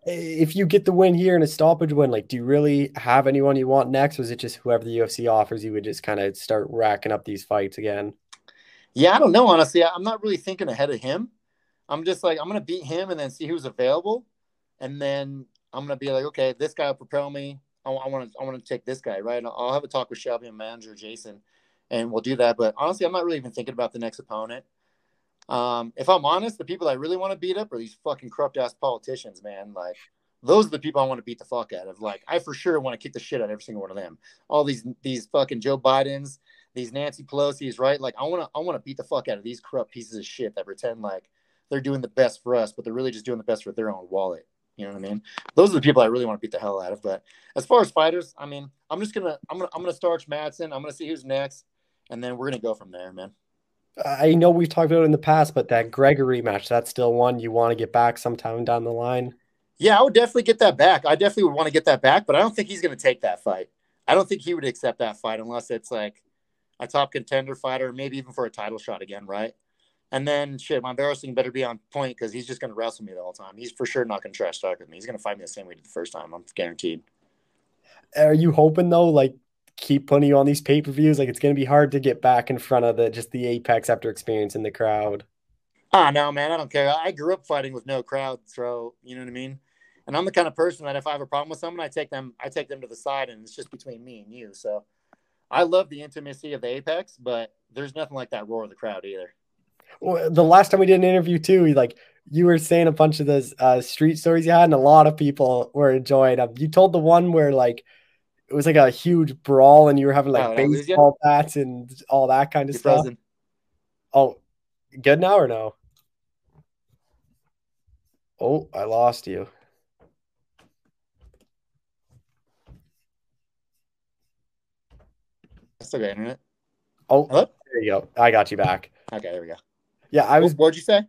if you get the win here and a stoppage win, like, do you really have anyone you want next? Or is it just whoever the UFC offers you would just kind of start racking up these fights again? Yeah, I don't know. Honestly, I'm not really thinking ahead of him. I'm just like, I'm going to beat him and then see who's available. And then I'm going to be like, okay, this guy will propel me. I want to I want to take this guy, right? I'll have a talk with Shelby and manager Jason, and we'll do that. But honestly, I'm not really even thinking about the next opponent. Um, if I'm honest, the people I really want to beat up are these fucking corrupt ass politicians, man. Like those are the people I want to beat the fuck out of. Like I for sure want to kick the shit out of every single one of them. All these these fucking Joe Bidens, these Nancy Pelosi's, right? Like I want to I want to beat the fuck out of these corrupt pieces of shit that pretend like they're doing the best for us, but they're really just doing the best for their own wallet. You know what I mean? Those are the people I really want to beat the hell out of. But as far as fighters, I mean, I'm just gonna I'm gonna I'm gonna start Madsen. I'm gonna see who's next, and then we're gonna go from there, man. I know we've talked about it in the past, but that Gregory match, that's still one you want to get back sometime down the line. Yeah, I would definitely get that back. I definitely would want to get that back, but I don't think he's going to take that fight. I don't think he would accept that fight unless it's like a top contender fighter, maybe even for a title shot again, right? And then shit, my embarrassing better be on point because he's just going to wrestle me the whole time. He's for sure not going to trash talk with me. He's going to fight me the same way he did the first time. I'm guaranteed. Are you hoping though, like keep putting you on these pay per views? Like it's going to be hard to get back in front of the just the apex after experiencing the crowd. Ah, no, man, I don't care. I grew up fighting with no crowd, so you know what I mean. And I'm the kind of person that if I have a problem with someone, I take them, I take them to the side, and it's just between me and you. So I love the intimacy of the apex, but there's nothing like that roar of the crowd either. Well, the last time we did an interview too, we like you were saying a bunch of those uh, street stories you had, and a lot of people were enjoying them. You told the one where like it was like a huge brawl, and you were having like Oh, baseball bats and all that kind of You're stuff. frozen. Oh, good now or no? Oh, I lost you. I still got internet. Oh, Hello? there you go. I got you back. Okay, there we go. Yeah, I was. What'd you say?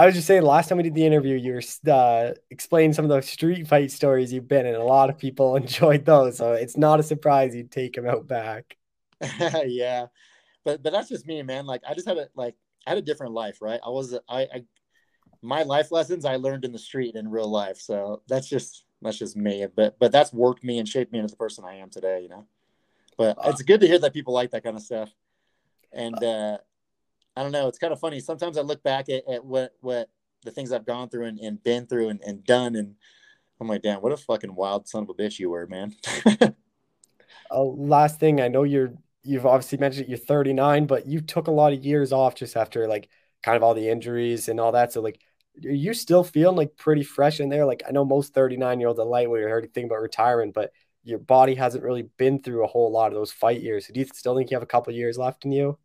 I was just saying. Last time we did the interview, you were uh, explaining some of those street fight stories you've been in. A lot of people enjoyed those, so it's not a surprise you'd take them out back. yeah, but but that's just me, man. Like I just had a like I had a different life, right? I was I, I my life lessons I learned in the street in real life, so that's just that's just me. But but that's worked me and shaped me into the person I am today, you know. But it's good to hear that people like that kind of stuff, and uh, I don't know. It's kind of funny. Sometimes I look back at, at what what the things I've gone through and, and been through and, and done, and I'm like, damn, what a fucking wild son of a bitch you were, man. Uh, last thing, I know you're you've obviously mentioned you're 39, but you took a lot of years off just after like kind of all the injuries and all that. So like, are you still feeling like pretty fresh in there? Like I know most 39 year olds are lightweight already thinking about retiring, but your body hasn't really been through a whole lot of those fight years. So do you still think you have a couple years left in you?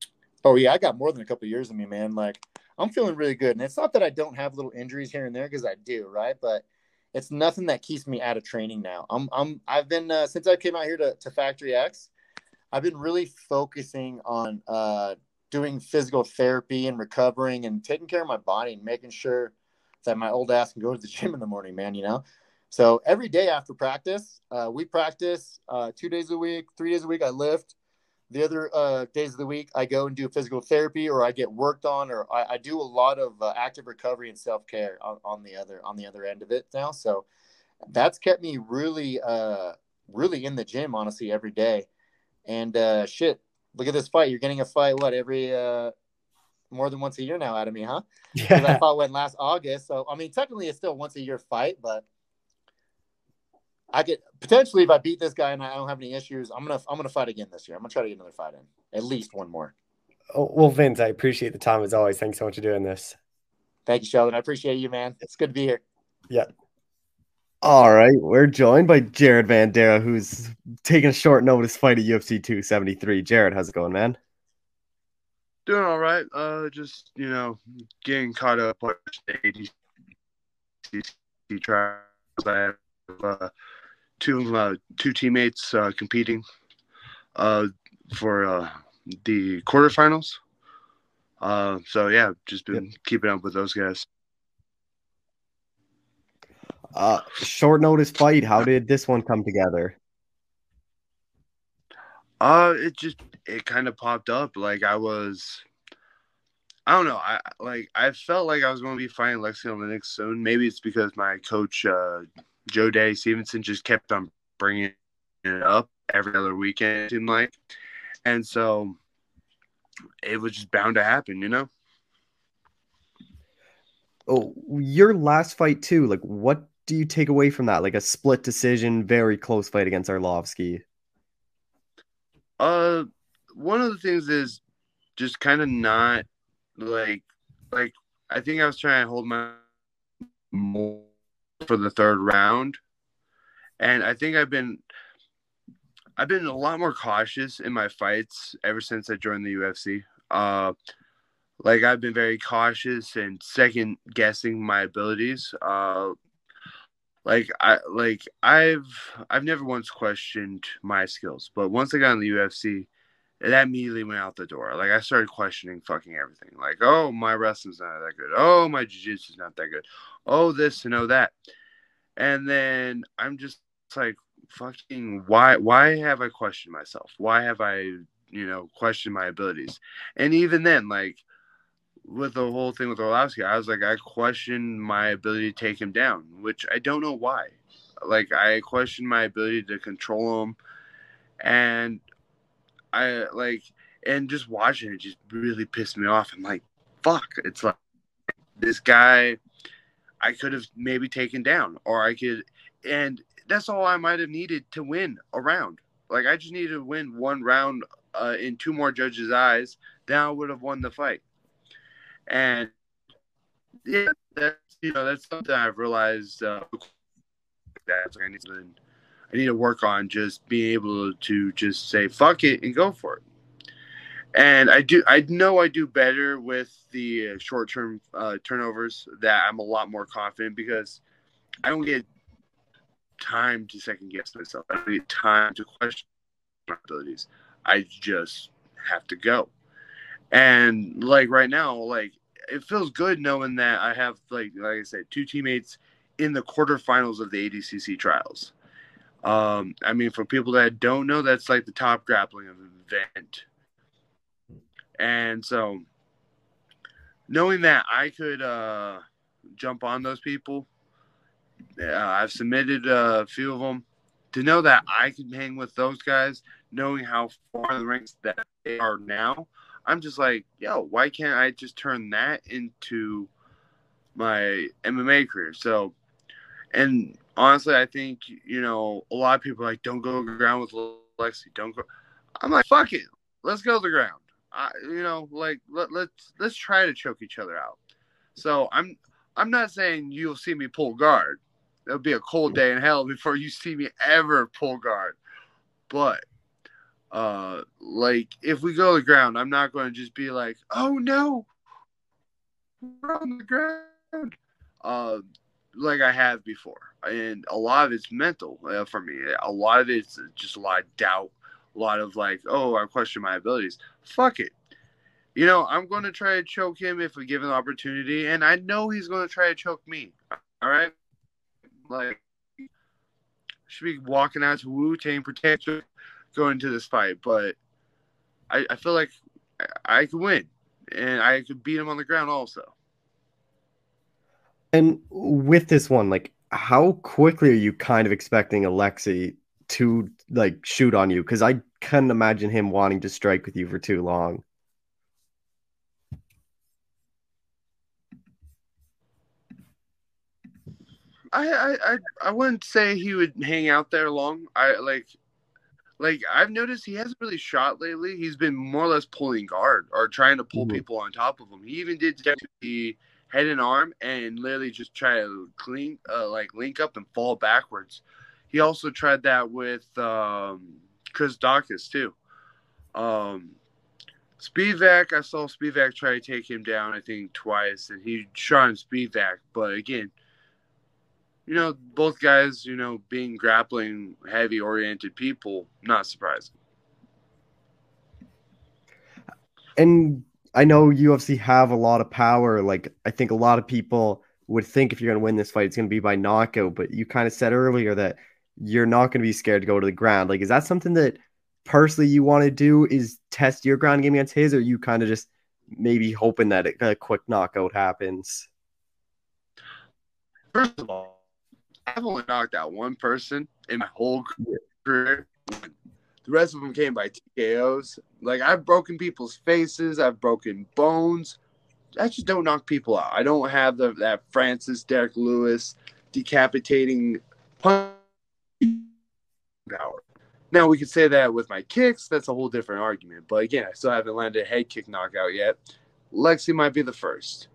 Oh yeah, I got more than a couple years in me, man. Like I'm feeling really good, and it's not that I don't have little injuries here and there because I do, right? But it's nothing that keeps me out of training now. I'm I'm I've been uh, since I came out here to, to Factory X, I've been really focusing on uh, doing physical therapy and recovering and taking care of my body and making sure that my old ass can go to the gym in the morning, man. You know. So every day after practice, uh, we practice uh, two days a week, three days a week. I lift the other uh, days of the week i go and do physical therapy or i get worked on or i, I do a lot of uh, active recovery and self-care on, on the other on the other end of it now. So that's kept me really uh really in the gym honestly every day. And uh shit look at this fight. You're getting a fight what every uh more than once a year now out of me huh 'Cause i fought went last august. So i mean technically it's still once a year fight but I could potentially if I beat this guy and I don't have any issues, I'm gonna I'm gonna fight again this year. I'm gonna try to get another fight in, at least one more. Oh, well, Vinc, I appreciate the time as always. Thanks so much for doing this. Thank you, Shelton. I appreciate you, man. It's good to be here. Yeah. All right, we're joined by Jared Vanderaa, who's taking a short notice fight at UFC 273. Jared, how's it going, man? Doing all right. Uh, just you know, getting caught up with the ADCC trials. I have uh, two uh, two teammates uh, competing uh, for uh, the quarterfinals. Uh, so yeah, just been keeping up with those guys. Uh, short notice fight. How did this one come together? Uh, it just it kind of popped up. Like I was, I don't know. I like I felt like I was going to be fighting Lexi on the next soon. Maybe it's because my coach uh, Joe Daddy Stevenson just kept on bringing it up every other weekend. It seemed like, and so it was just bound to happen. You know. Oh, your last fight too. Like, what do you take away from that? Like a split decision, very close fight against Arlovsky. Uh, one of the things is just kind of not like like I think I was trying to hold my more for the third round, and I think I've been I've been a lot more cautious in my fights ever since I joined the UFC. Uh, like I've been very cautious and second guessing my abilities. Uh, like I like I've I've never once questioned my skills, but once I got in the UFC, that immediately went out the door. Like I started questioning fucking everything. Like, oh, my wrestling's not that good. Oh, my jiu-jitsu's not that good. Oh, this and oh that. And then I'm just like, fucking why why have I questioned myself? Why have I, you know, questioned my abilities? And even then, like with the whole thing with Arlovsky, I was like, I questioned my ability to take him down, which I don't know why. Like I questioned my ability to control him, and I like, and just watching it just really pissed me off. I'm like, fuck, it's like this guy, I could have maybe taken down, or I could, and that's all I might have needed to win a round. Like I just needed to win one round uh, in two more judges' eyes, then I would have won the fight. And yeah, that's you know that's something I've realized uh, that I need to I need to work on just being able to just say fuck it and go for it. And I do I know I do better with the uh, short term uh, turnovers that I'm a lot more confident because I don't get time to second guess myself. I don't get time to question my abilities. I just have to go. And like right now, like it feels good knowing that I have like like I said, two teammates in the quarterfinals of the ADCC trials. Um, I mean, for people that don't know, that's like the top grappling event. And so knowing that I could uh, jump on those people, uh, I've submitted a few of them. To know that I can hang with those guys, knowing how far in the ranks that they are now, I'm just like, yo, why can't I just turn that into my MMA career? So, and honestly, I think you know a lot of people like don't go to the ground with Lexi. Don't go. I'm like, fuck it, let's go to the ground. I, you know, like let, let's let's try to choke each other out. So I'm I'm not saying you'll see me pull guard. It'll be a cold day in hell before you see me ever pull guard. But uh, like if we go to the ground, I'm not going to just be like, "Oh no, we're on the ground," uh, like I have before. And a lot of it's mental uh, for me. A lot of it's just a lot of doubt, a lot of like, "Oh, I question my abilities." Fuck it. You know, I'm going to try to choke him if we give an opportunity, and I know he's going to try to choke me. All right, like should be walking out to Wu Tang Protection going into this fight, but I, I feel like I, I could win and I could beat him on the ground also. And with this one, like, how quickly are you kind of expecting Alexi to like shoot on you? Because I couldn't imagine him wanting to strike with you for too long. I, I I I wouldn't say he would hang out there long. I like like I've noticed he hasn't really shot lately. He's been more or less pulling guard or trying to pull mm-hmm. people on top of him. He even did the head and arm and literally just try to clean uh, like link up and fall backwards. He also tried that with um, Chris Daukaus too. Um, I saw Spivac try to take him down, I think twice, and he shot him Spivac, but again, you know, both guys, you know, being grappling heavy oriented people, not surprising. And I know UFC have a lot of power. Like, I think a lot of people would think if you're going to win this fight, it's going to be by knockout. But you kind of said earlier that you're not going to be scared to go to the ground. Like, is that something that personally you want to do? Is test your ground game against his, or you kind of just maybe hoping that a quick knockout happens? First of all, I've only knocked out one person in my whole career. The rest of them came by TKOs. Like I've broken people's faces, I've broken bones. I just don't knock people out. I don't have the, that Francis, Derrick Lewis, decapitating punch power. Now we could say that with my kicks, that's a whole different argument. But again, I still haven't landed a head kick knockout yet. Lexi might be the first.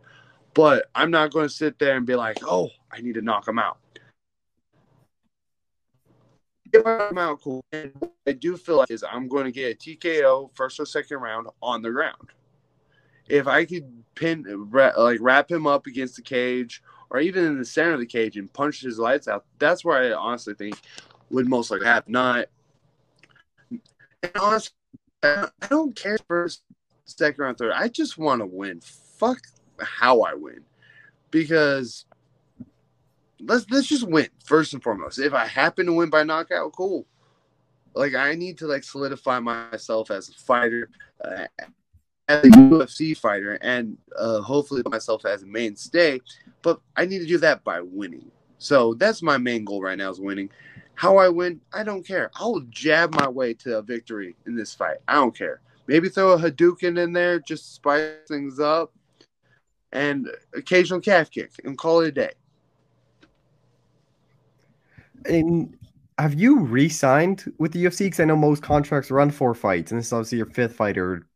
But I'm not going to sit there and be like, oh, I need to knock him out. If I knock him out, cool. I do feel like is I'm going to get a TKO first or second round on the ground. If I could pin, like wrap him up against the cage or even in the center of the cage and punch his lights out, that's where I honestly think would most likely have Not, and honestly, I don't care first, second or third. I just want to win. Fuck how I win, because let's let's just win first and foremost. If I happen to win by knockout, cool. Like I need to like solidify myself as a fighter, uh, as a UFC fighter, and uh, hopefully myself as a mainstay. But I need to do that by winning. So that's my main goal right now is winning. How I win, I don't care. I'll jab my way to a victory in this fight. I don't care. Maybe throw a Hadouken in there, just spice things up, and occasional calf kick, and call it a day. And have you re-signed with the UFC? Because I know most contracts run four fights, and this is obviously your fifth fight. Or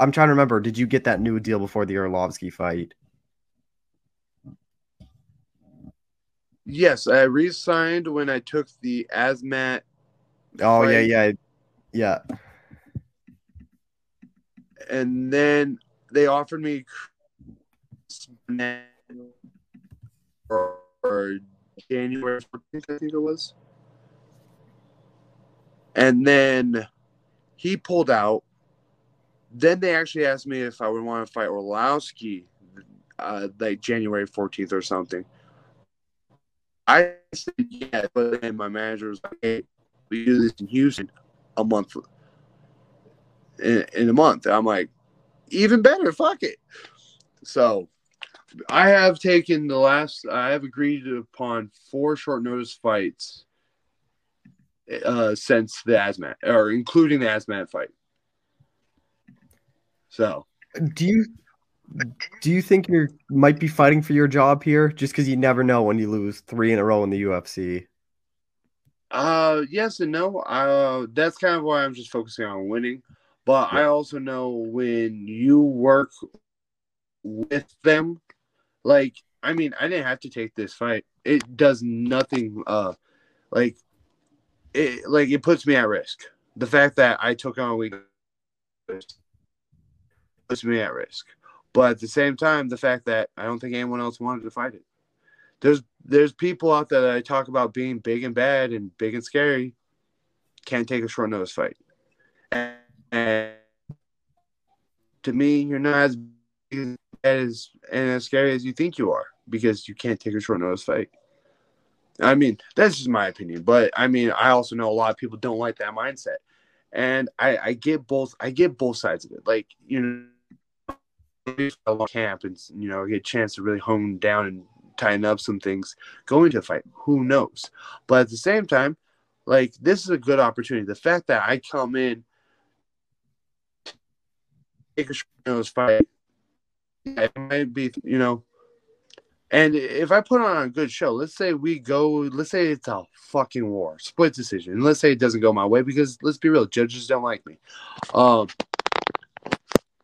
I'm trying to remember. Did you get that new deal before the Arlovsky fight? Yes, I re-signed when I took the Asmat. Oh yeah, Fight. yeah, yeah. and then they offered me or, or January 14th, I think it was. And then he pulled out. Then they actually asked me if I would want to fight Arlovsky uh, like January 14th or something. I said yeah, but then my manager was like, hey, we do this in Houston a month in, in a month. I'm like, even better, fuck it. So I have taken the last I have agreed upon four short notice fights uh since the Asmat or including the Asmat fight. So Do you do you think you might be fighting for your job here? Just because you never know when you lose three in a row in the UFC. uh yes and no. Uh that's kind of why I'm just focusing on winning. But I also know when you work with them, like I mean, I didn't have to take this fight. It does nothing uh like it like it puts me at risk. The fact that I took on a week puts me at risk. But at the same time, the fact that I don't think anyone else wanted to fight it. There's there's people out there that I talk about being big and bad and big and scary, can't take a short notice fight. And, and to me, you're not as bad as and as scary as you think you are because you can't take a short notice fight. I mean, that's just my opinion. But I mean, I also know a lot of people don't like that mindset. And I, I get both I get both sides of it. Like, you know, a long camp and you know, get a chance to really hone down and tighten up some things going to a fight. Who knows? But at the same time, like this is a good opportunity. The fact that I come in, take a notice fight, it might be, you know, and if I put on a good show, let's say we go, let's say it's a fucking war, split decision. And let's say it doesn't go my way because let's be real, judges don't like me. Um,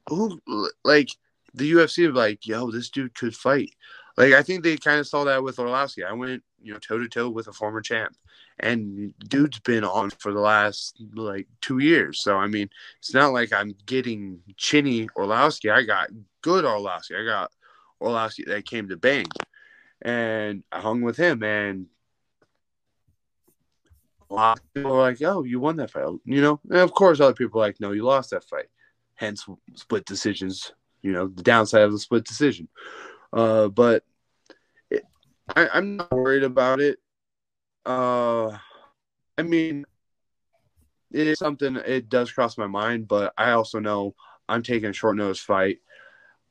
who like the UFC be like, yo, this dude could fight. Like I think they kind of saw that with Arlovsky. I went, you know, toe to toe with a former champ, and dude's been on for the last like two years. So I mean, it's not like I'm getting chinny Arlovsky. I got good Arlovsky. I got Arlovsky that came to bang, and I hung with him. And a lot of people are like, "Oh, you won that fight," you know. And of course, other people are like, "No, you lost that fight." Hence, split decisions. You know, the downside of the split decision. Uh, but it, I, I'm not worried about it. Uh, I mean, it is something. It does cross my mind, but I also know I'm taking a short notice fight.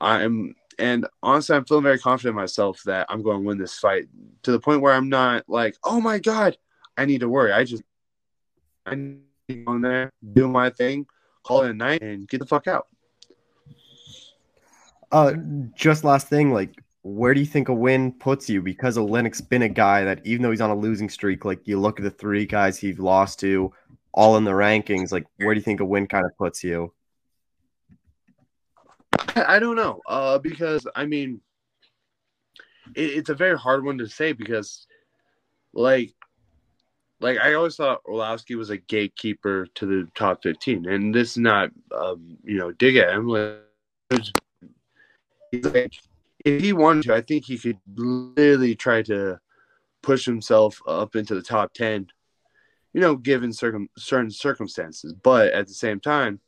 I'm and honestly, I'm feeling very confident in myself that I'm going to win this fight to the point where I'm not like, oh my god, I need to worry. I just I need to go in there, do my thing, call it a night, and get the fuck out. Uh, just last thing, like where do you think a win puts you? Because Oleinik's been a guy that, even though he's on a losing streak, like you look at the three guys he's lost to, all in the rankings. Like, where do you think a win kind of puts you? I don't know, uh, because I mean, it, it's a very hard one to say because, like, like I always thought Arlovsky was a gatekeeper to the top fifteen, and this is not, um, you know, dig at him. Like, like, if he wanted to, I think he could literally try to push himself up into the top ten. You know, given circum- certain circumstances, but at the same time,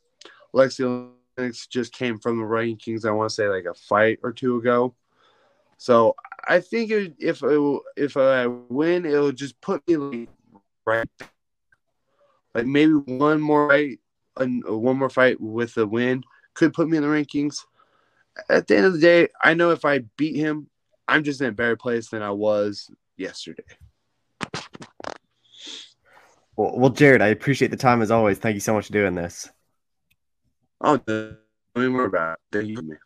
Alexi Oleinik just came from the rankings. I want to say like a fight or two ago. So I think it, if it, if I win, it'll just put me like right, like maybe one more fight, one more fight with a win could put me in the rankings. At the end of the day, I know if I beat him, I'm just in a better place than I was yesterday. Well, well, Jared, I appreciate the time as always. Thank you so much for doing this. Oh, don't worry about it. Thank you.